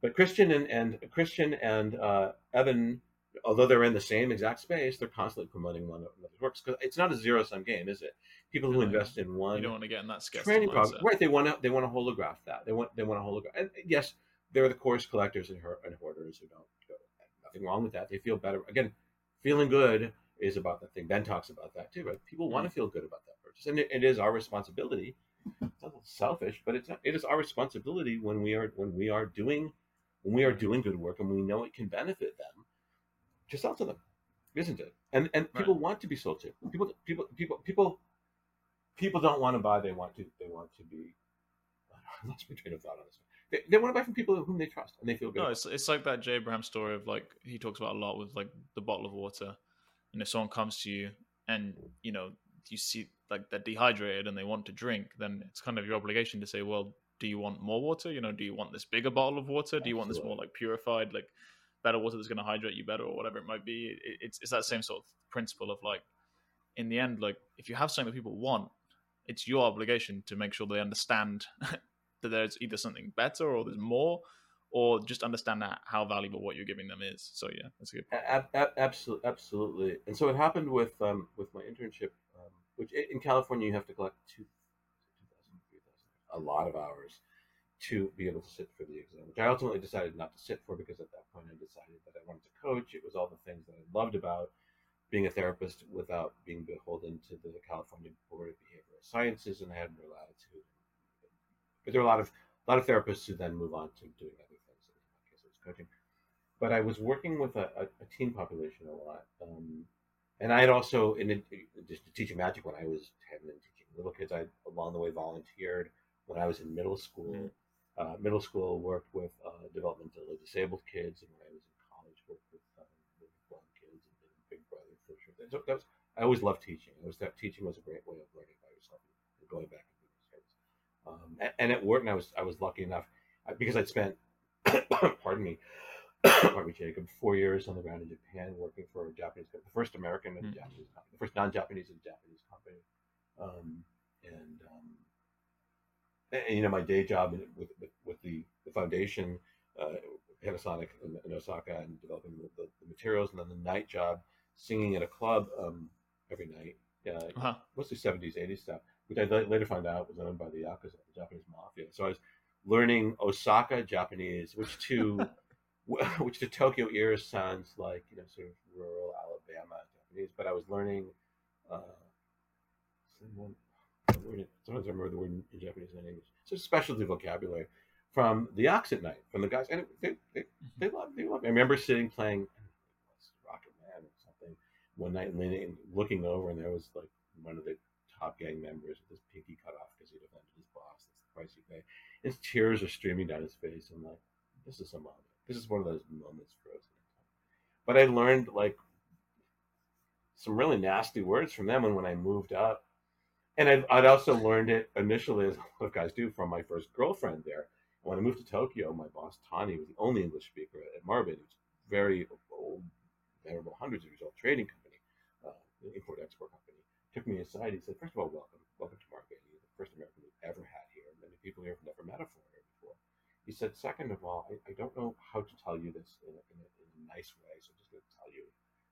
But Christian and, and Christian and uh, Eben, although they're in the same exact space, they're constantly promoting one another's works because it's not a zero sum game, is it? People who invest in one, you don't want to get in that training program, right? They want to they want to holograph that. They want they want to holograph. And yes, there are the course collectors and, and hoarders who don't. Nothing wrong with that. They feel better. Again, feeling good is about that thing. Ben talks about that too. Right? People want to feel good about that purchase, and it, it is our responsibility. It's a little selfish, but it's not, it is our responsibility when we are when we are doing when we are doing good work and we know it can benefit them, to sell to them, isn't it? And and people right. want to be sold to. People people people people people don't want to buy. They want to they want to be. I lost my train of thought on this. They, they want to buy from people whom they trust and they feel good. No, it's it's like that Jay Abraham story of like he talks about a lot with like the bottle of water, and if someone comes to you and you know you see like they're dehydrated and they want to drink, then it's kind of your obligation to say, well, do you want more water? You know, do you want this bigger bottle of water? Do you want this more like purified, like better water that's going to hydrate you better or whatever it might be? It, it's it's that same sort of principle of like, in the end, like if you have something that people want, it's your obligation to make sure they understand that there's either something better or there's more, or just understand that how valuable what you're giving them is. So yeah, that's a good. Point. absolutely, absolutely. And so it happened with um, with my internship, um, which in California you have to collect two a lot of hours to be able to sit for the exam, which I ultimately decided not to sit for because at that point I decided that I wanted to coach. It was all the things that I loved about being a therapist without being beholden to the California Board of Behavioral Sciences, and I had more latitude. But there are a lot of a lot of therapists who then move on to doing other things. In my case, I was coaching, but I was working with a, a, a teen population a lot, um, and I had also in just teaching magic when I was ten and teaching little kids. I along the way volunteered when I was in middle school. Mm. Uh, middle school worked with uh, developmentally disabled kids, and when I was in college, worked with, uh, with blind kids and Big Brother for sure. So that was, I always loved teaching. I was that teaching was a great way of learning by yourself and going back and doing things. Um, and, and it worked. And I was I was lucky enough because I'd spent, pardon me, pardon me, Jacob, four years on the ground in Japan working for a Japanese company, the first American and mm-hmm. Japanese company, the first non-Japanese and Japanese company. Um, and um, and, you know, my day job with with, with the, the foundation, uh, Panasonic in, in, Osaka, and developing the, the, the, materials, and then the night job, singing at a club um, every night, uh, uh-huh. mostly seventies, eighties stuff, which I later found out was owned by the Yakuza, the Japanese mafia. So I was learning Osaka Japanese, which to which to Tokyo ears sounds like you know sort of rural Alabama Japanese, but I was learning. Uh, sometimes I remember the word in Japanese and English. It's a specialty vocabulary from the Oxit Night, from the guys, and they they, they mm-hmm. love they love. I remember sitting playing Rocket Man or something one night and leaning, looking over, and there was like one of the top gang members with his pinky cut off because he'd offended his boss. That's the price you paid. His tears are streaming down his face. I'm like, this is a moment. This is one of those moments frozen. But I learned like some really nasty words from them. And when I moved up, and I'd, I'd also learned it initially, as a lot of guys do, from my first girlfriend there. When I moved to Tokyo, my boss Tani was the only English speaker at Marubeni. It was very old, venerable, hundreds of years old trading company, uh, import export company. Took me aside. He said, first of all, welcome, welcome to Marubeni. You're the first American we've ever had people here have never met a foreigner before. He said, second of all, I, I don't know how to tell you this in a, in a, in a nice way, so I'm just going to tell you.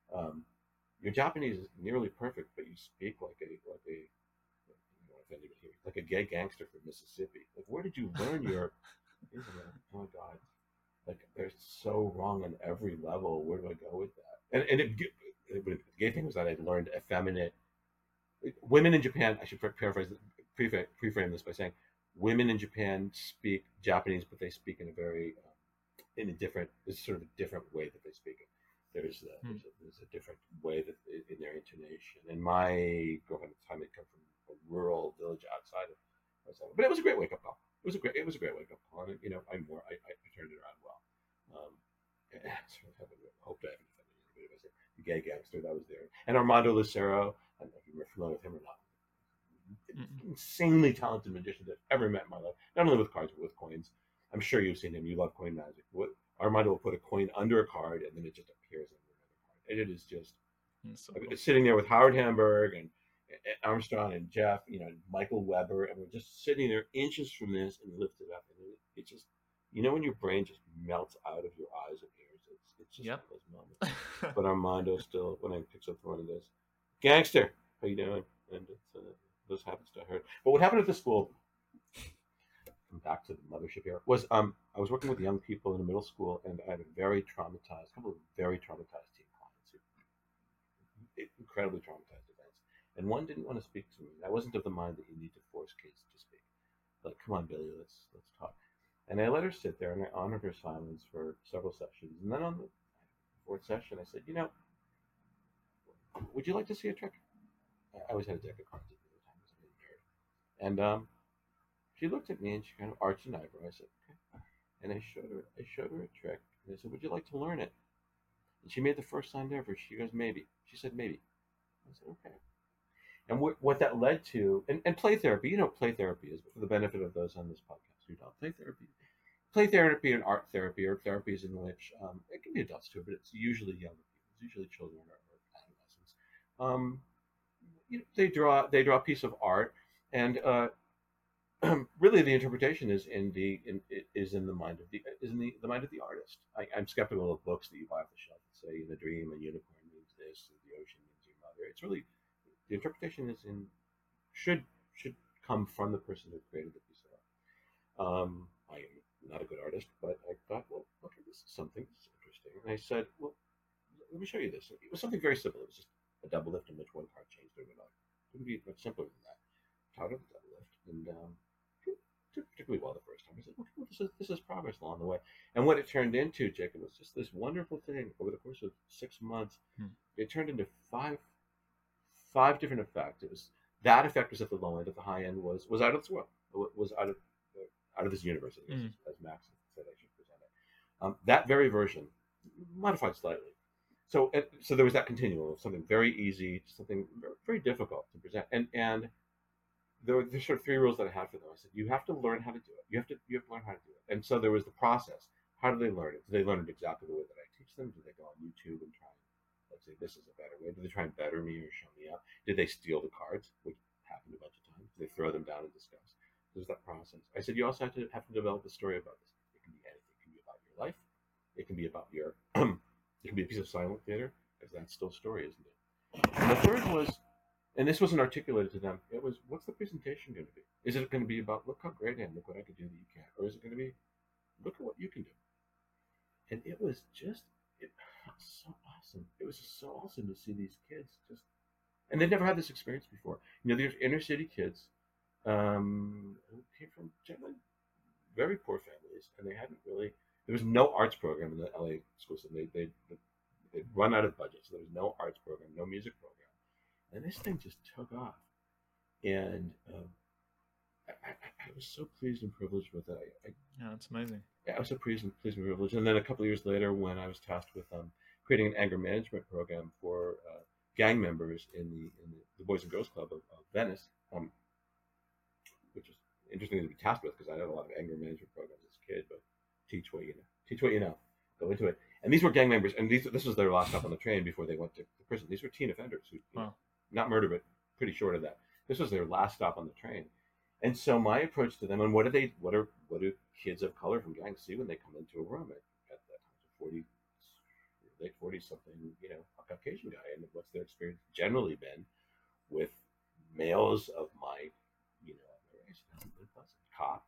Um, your Japanese is nearly perfect, but you speak like a like a like a gay gangster from Mississippi. Like, where did you learn your? oh my god, like they're so wrong on every level. Where do I go with that? And and it, it, the gay thing was that I learned effeminate. Women in Japan, I should paraphrase, preframe this by saying, women in Japan speak Japanese, but they speak in a very, um, in a different, it's sort of a different way that they speak it. There's a, hmm. there's, a, there's a different way that in their intonation. And my girlfriend at the time had come from a rural village outside of. But it was a great wake up call. It was a great it was a great wake up call, and you know I more I, I turned it around well. Um, so I hope I haven't offended anybody by saying the gay gangster that was there, and Armando Lucero. I don't know if you're familiar with him or not. Insanely talented magician that I've ever met in my life. Not only with cards but with coins. I'm sure you've seen him. You love coin magic. What Armando will put a coin under a card and then it just appears under another card. And it is just so cool. sitting there with Howard Hamburg and Armstrong and Jeff, you know, Michael Weber, and we're just sitting there inches from this and lift it up, and it, it just, you know, when your brain just melts out of your eyes and ears, it's it's just yep. those moments. but Armando still, when I picks up the phone, he goes, "Gangster, how you doing?" And it's, uh, those happens to hurt. But what happened at the school? Back to the mothership here was um I was working with young people in a middle school, and I had a very traumatized, couple of very traumatized teen clients, who, incredibly traumatized events. and one didn't want to speak to me. I wasn't of the mind that you need to force kids to speak. Like, come on, Billy, let's let's talk. And I let her sit there, and I honored her silence for several sessions. And then on the fourth session, I said, you know, would you like to see a trick? I always had a deck of cards at the time, I was a nerd. And um, she looked at me and she kind of arched an eyebrow. I said, okay. And I showed her, I showed her a trick. And I said, would you like to learn it? And she made the first sign ever. She goes, maybe. She said, maybe. I said, okay. And what, what that led to, and, and play therapy, you know, play therapy is for the benefit of those on this podcast who don't play therapy. Play therapy and art therapy or therapies in which um, it can be adults too, but it's usually younger people, it's usually children or, or adolescents. Um, you know, they draw they draw a piece of art, and uh, really the interpretation is in the in, is in the mind of the is in the, the mind of the artist. I, am skeptical of books that you buy off the shelf that say in a dream a unicorn means this, the ocean means your mother. It's really the interpretation is in should should come from the person who created the piece of art. Um, I am not a good artist, but I thought, well, okay, this is something that's interesting. And I said, well, let me show you this. It was something very simple. It was just a double lift in which one card changed overnight. It couldn't be much simpler than that. Her the double lift, and um, did particularly well the first time. I said, okay, well, this is this is progress along the way. And what it turned into, Jacob, was just this wonderful thing over the course of six months. Hmm. It turned into five five different effects. It was that effect was at the low end. At the high end was was out of this world. Was out of out of this universe, guess, mm. as Max said I should present it. Um, that very version, modified slightly. So so there was that continuum of something very easy to something very, very difficult to present, and and there were sort of three rules that I had for them. I said you have to learn how to do it. You have to you have to learn how to do it. And so there was the process. How do they learn it? Do they learn it exactly the way that I teach them? Do they go on YouTube and try and let's say this is a better way? Do they try and better me or show me up? Did they steal the cards, which happened a bunch of times? They throw them down in disgust? There's that process. I said you also have to have to develop a story about this. It can be anything. It can be about your life. It can be about your. it can be a piece of silent theater, because that's still story, isn't it? And the third was, and this wasn't articulated to them. It was, what's the presentation going to be? Is it going to be about look how great I am, look what I can do that you can't, or is it going to be look at what you can do? And it was just it was so awesome. It was just so awesome to see these kids just, and they'd never had this experience before. You know, these inner city kids um, who came from generally very poor families, and they hadn't really. There was no arts program in the LA school system. They they they'd run out of budget, so there was no arts program, no music program, and this thing just took off. And um, I, I, I, was so pleased and privileged with it. I, I, yeah, it's amazing. Yeah, I was so pleased and pleased and privileged. And then a couple of years later, when I was tasked with um, creating an anger management program for uh, gang members in the in the, the Boys and Girls Club of, of Venice, um, which is interesting to be tasked with because I had a lot of anger management programs as a kid. But teach what you know, teach what you know, go into it. And these were gang members, and these this was their last stop on the train before they went to prison. These were teen offenders who, Wow. Not murder, but pretty short of that. This was their last stop on the train. And so my approach to them, and what do they, what are, what do kids of color from gangs see when they come into a room at, at that time, forty, late forty something, you know, a Caucasian guy, and what's their experience generally been with males of my, you know, race, Hasn't been cop,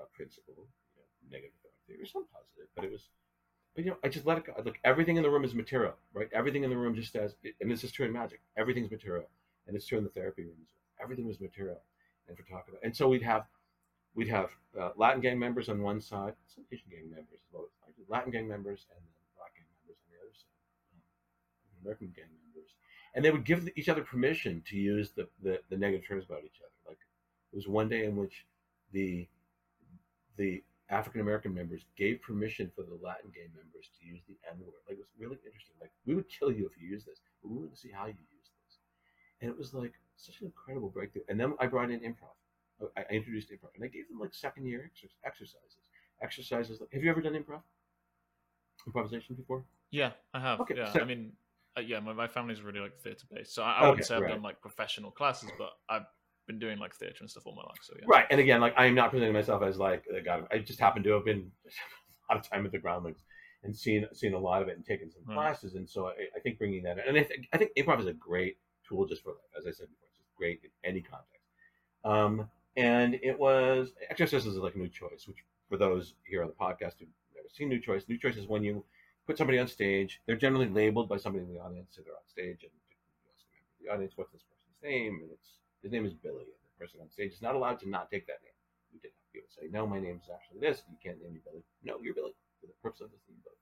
uh, principal, you know, negative authority, or some positive, but it was. But you know, I just let it go. Look, everything in the room is material, right? Everything in the room just as, and this is true in magic. Everything's material, and it's true in the therapy rooms. Everything was material, and for talk about. And so we'd have, we'd have uh, Latin gang members on one side, some Asian gang members, Latin gang members, and then Black gang members on the other side, um, American gang members, and they would give each other permission to use the, the the negative terms about each other. Like it was one day in which the the African American members gave permission for the Latin gay members to use the N word. Like it was really interesting. Like we would kill you if you use this, but we to see how you use this. And it was like such an incredible breakthrough. And then I brought in improv. I, I introduced improv, and I gave them like second year exer- exercises. Exercises. Like, have you ever done improv? Improvisation before? Yeah, I have. Okay, yeah, so- I mean, uh, yeah, my, my family's really like theatre based, so I, I Okay, wouldn't say I've right. done like professional classes, but I've been doing like theatre and stuff all my life. So yeah, Right. And again, like I am not presenting myself as like a guy. I just happen to have been a lot of time at the Groundlings and seen seen a lot of it and taken some Right. classes. And so I, I think bringing that in, and I think I think improv is a great tool just for. As I said before, it's just great in any context. Um, and it was exercises is like new choice, which for those here on the podcast who've never seen new choice, new choice is when you put somebody on stage. They're generally labeled by somebody in the audience, so they're on stage, and you ask a member of the audience what's this person's name, and it's his name is Billy, and the person on stage is not allowed to not take that name. You did to be able to say, no, my name is actually this. You can't name me Billy. No, you're Billy. For the purpose of this, Billy.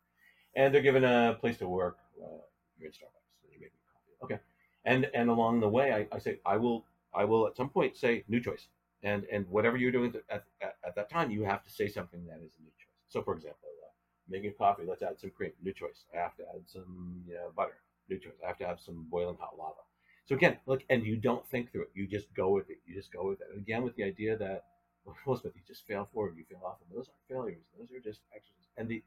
And they're given a place to work. Uh, you're in Starbucks, and you make me coffee. Okay. And and along the way, I, I say, I will I will at some point say new choice. And and whatever you're doing at, at, at that time, you have to say something that is a new choice. So, for example, uh, making coffee, let's add some cream, new choice. I have to add some you know, butter, new choice. I have to have some boiling hot lava. So again, look, and you don't think through it. You just go with it. You just go with it. And again, with the idea that, well, Elizabeth, you just fail forward, you fail often. Those aren't failures. Those are just exercises. And the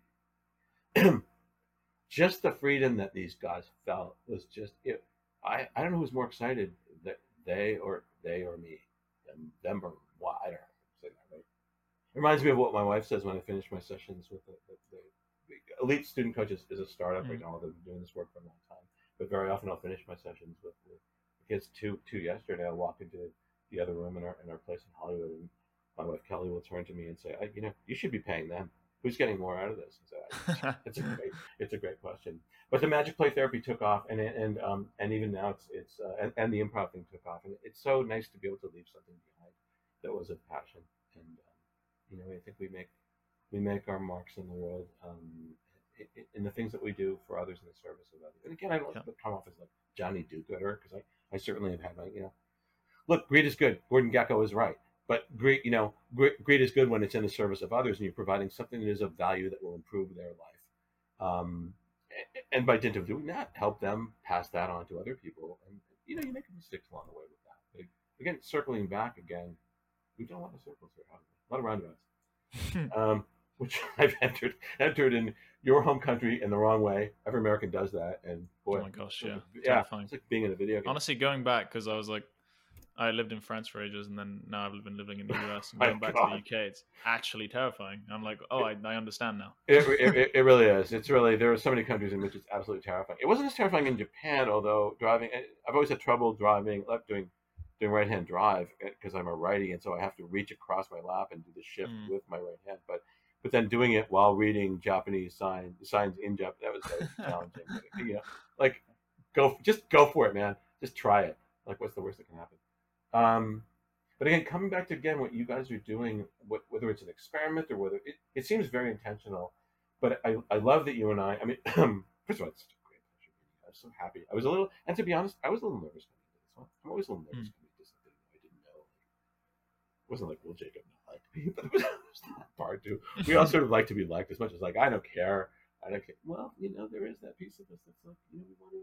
just the freedom that these guys felt was just it. I I don't know who's more excited that they or they or me, them them or why. I don't know. Say that right. It reminds me of what my wife says when I finish my sessions with the, the, the, elite student coaches is a startup right Mm. now. They've been doing this work for a long time, but very often I'll finish my sessions with, the kids. Two two yesterday, I'll walk into the other room in our in our place in Hollywood, and my wife Kelly will turn to me and say, I, "You know, you should be paying them. Who's getting more out of this?" So it's a great it's a great question. But the magic play therapy took off, and and um and even now it's it's uh, and, and the improv thing took off, and it's so nice to be able to leave something behind that was a passion. And um, you know, I think we make we make our marks in the world um, in, the things that we do for others in the service of others. And again, I don't Yeah. come off as like Johnny Do-Gooder because I I certainly have had my you know, look, greed is good. Gordon Gekko is right. But greed, you know, greed, greed is good when it's in the service of others and you're providing something that is of value that will improve their life. Um, and by dint of doing that, help them pass that on to other people. And you know, you make mistakes along the way with that. But again, circling back again, we've done a lot of circles here, haven't we? A lot of roundabouts. um, which I've entered entered in your home country in the wrong way. Every American does that, and boy, Oh my gosh, yeah. yeah, Terrifying. it's like being in a video game. Honestly, going back because I was like, I lived in France for ages, and then now I've been living in the US and going back God. to the UK. It's actually terrifying. I'm like, oh, I, I understand now. It, it, it- it really is. It's really there are so many countries in which it's absolutely terrifying. It wasn't as terrifying in Japan, although driving. I've always had trouble driving, like doing doing right hand drive because I'm a righty, and so I have to reach across my lap and do the shift Mm. with my right hand. But but then doing it while reading Japanese sign signs in Japanese that was very challenging. But, you know, like go just go for it, man. Just try it. Like what's the worst that can happen? Um, but again, coming back to again what you guys are doing, wh- whether it's an experiment or whether it, it seems very intentional. But I, I love that you and I. I mean, first of all, it's such a great pleasure. I was so happy. I was a little, and to be honest, I was a little nervous coming into this one. I'm always a little nervous coming into something I didn't know. It wasn't like, well, Jacob not like me, but it was, that part too. We all sort of like to be liked as much as like I don't care. I don't care. Well, you know, there is that piece of us that's like, you know, we want to.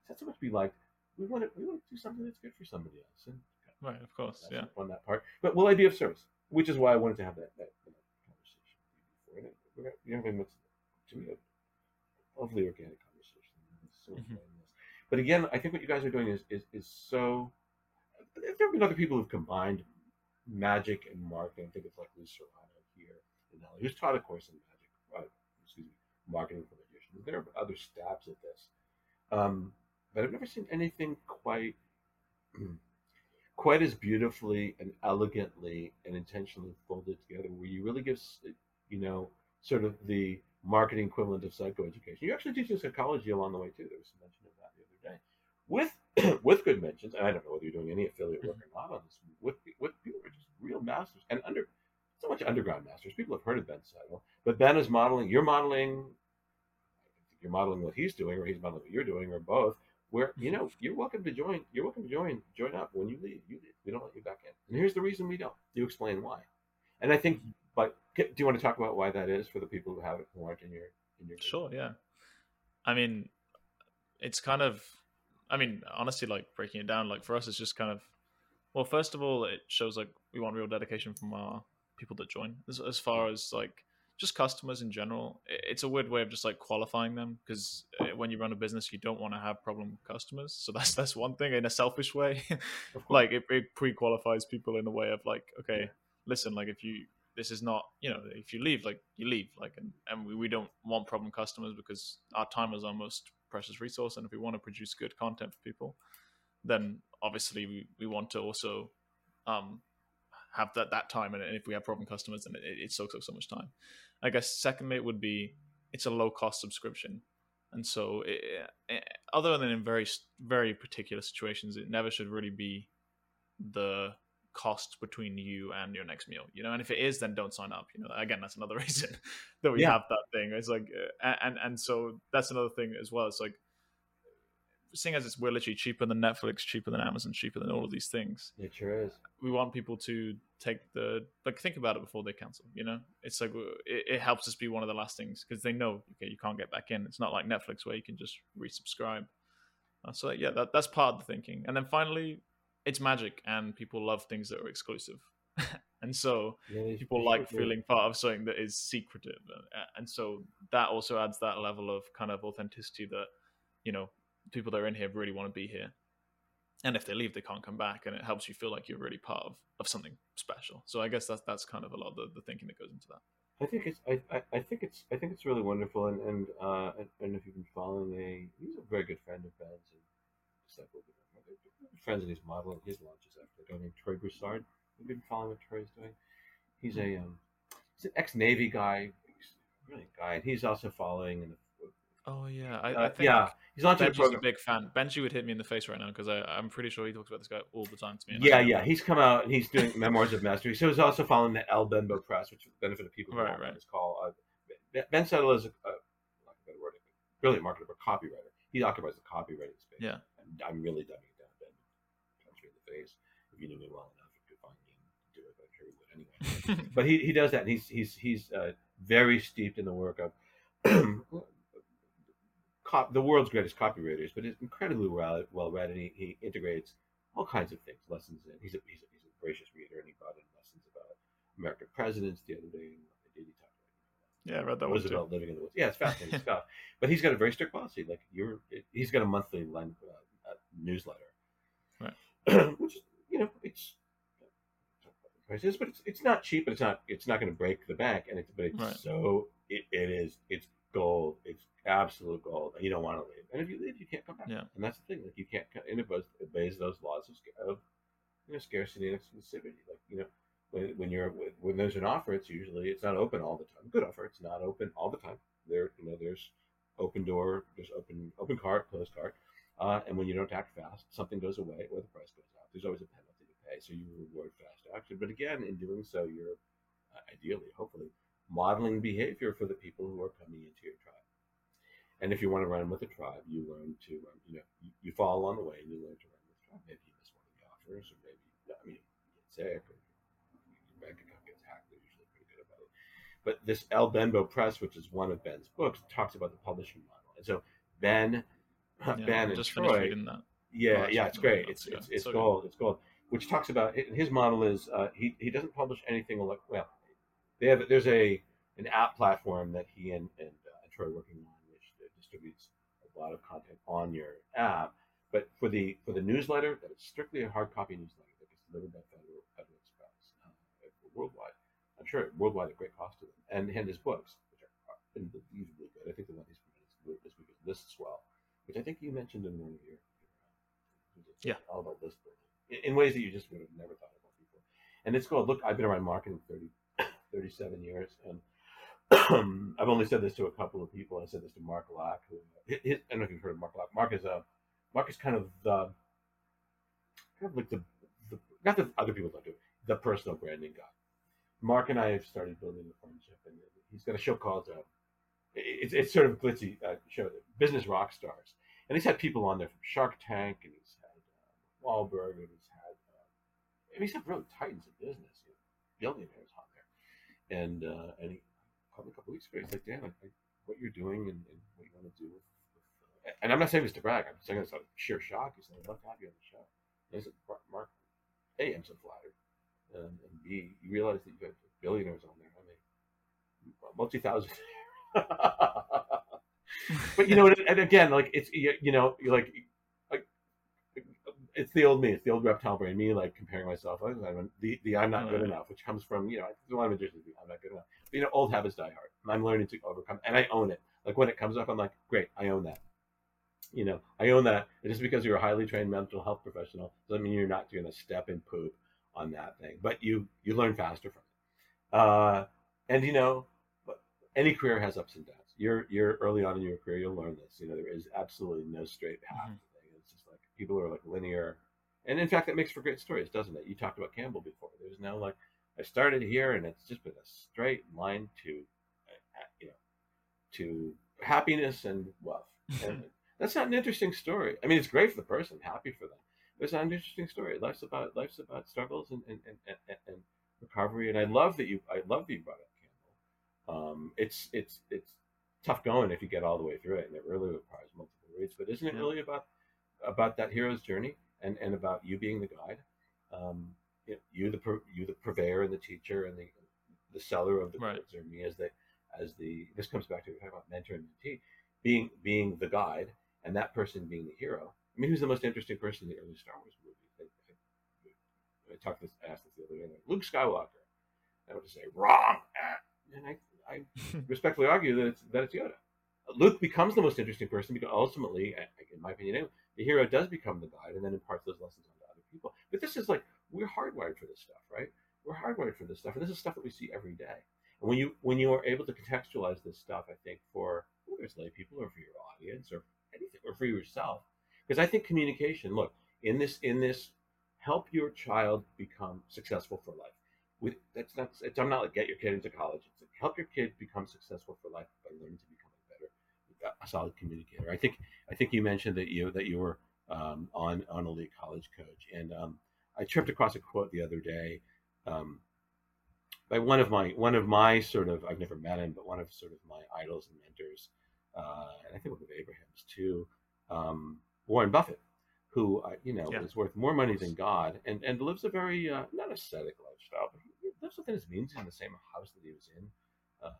it's not so much be liked. we want to we want to do something that's good for somebody else and right of course yeah on that part. But will I be of service? Which is why I wanted to have that that, that conversation before. We're, you're having to me a lovely organic conversation. So Mhm. But again, I think what you guys are doing is is, is so. There have been other people who've combined magic and marketing. I think it's like Lou Serrano here in LA, who's taught a course in magic, uh, excuse me, marketing for magicians. There are other stabs at this, um, but I've never seen anything quite quite as beautifully and elegantly and intentionally folded together, where you really give, you know, sort of the marketing equivalent of psychoeducation. You're actually teaching psychology along the way too. There was mention of that the other day, with with good mentions. And I don't know whether you're doing any affiliate work or not on this. With with people who are just real masters and under so much underground masters. People have heard of Ben Settle, but Ben is modeling. You're modeling. You're modeling what he's doing, or he's modeling what you're doing, or both. Where you know you're welcome to join. You're welcome to join. Join up when you leave. You leave. We don't let you back in. And here's the reason we don't. You explain why. And I think, but do you want to talk about why that is for the people who have it who aren't in your in your group? Sure, yeah. I mean, it's kind of, I mean, honestly, like breaking it down, like for us, it's just kind of, well, first of all, it shows like we want real dedication from our people that join. As, as far as like just customers in general, it's a weird way of just like qualifying them because uh, when you run a business, you don't want to have problem customers. So that's that's one thing in a selfish way. Like it, it pre-qualifies people in a way of like, okay, listen, like if you this is not you know if you leave like you leave like and, and we, we don't want problem customers because our time is our most precious resource and if we want to produce good content for people then obviously we, we want to also um have that that time and if we have problem customers then it, it soaks up so much time. I guess secondly it would be it's a low cost subscription. And so it, it, other than in very very particular situations it never should really be the cost between you and your next meal you know and if it is then don't sign up you know again that's another reason that we Yeah. have that thing. It's like uh, and and so that's another thing as well it's like seeing as it's we're literally cheaper than netflix cheaper than amazon cheaper than all of these things It sure is. we want people to take the like think about it before they cancel you know? It's like uh, it, it helps us be one of the last things because they know okay you can't get back in. It's not like netflix where you can just resubscribe. Uh, so yeah that, that's part of the thinking. And then finally it's magic and people love things that are exclusive. And so Yeah, people like sure. feeling part of something that is secretive uh, and so that also adds that level of kind of authenticity that you know people that are in here really want to be here. And if they leave they can't come back and it helps you feel like you're really part of, of something special. So i guess that's that's kind of a lot of the, the thinking that goes into that. I think it's I, I, I think it's I think it's really wonderful and and uh and, and if you've been following a he's a very good friend of Ben's and disciple of him. They're friends and his launches after a guy named Troy Broussard. You've been following what Troy's doing. He's a um he's an ex Navy guy, he's brilliant guy, and he's also following and oh yeah i, uh, I think yeah he's launching a benji's a program. big fan benji would hit me in the face right now because i'm pretty sure he talks about this guy all the time to me Yeah, yeah, he's come out and he's doing memoirs of mastery. So he's also following the El Benbo Press, which for the benefit of people who Right, right. what it's called. Uh, Ben Settle is a, a like a better word, a brilliant marketer, but copywriter. He occupies the copywriting space. Yeah. And I'm really dumbing it down. Ben punch me in the face. If you knew me well enough, you could find me and do it, but I'm sure you would anyway. but he, he does that, and he's he's he's uh, very steeped in the work of cop, the world's greatest copywriters, but he's incredibly well well read, and he, he integrates all kinds of things, lessons in. He's a he's a, he's a voracious reader, and he brought in lessons about American presidents the other day. Did he talk yeah i read that one too living in the woods? Yeah, it's fascinating stuff. But he's got a very strict policy. Like you're, he's got a monthly uh, uh, newsletter. which is you know it's prices, but it's it's not cheap, but it's not it's not going to break the bank, and it's but it's Right. so it, it is it's gold, it's absolute gold, and you don't want to leave. And if you leave, you can't come back. Yeah. and that's the thing. Like you can't, and it obeys, obeys those laws of, of you know scarcity and exclusivity. Like you know. When, when you're when there's an offer, it's usually it's not open all the time. Good offer, it's not open all the time. There, you know, there's open door, there's open open cart, closed cart, uh, and when you don't act fast, something goes away or the price goes up. There's always a penalty to pay, so you reward fast action. But again, in doing so, you're uh, ideally, hopefully, modeling behavior for the people who are coming into your tribe. And if you want to run with a tribe, you learn to, um, you know, you, you follow along the way and you learn to run with the tribe. Maybe you miss one of the offers, or maybe, I mean, you get sick, or your bank account gets hacked. They're usually pretty good about it. But this El Benbo Press, which is one of Ben's books, talks about the publishing model. And so Ben Yeah, and finished Troy. reading that. Yeah, yeah, it's great. It's it's it's So good. gold. It's gold. Which talks about his model is uh, he he doesn't publish anything like well, they have there's a an app platform that he and and, uh, and Troy are working on, which distributes a lot of content on your app. But for the for the newsletter, that is strictly a hard copy newsletter that gets delivered by Federal, Federal Express uh, worldwide. I'm sure worldwide at great cost to them, and and his books, which are unbelievably good. I think the one he's promoting this week is List Swell, which I think you mentioned in one of your, your uh, Yeah. all about list building in, ways that you just would have never thought about before. And it's called Look. I've been around marketing 30, 37 years, and I've only said this to a couple of people. I said this to Mark Lack, who his, I don't know if you've heard of Mark Lack. Mark is a Mark is kind of the kind of like the, the not that other people don't do the personal branding guy. Mark and I have started building a friendship, and he's got a show called uh, it's it's sort of glitzy uh, show, Business Rock Stars, and he's had people on there from Shark Tank, and he's had uh, Wahlberg, and he's had uh, and he's had real titans of business, you know, billionaires on there, and uh, and he called me a couple weeks ago. He's like, Dan, what you're doing and, and what you want to do with, with uh, and I'm not saying this to brag. I'm saying this out of sheer shock. He said, I'd love to have you on the show. And I said, Mark, A, I'm so flattered. Um, and B, you realize that you have billionaires on there. I mean, multi thousand. but you know, and, and again, like it's you, you know, like, like it's the old me, it's the old reptile brain, me like comparing myself. like, I'm, the the I'm not good enough, which comes from you know, a lot of magicians. I'm not good enough. But, you know, old habits die hard, and I'm learning to overcome, and I own it. Like when it comes up, I'm like, great, I own that. You know, I own that. And just because you're a highly trained mental health professional doesn't mean you're not going to step and poop on that thing. But you you learn faster from it. Uh, and you know, any career has ups and downs. You're you're early on in your career, you'll learn this. You know, there is absolutely no straight path. Mhm. It's just like people are like linear, and in fact, that makes for great stories, doesn't it? You talked about Campbell before. There's no like I started here, and it's just been a straight line to, uh, you know, to happiness and wealth. And that's not an interesting story. I mean, it's great for the person, happy for them. But it's not an interesting story. Life's about life's about struggles and and, and, and, and recovery. And I love that you I love that you brought up Campbell. Um, it's it's it's tough going if you get all the way through it, and it really requires multiple reads. But isn't it really about about that hero's journey and and about you being the guide? Um, you, the you the purveyor and the teacher and the the seller of the Right. goods, or me as the as the this comes back to we're talking about mentor and mentee, being being the guide and that person being the hero. I mean, who's the most interesting person in the early Star Wars movie? I, I, I talked this, asked this the other day. Luke Skywalker. I would just say wrong, and I, I respectfully argue that it's that it's Yoda. Luke becomes the most interesting person because ultimately, in my opinion, the hero does become the guide and then imparts those lessons onto other people. But this is like we're hardwired for this stuff, right? We're hardwired for this stuff, and this is stuff that we see every day. And when you when you are able to contextualize this stuff, I think for whether it's lay people or for your audience or anything or for yourself, because I think communication. Look in this in this help your child become successful for life. With that's not it's, I'm not like get your kid into college. It's like help your kid become successful for life by learning to become a better, a solid communicator. I think I think you mentioned that you that you were um, on on elite college coach, and um, I tripped across a quote the other day um, by one of my one of my sort of I've never met him, but one of sort of my idols and mentors, uh, and I think one of Abraham's too, um, Warren Buffett, who uh, you know Yeah. is worth more money than God, and and lives a very uh, not ascetic lifestyle, but he lives within his means. He's in the same house that he was in uh,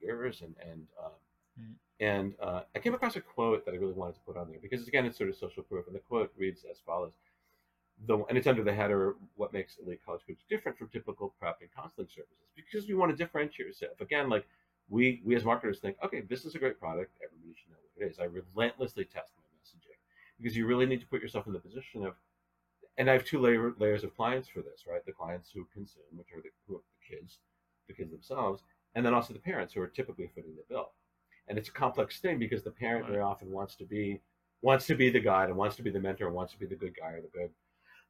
years, and and um, Mhm. and uh, I came across a quote that I really wanted to put on there because again, it's sort of social proof, and the quote reads as follows: the and it's under the header what makes elite college coach different from typical prep and counseling services because we want to differentiate yourself again like we we as marketers think okay this is a great product everybody should know what it is i relentlessly test because you really need to put yourself in the position of and i have two layer, layers of clients for this right the clients who consume which are the, who are the kids the kids themselves and then also the parents who are typically footing the bill and it's a complex thing because the parent very often wants to be wants to be the guide and wants to be the mentor and wants to be the good guy or the good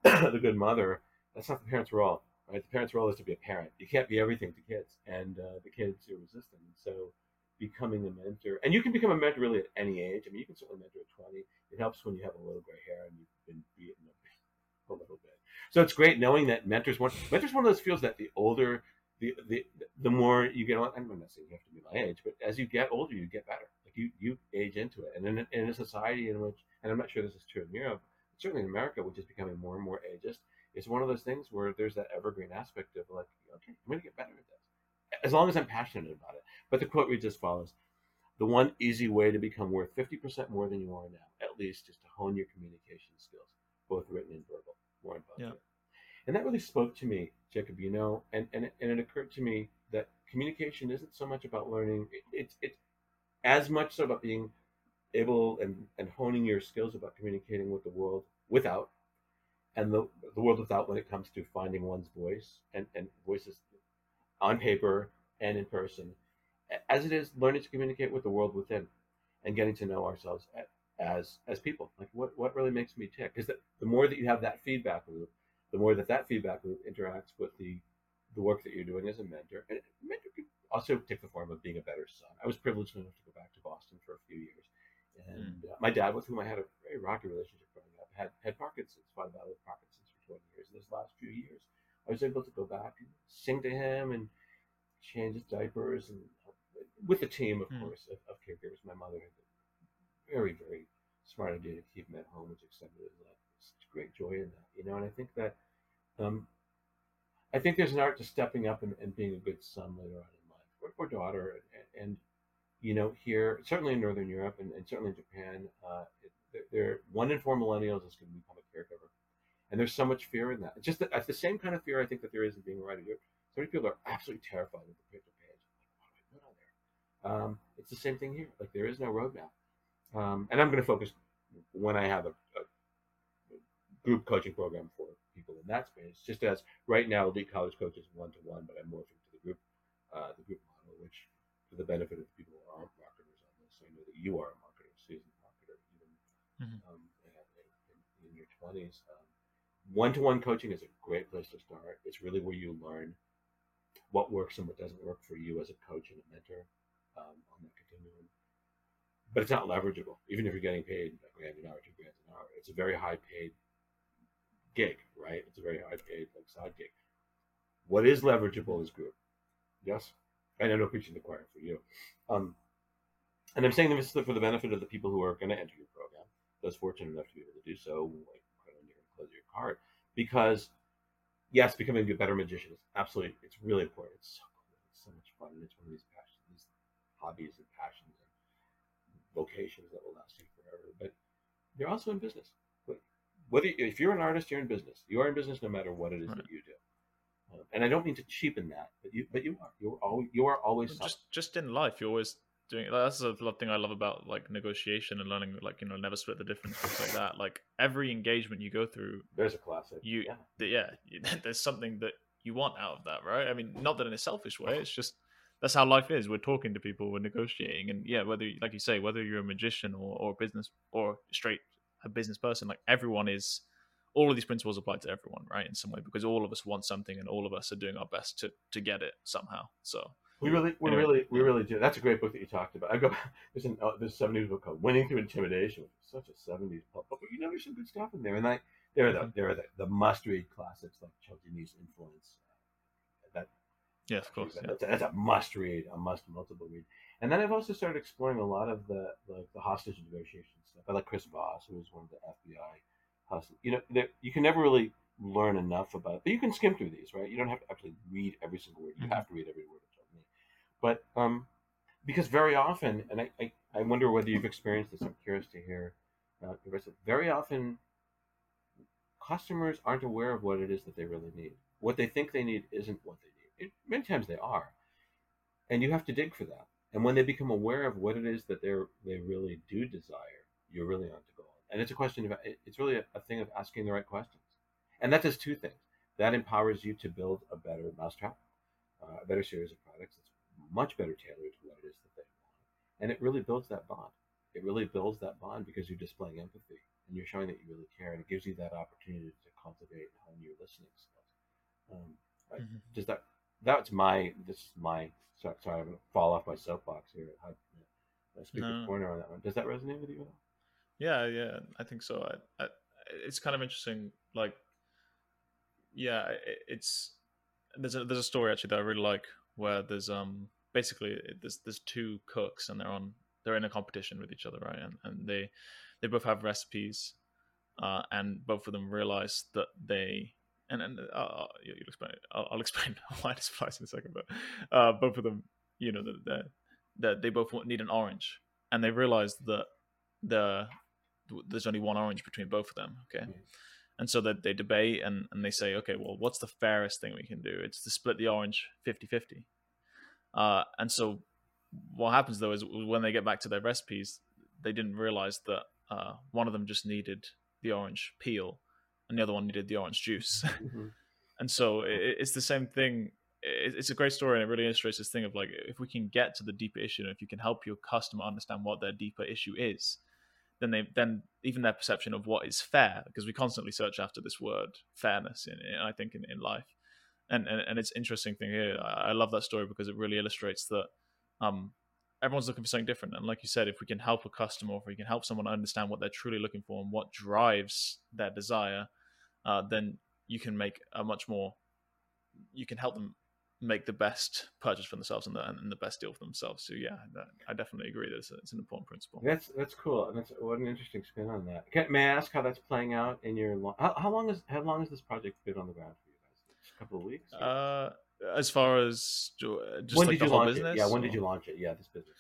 the good mother. That's not the parent's role, right? The parent's role is to be a parent. You can't be everything to kids, and uh, the kids are resistant. So, becoming a mentor, and you can become a mentor really at any age. I mean, you can certainly mentor at twenty. It helps when you have a little gray hair and you've been beaten a, a little bit. So it's great knowing that mentors one mentors one of those feels that the older. The, the the more you get on, I'm not saying you have to be my age, but as you get older, you get better. Like you you age into it, and in, in a society in which, and I'm not sure this is true in Europe, certainly in America, which is becoming more and more ageist, it's one of those things where there's that evergreen aspect of like, okay, I'm going to get better at this, as long as I'm passionate about it. But the quote reads as follows: "The one easy way to become worth 50% more than you are now, at least, is to hone your communication skills, both written and verbal." Warren Buffett. Yeah. And that really spoke to me, Jacob. You know, and and it, and it occurred to me that communication isn't so much about learning; it, it's it's as much so about being able and, and honing your skills about communicating with the world without and the, the world without when it comes to finding one's voice and, and voices on paper and in person as it is learning to communicate with the world within and getting to know ourselves as as people. Like what what really makes me tick is that the more that you have that feedback loop the more that that feedback loop interacts with the the work that you're doing as a mentor. And mentor could also take the form of being a better son. I was privileged enough to go back to boston for a few years. And uh, my dad with whom i had a very rocky relationship growing up had had parkinson's fought a battle with parkinson's for 20 years. And those last few years i was able to go back and sing to him and change his diapers and with a team of Mm. course of, of caregivers my mother had a very very smart idea to keep him at home which extended his life such great joy in that you know and i think that um, I think there's an art to stepping up and, and being a good son later on in life or, or daughter. And, and, you know, here, certainly in Northern Europe and, and certainly in Japan, uh, it, there, one in four millennials is going to become a caregiver. And there's so much fear in that. It's just that, it's the same kind of fear I think that there is in being a writer. So many people are absolutely terrified of the picture page. Like, what do I put on there? Um, it's the same thing here. Like, there is no roadmap. Um, and I'm going to focus when I have a, a group coaching program for people in that space. Just as right now, elite college coaches one to one, but I'm morphing to the group, uh, the group model, which for the benefit of the people who aren't marketers on this, so I know that you are a marketer, seasoned marketer, even Mhm. um, in, in, in your twenties. Um, one to one coaching is a great place to start. It's really where you learn what works and what doesn't work for you as a coach and a mentor um, on that continuum. But it's not leverageable, even if you're getting paid a grand an hour, two grand an hour. It's a very high paid gig, right? It's a very high paid like side gig. What is leverageable is group. Yes, and I know preaching the choir for you. Um, and I'm saying this for the benefit of the people who are going to enter your program, those fortunate enough to be able to do so, like when you're going to close your cart, because yes, becoming a better magician is absolutely it's really important. It's so cool. It's so much fun, and it's one of these passions, these hobbies and passions and vocations that will last you forever. But you're also in business. Whether if you're an artist, you're in business. You are in business no matter what it is Right. that you do. Um, and I don't mean to cheapen that, but you but you are you're always you are always just just in life, you're always doing. That's a lot thing I love about like negotiation and learning. Like you know, never split the difference, things like that. Like every engagement you go through, there's a classic. you yeah. yeah, there's something that you want out of that, right? I mean, not that in a selfish way. It's just that's how life is. We're talking to people, we're negotiating, and yeah, whether like you say, whether you're a magician or or a business or straight a business person, like everyone is. All of these principles apply to everyone, right? In some way, because all of us want something, and all of us are doing our best to to get it somehow. So We really, we Anyway. really, we really do. That's a great book that you talked about. I go. There's an uh, there's a '70s book called "Winning Through Intimidation," such a '70s book, but you know there's some good stuff in there. And like there are the Mhm. there are the, the must read classics like Cialdini's Influence. That yeah, of course, yeah. that's, a, that's a must read, a must multiple read. And then I've also started exploring a lot of the like the hostage negotiation stuff. I like Chris Voss, who was one of the FBI hostage. You know, there, you can never really learn enough about it, but you can skim through these, right? You don't have to actually read every single word. You Mhm. have to read every word it told me. But um, because very often, and I, I, I wonder whether you've experienced this. I'm curious to hear. Uh, very often, customers aren't aware of what it is that they really need. What they think they need isn't what they need. It, many times they are, and you have to dig for that. And when they become aware of what it is that they they really do desire, you're really on to goal. And it's a question of it's really a, a thing of asking the right questions. And that does two things. That empowers you to build a better mousetrap, uh, a better series of products much better tailored to what it is that they want. And it really builds that bond. It really builds that bond because you're displaying empathy and you're showing that you really care, and it gives you that opportunity to cultivate and hone your listening skills. Um? Mhm. Does that? That's my. This is my. Sorry, sorry I'm gonna fall off my soapbox here. I, I speak No. corner on that one. Does that resonate with you at all? Yeah, yeah, I think so. I, I, it's kind of interesting. Like, yeah, it, it's there's a there's a story actually that I really like where there's um basically it- there's there's two cooks and they're on they're in a competition with each other, right? And and they they both have recipes, uh, and both of them realize that they and and uh, uh you'll explain. I'll, I'll explain why this applies in a second, but uh, both of them, you know, that that they both need an orange, and they realize that the there's only one orange between both of them. Okay. Mm-hmm. And so that they debate and, and they say, okay, well, what's the fairest thing we can do? It's to split the orange 50 50. Uh, and so what happens though is when they get back to their recipes, they didn't realize that uh, one of them just needed the orange peel and the other one needed the orange juice. Mm-hmm. and so it, it's the same thing. It, it's a great story and it really illustrates this thing of like, if we can get to the deeper issue and if you can help your customer understand what their deeper issue is, then they then even their perception of what is fair because we constantly search after this word fairness in, in I think in, in life and, and and it's interesting thing here I, love that story because it really illustrates that um everyone's looking for something different and like you said if we can help a customer if we can help someone understand what they're truly looking for and what drives their desire uh, then you can make a much more you can help them make the best purchase for themselves and the, and the best deal for themselves. So yeah, I definitely agree that it's, it's, an important principle. That's that's cool. And that's what an interesting spin on that. Can, may I ask how that's playing out in your how, how long is how long has this project been on the ground for you guys? Just a couple of weeks. Or? Uh, as far as just when like did you launch business, it? Yeah, when or? did you launch it? Yeah, this business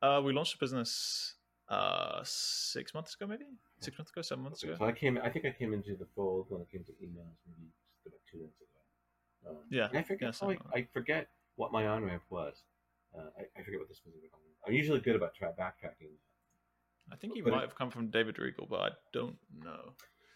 Uh, we launched the business uh six months ago, maybe six months ago, seven months okay. ago. So I came. I think I came into the fold when it came to emails, maybe just about two months ago. Um, yeah. I forget. Yeah, I, I, forget what my on ramp was. Uh, I, I, forget what this was. I'm usually good about tra- backtracking. I think you but might it, have come from David Regal, but I don't know.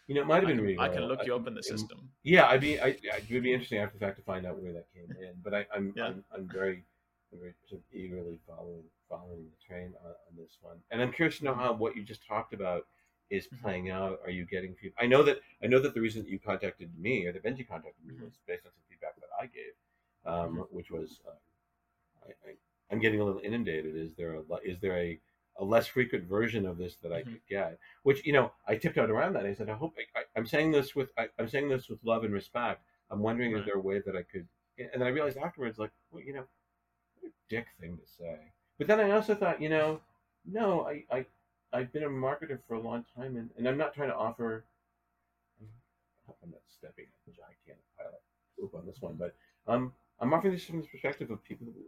You know, it might have been can, I can look you up in the system. Yeah, I'd be. I, it would be interesting after the fact to find out where that came in. But I, am yeah. I'm, I'm very, I'm very sort of eagerly following following the train on, on this one, and I'm curious to know how what you just talked about is mm-hmm. playing out? Are you getting people? I know that I know that the reason that you contacted me or that Benji contacted me mm-hmm. was based on some feedback that I gave, um, mm-hmm. which was uh, I, am getting a little inundated. Is there a is there a, a less frequent version of this that I mm-hmm. could get? Which you know I tiptoed around that. I said I hope I, am saying this with I, am saying this with love and respect. I'm wondering right. is there a way that I could? And then I realized afterwards, like, well, you know, what a dick thing to say. But then I also thought, you know, no, I, I I've been a marketer for a long time, and, and I'm not trying to offer. I'm not stepping on the gigantic pilot poop on this one, but um, I'm offering this from the perspective of people who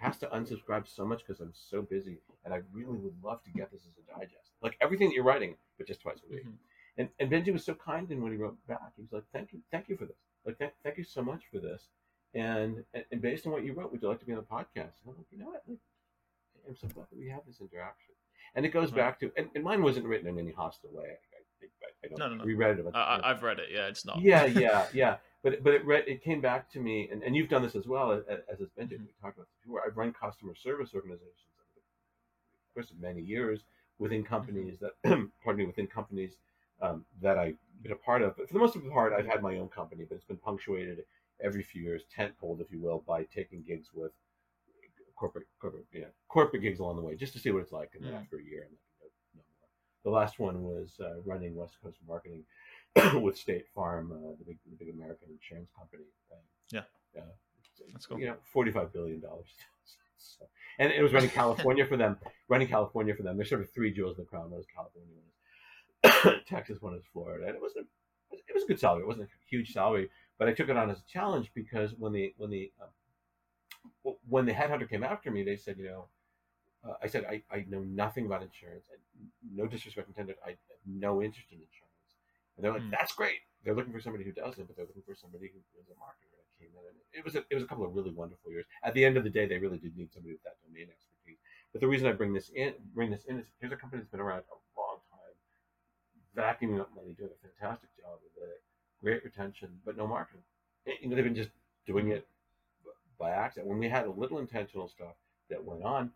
has to unsubscribe so much because I'm so busy, and I really would love to get this as a digest, like everything that you're writing, but just twice a week. Mm-hmm. And and Benji was so kind, and when he wrote back, he was like, "Thank you, thank you for this. Like, thank, thank you so much for this." And, and and based on what you wrote, would you like to be on the podcast? And I'm like, you know what? Like, I'm so glad that we have this interaction. And it goes back to, and, and, mine wasn't written in any hostile way. I, don't no, no, no. reread it. I, have read it. Yeah, it's not. Yeah, yeah, yeah. But but it read, it came back to me, and, and you've done this as well as, as has been. Mm-hmm. We talked about this before. I've run customer service organizations over the course of many years within mm-hmm. companies mm-hmm. that, pardon me, within companies um, that I've been a part of. But for the most part, I've had my own company, but it's been punctuated every few years, tent pulled, if you will, by taking gigs with corporate corporate yeah corporate gigs along the way just to see what it's like and then mm. after a year I'm like no, no more. The last one was uh, running west coast marketing with state farm uh, the big the big american insurance company yeah. Yeah. That's cool. You know 45 billion dollars. So, and it was running california for them running california for them. There's sort of three jewels in the crown. One was california one is texas one is florida. And it wasn't it was a good salary. It wasn't a huge salary but i took it on as a challenge because when the when the um, when the headhunter came after me, they said, you know, uh, I said, I, I know nothing about insurance. And no disrespect intended. I have no interest in insurance. And they're like, mm. that's great. They're looking for somebody who doesn't, but they're looking for somebody who is a marketer that came in. And it was a, it was a couple of really wonderful years. At the end of the day, they really did need somebody with that domain expertise. But the reason I bring this in, bring this in is here's a company that's been around a long time, vacuuming up money, doing a fantastic job with it, great retention, but no marketing. You know, they've been just doing it by accident. When we had a little intentional stuff that went on,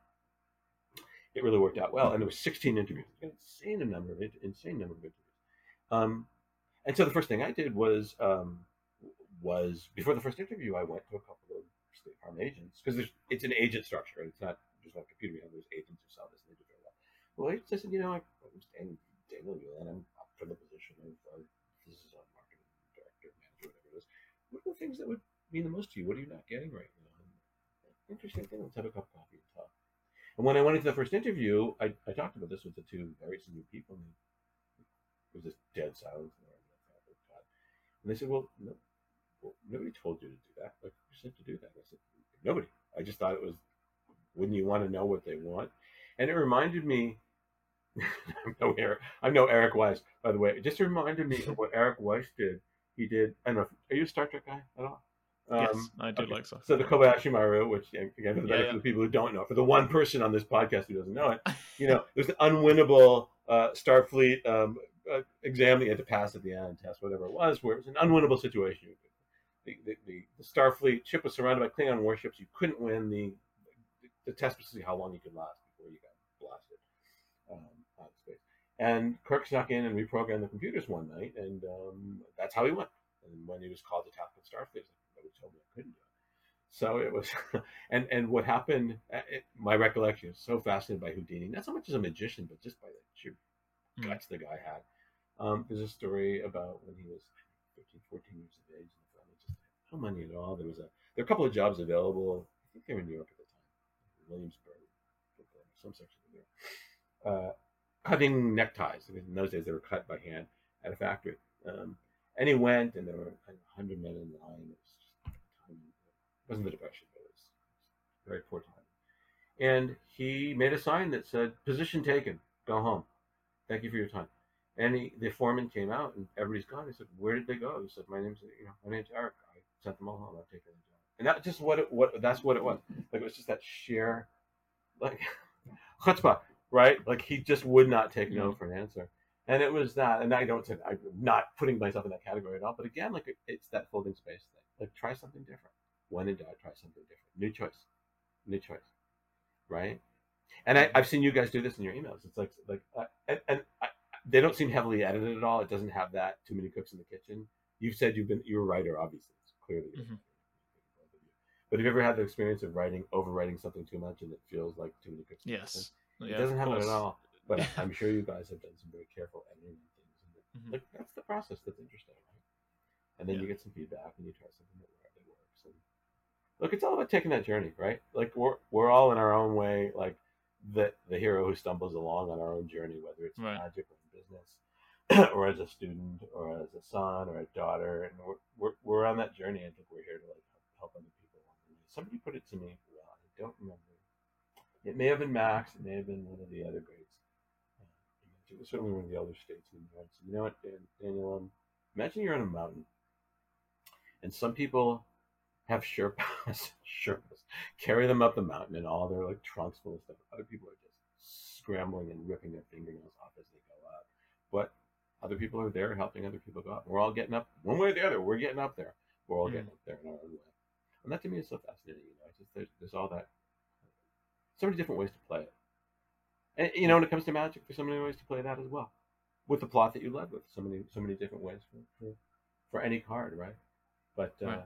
it really worked out well. And there was 16 interviews, insane number of insane number of interviews. Um, and so the first thing I did was um, was before the first interview, I went to a couple of State Farm agents because it's an agent structure. It's not just like computer. You know, there's agents who sell this and they do very well. Well, I said, you know, I'm Daniel and I'm up for the position of, of this is a marketing director, manager, whatever it is. What are the things that would mean the most to you? What are you not getting right now? Interesting thing. Let's have a cup of coffee and talk. And when I went into the first interview, I, I talked about this with the two very senior people, and it was this dead silence. Oh, and they said, "Well, no, well, nobody told you to do that. Like, who said to do that?" I said, "Nobody. I just thought it was. Wouldn't you want to know what they want?" And it reminded me. I'm no Eric. I'm no Eric Weiss, by the way. It just reminded me of what Eric Weiss did. He did. I don't know. Are you a Star Trek guy at all? Yes, um, I do okay. like so. So the Kobayashi Maru, which again, for the, yeah, yeah. for the people who don't know, for the one person on this podcast who doesn't know it, you know, there's an unwinnable uh, Starfleet um, uh, exam that you had to pass at the end, test whatever it was, where it was an unwinnable situation. The, the, the, the Starfleet ship was surrounded by Klingon warships. You couldn't win the the test to see how long you could last before you got blasted um, out of space. And Kirk snuck in and reprogrammed the computers one night, and um, that's how he went. And when he was called to task with Starfleet, told me I couldn't do it. So it was, and and what happened? Uh, it, my recollection is so fascinated by Houdini, not so much as a magician, but just by the sheer mm. guts the guy had. Um, there's a story about when he was 13, 14 years of age, and the family just had no money at all. There was a there were a couple of jobs available. I think they were in New York at the time, Williamsburg, some section of New York. Uh, cutting neckties. In those days, they were cut by hand at a factory. Um, and he went, and there were 100 men in line wasn't the depression, but it was very poor time. And he made a sign that said, "Position taken. Go home. Thank you for your time." And he, the foreman came out, and everybody's gone. He said, "Where did they go?" He said, "My name's you know my name's Eric. I sent them all home. I've taken the job." And that's just what it what that's what it was. Like it was just that sheer like chutzpah, right? Like he just would not take no mm-hmm. for an answer. And it was that, and I don't, say I'm not putting myself in that category at all. But again, like it's that folding space thing. Like try something different when in doubt, try something different. New choice, new choice, right? And I, have seen you guys do this in your emails. It's like like uh, and, and I, they don't seem heavily edited at all. It doesn't have that too many cooks in the kitchen. You've said you've been you're a writer, obviously, it's clearly. Mm-hmm. But have you ever had the experience of writing overwriting something too much and it feels like too many cooks? Yes, yeah, it doesn't happen at all. But I'm sure you guys have done some very careful editing things. Mm-hmm. Like that's the process that's interesting, right? And then yeah. you get some feedback and you try something that look, it's all about taking that journey, right? Like we're we're all in our own way, like the the hero who stumbles along on our own journey, whether it's right. magic or in business, or as a student, or as a son or a daughter, and we're, we're we're on that journey. I think we're here to like help other people. Somebody put it to me. Well, I don't remember. It may have been Max. It may have been one of the other greats. It was certainly one of the elder statesmen. Said, you know what, Daniel? Um, imagine you're on a mountain, and some people have Sherpas, Sherpas carry them up the mountain and all their like trunks full of stuff. Other people are just scrambling and ripping their fingernails off as they go up. But other people are there helping other people go up. We're all getting up one way or the other. We're getting up there. We're all mm. getting up there in our own way. And that to me is so fascinating. You know, just there's, there's all that, so many different ways to play it. And you know, when it comes to magic, there's so many ways to play that as well, with the plot that you led with. So many, so many different ways for for, for any card, right? But uh, right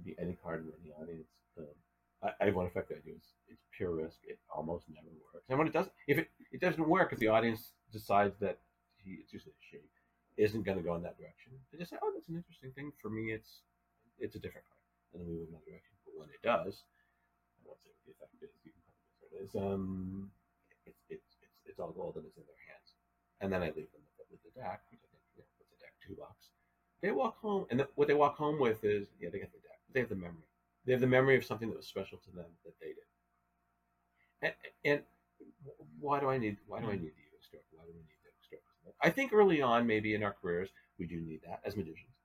could be any card in any audience. Um, I, I one effect I do is it's pure risk. It almost never works. And when it doesn't, if it, it doesn't work, if the audience decides that he, it's usually a she, isn't going to go in that direction, they just say, "Oh, that's an interesting thing." For me, it's it's a different card, and then we move in that direction. But when it does, I won't say what the effect is. You can what it is. Um, it's it's all gold and it's in their hands, and then I leave them with the, deck, which I think deck two bucks. They walk home, and the, what they walk home with is yeah, they get the deck they have the memory. They have the memory of something that was special to them that they did. And, and why do I need why do I need the ego stroke? Why do we need the stroke? I think early on, maybe in our careers, we do need that as magicians.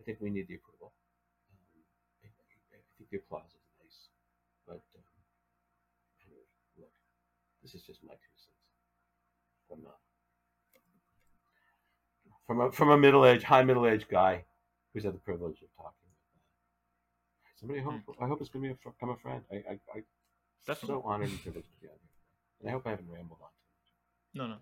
I think we need the approval. Um, I, I, think the applause is nice, but um, anyway, look, this is just my two cents. From a from a from a middle aged, high middle aged guy who's had the privilege of talking Somebody hope I hope it's going to become a friend. I I, I Definitely. so honored and privileged to be on here, and I hope I haven't rambled on too much. No, no.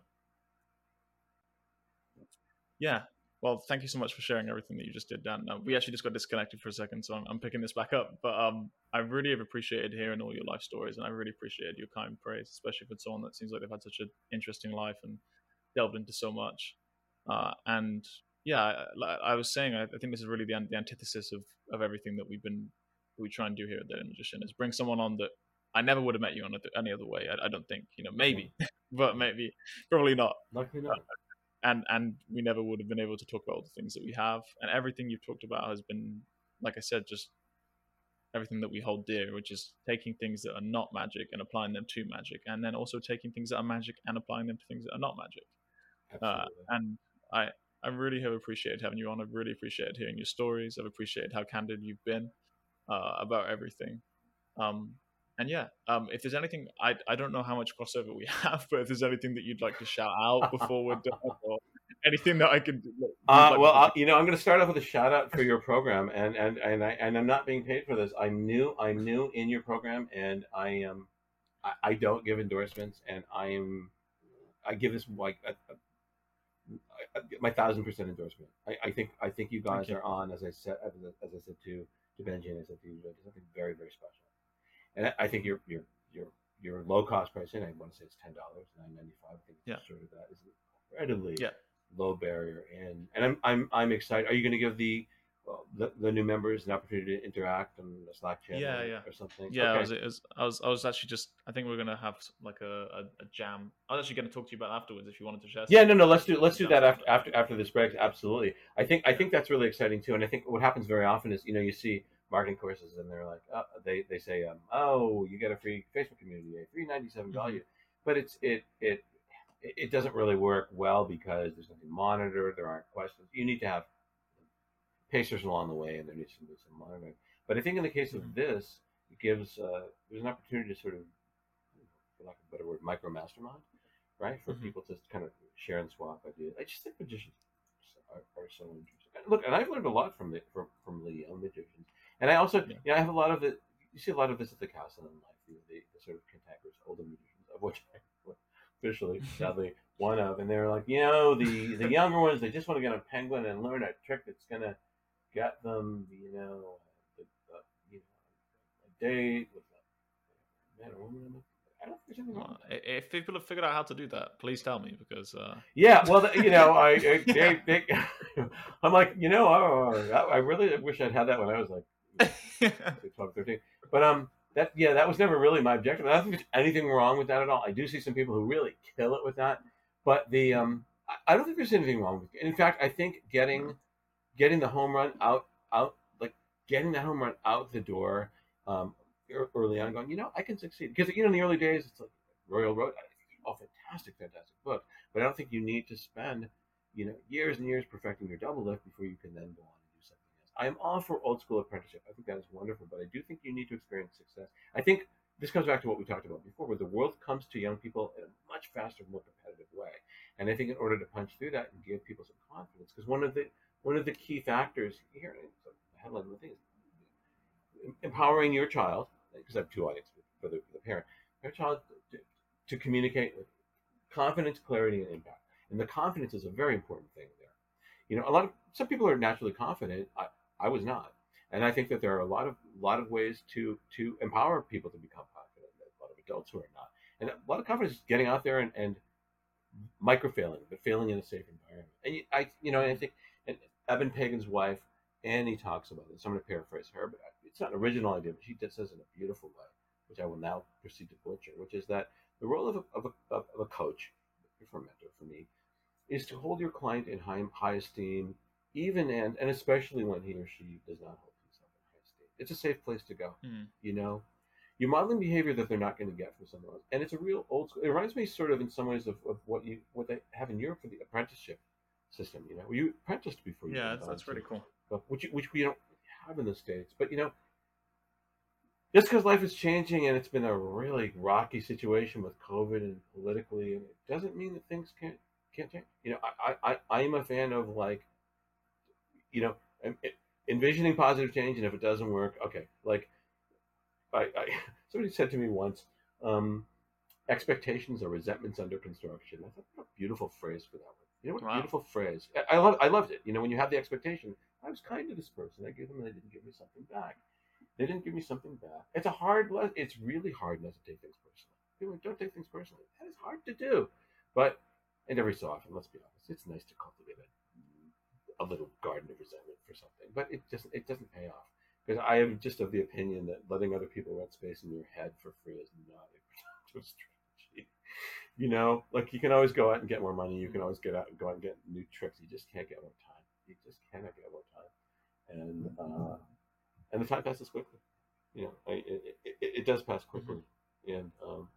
Yeah. Well, thank you so much for sharing everything that you just did, Dan. Uh, we actually just got disconnected for a second, so I'm, I'm picking this back up. But um, I really have appreciated hearing all your life stories, and I really appreciated your kind praise, especially for someone that seems like they've had such an interesting life and delved into so much. Uh, and yeah, I, I was saying, I, I, think this is really the, the antithesis of, of everything that we've been we try and do here at the Magician is bring someone on that I never would have met you on any other way. I, I don't think, you know, maybe, but maybe, probably not. Luckily not. And and we never would have been able to talk about all the things that we have, and everything you've talked about has been, like I said, just everything that we hold dear, which is taking things that are not magic and applying them to magic, and then also taking things that are magic and applying them to things that are not magic. Uh, and I I really have appreciated having you on. I've really appreciated hearing your stories. I've appreciated how candid you've been uh, about everything. Um, and yeah, um, if there's anything, I I don't know how much crossover we have, but if there's anything that you'd like to shout out before we're done, or anything that I can. Uh, well, uh, you know, I'm going to start off with a shout out for your program, and and and I and I'm not being paid for this. I'm new. I'm new in your program, and I am. I, I don't give endorsements, and I am. I give this like a, a, my thousand percent endorsement. I, I, think I think you guys are on, as I said, as, as I said to to Benji and I said something very very special. And I, I think your your your your low cost pricing, I want to say it's ten dollars, nine ninety five. I think yeah. sort of that is incredibly yeah. low barrier. And and I'm I'm I'm excited. Are you going to give the well, the, the new members an opportunity to interact on the Slack channel yeah, yeah. or something? Yeah, okay. I, was, was, I was I was actually just I think we're gonna have like a, a, a, jam. I was actually gonna talk to you about afterwards if you wanted to share. Yeah, no, no, let's do let's do that after after after this break. Absolutely. I think I think that's really exciting too. And I think what happens very often is you know you see marketing courses and they're like uh, they they say um, oh you get a free Facebook community a free ninety seven mm-hmm. value, but it's it it it doesn't really work well because there's nothing monitored. There aren't questions. You need to have pacers along the way, and there needs to be some monitoring. But I think in the case of mm-hmm. this, it gives uh, there's an opportunity to sort of, for lack of a better word, micro mastermind, right? For mm-hmm. people to kind of share and swap ideas. I just think magicians are, are so interesting. Look, and I've learned a lot from the from, from the young magicians, and I also, yeah. you know, I have a lot of it. You see a lot of this at the castle in life, the, the, the sort of cantankerous older magicians, of which I officially, sadly, one of, and they're like, you know, the the younger ones, they just want to get a penguin and learn a trick that's gonna get them, you know, a, a, you know, a date with a man or woman. I don't think there's well, if people have figured out how to do that, please tell me because. Uh... Yeah, well, you know, I, I they, they, I'm like, you know, I, I really wish I'd had that when I was like 12, 13. But um, that yeah, that was never really my objective. I don't think there's anything wrong with that at all. I do see some people who really kill it with that, but the um, I don't think there's anything wrong with it. In fact, I think getting getting the home run out out like getting the home run out the door um, early on, going, you know, I can succeed because you know in the early days it's like Royal Road, oh, fantastic, fantastic book, but I don't think you need to spend you know years and years perfecting your double lift before you can then go on and do something else. I am all for old school apprenticeship. I think that is wonderful, but I do think you need to experience success. I think this comes back to what we talked about before, where the world comes to young people in a much faster, more competitive way. And I think in order to punch through that and give people some confidence, because one of the one of the key factors here, headline of the thing is empowering your child, because I have two audiences for the, for the parent, your child to, to, communicate with confidence, clarity, and impact. And the confidence is a very important thing there. You know, a lot of some people are naturally confident. I, I was not, and I think that there are a lot of lot of ways to to empower people to become confident. A lot of adults who are not, and a lot of confidence is getting out there and, and micro failing, but failing in a safe environment. And I, you know, I think Eben Pagan's wife, Annie talks about this. I'm going to paraphrase her, but it's not an original idea, but she just says it in a beautiful way, which I will now proceed to butcher, which is that the role of a, of a, of a coach, for a mentor for me, is to hold your client in high, high esteem, even and, and especially when he or she does not hold himself in high esteem. It's a safe place to go, mm. you know? You're modeling behavior that they're not going to get from someone else. And it's a real old school. It reminds me sort of in some ways of, of what you what they have in Europe for the apprenticeship system. You know, you apprenticed before. You yeah, that's, that's pretty cool. But which which we don't have in the states. But you know, just because life is changing and it's been a really rocky situation with COVID and politically, and it doesn't mean that things can't can't change. You know, I I I am a fan of like, you know, envisioning positive change, and if it doesn't work, okay. Like, I, I somebody said to me once. Um, expectations or resentments under construction. I thought, what a beautiful phrase for that one. You know what a wow. beautiful phrase. I, I love I loved it. You know, when you have the expectation, I was kind to this person. I gave them and they didn't give me something back. They didn't give me something back. It's a hard le- it's really hard not to take things personally. People don't take things personally. That is hard to do. But and every so often, let's be honest, it's nice to cultivate a, a little garden of resentment for something. But it doesn't it doesn't pay off. because I am just of the opinion that letting other people rent space in your head for free is not a productive strategy. You know, like you can always go out and get more money. You can always get out and go out and get new tricks. You just can't get more time. You just cannot get more time, and uh, and the time passes quickly. You know, I, it, it, it does pass quickly, and um,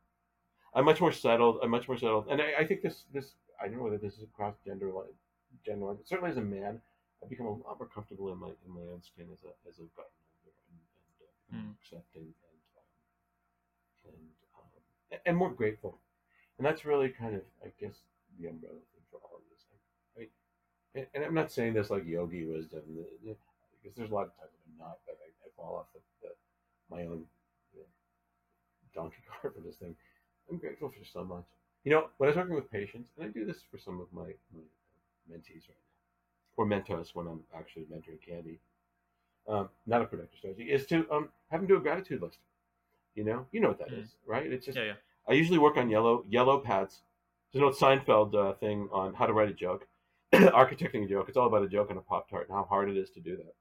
I'm much more settled. I'm much more settled, and I, I think this this I don't know whether this is across gender line, gender line, but certainly as a man, I've become a lot more comfortable in my in my own skin as a as I've gotten older and, and uh, Mm. accepting and um, and um, and more grateful, and that's really kind of I guess the umbrella thing for all of this. I, I, and, and I'm not saying this like yogi wisdom, because there's a lot of times I'm not, but I, I fall off the, the my own you know, donkey cart for this thing. I'm grateful for so much. You know, when I was working with patients, and I do this for some of my, my mentees right now, or mentors when I'm actually mentoring Candy, um, not a productive strategy, is to um, have them do a gratitude list. You know, you know what that is, Mhm. right? It's just Yeah, yeah. I usually work on yellow yellow pads. There's an old Seinfeld uh, thing on how to write a joke, architecting a joke. It's all about a joke and a pop tart and how hard it is to do that.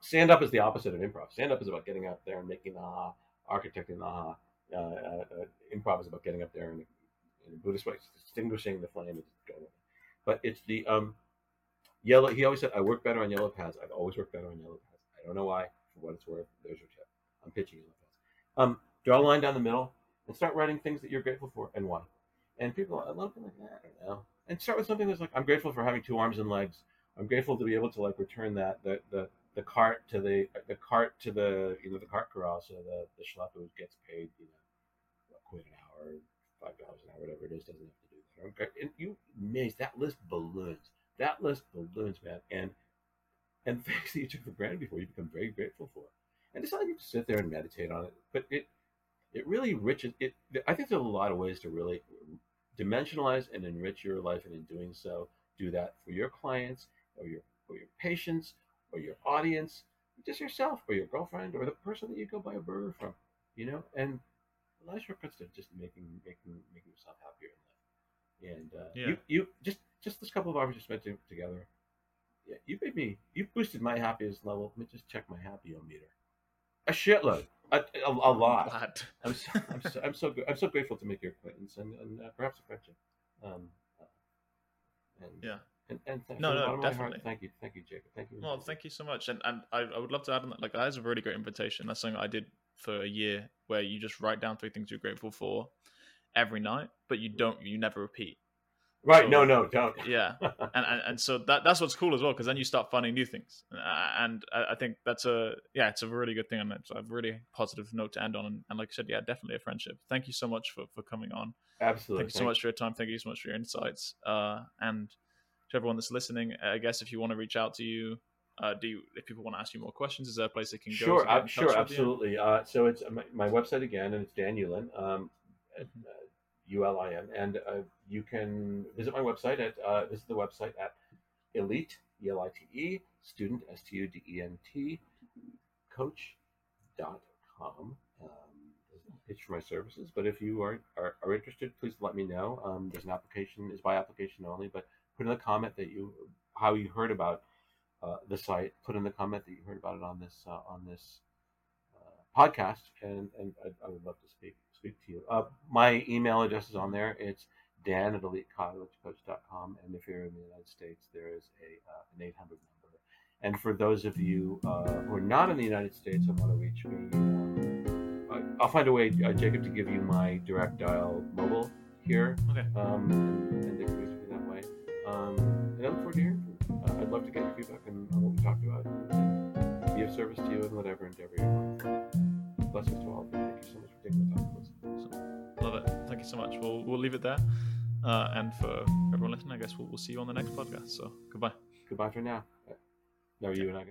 Stand up is the opposite of improv. Stand up is about getting out there and making the architecting the. Uh, uh, uh, improv is about getting up there and in a Buddhist way, extinguishing the flame. But it's the um, yellow. He always said, "I work better on yellow pads. I've always worked better on yellow pads. I don't know why. For what it's worth, there's your tip. I'm pitching yellow pads. Um, draw a line down the middle and start writing things that you're grateful for and why. And people, a lot of people, like, "Eh, I don't know. And start with something that's like, I'm grateful for having two arms and legs. I'm grateful to be able to like return that the the, the cart to the the cart to the you know the cart corral so the the schlepper gets paid you know a quid an hour, five dollars an hour, whatever it is, doesn't have to do that. I'm. And you amaze that list balloons. That list balloons, man. And and things that you took for granted before, you become very grateful for. And it's not like you just sit there and meditate on it, but it it really enriches it. I think there's a lot of ways to really dimensionalize and enrich your life, and in doing so, do that for your clients or your or your patients or your audience, just yourself or your girlfriend or the person that you go buy a burger from. You know, and a lot of shortcuts to just making making making yourself happier in life. And uh, Yeah. you you just just this couple of hours you spent to- together. Yeah, you made me. You boosted my happiness level. Let me just check my happy-o-meter. A shitload, a, a, a lot. Glad. I'm so, I'm so, I'm so. I'm so grateful to make your acquaintance and, and uh, perhaps a friendship. Um, uh, and, Yeah. And, and th- No, no, definitely. thank you, thank you, Jacob. Thank you. Well, thank you so much, and and I, I would love to add on that. Like that is a really great invitation. That's something I did for a year, where you just write down three things you're grateful for every night, but you don't, you never repeat. Right? so- no, no, don't. Yeah, and and, and so that that's what's cool as well, because then you start finding new things, Uh, and I, I think that's a yeah, it's a really good thing, and it's a really positive note to end on. And, and like I said, yeah, definitely a friendship. Thank you so much for for coming on. Absolutely. Thank you so much for your time. Thank you so much for your insights. Uh, and to everyone that's listening, I guess if you want to reach out to you, uh, do you, if people want to ask you more questions, is there a place they can go? Sure, to get in uh, sure, absolutely. Uh, so it's uh, my, my website again, and it's Dan Ulin, um, at, U L I N, and uh, you can visit my website at uh, visit the website at elite E L I T E student S T U D E N T coach.com. Um, no pitch for my services, but if you are, are, are interested, please let me know. Um, there's an application, is by application only, but put in the comment that you how you heard about uh, the site. Put in the comment that you heard about it on this uh, on this uh, podcast, and and I, I would love to speak speak to you. Uh, my email address is on there. It's Dan at elitecollegecoach.com, and if you're in the United States, there is a uh, an 800 number. And for those of you uh, who are not in the United States and want to reach me, I- I'll find a way, uh, Jacob, to give you my direct dial mobile here Okay. um, and, and they can reach me that way. Um, and I look forward to hearing from you. Uh, I'd love to get your feedback on, on what we talked about and be of service to you in whatever endeavor you're. Blessings to all of you. Thank you so much for taking the time to listen. Love it. Thank you so much. We'll we'll leave it there. Uh, and for everyone listening, I guess we'll, we'll see you on the next podcast. So goodbye. Goodbye for now. Uh, No, you and I.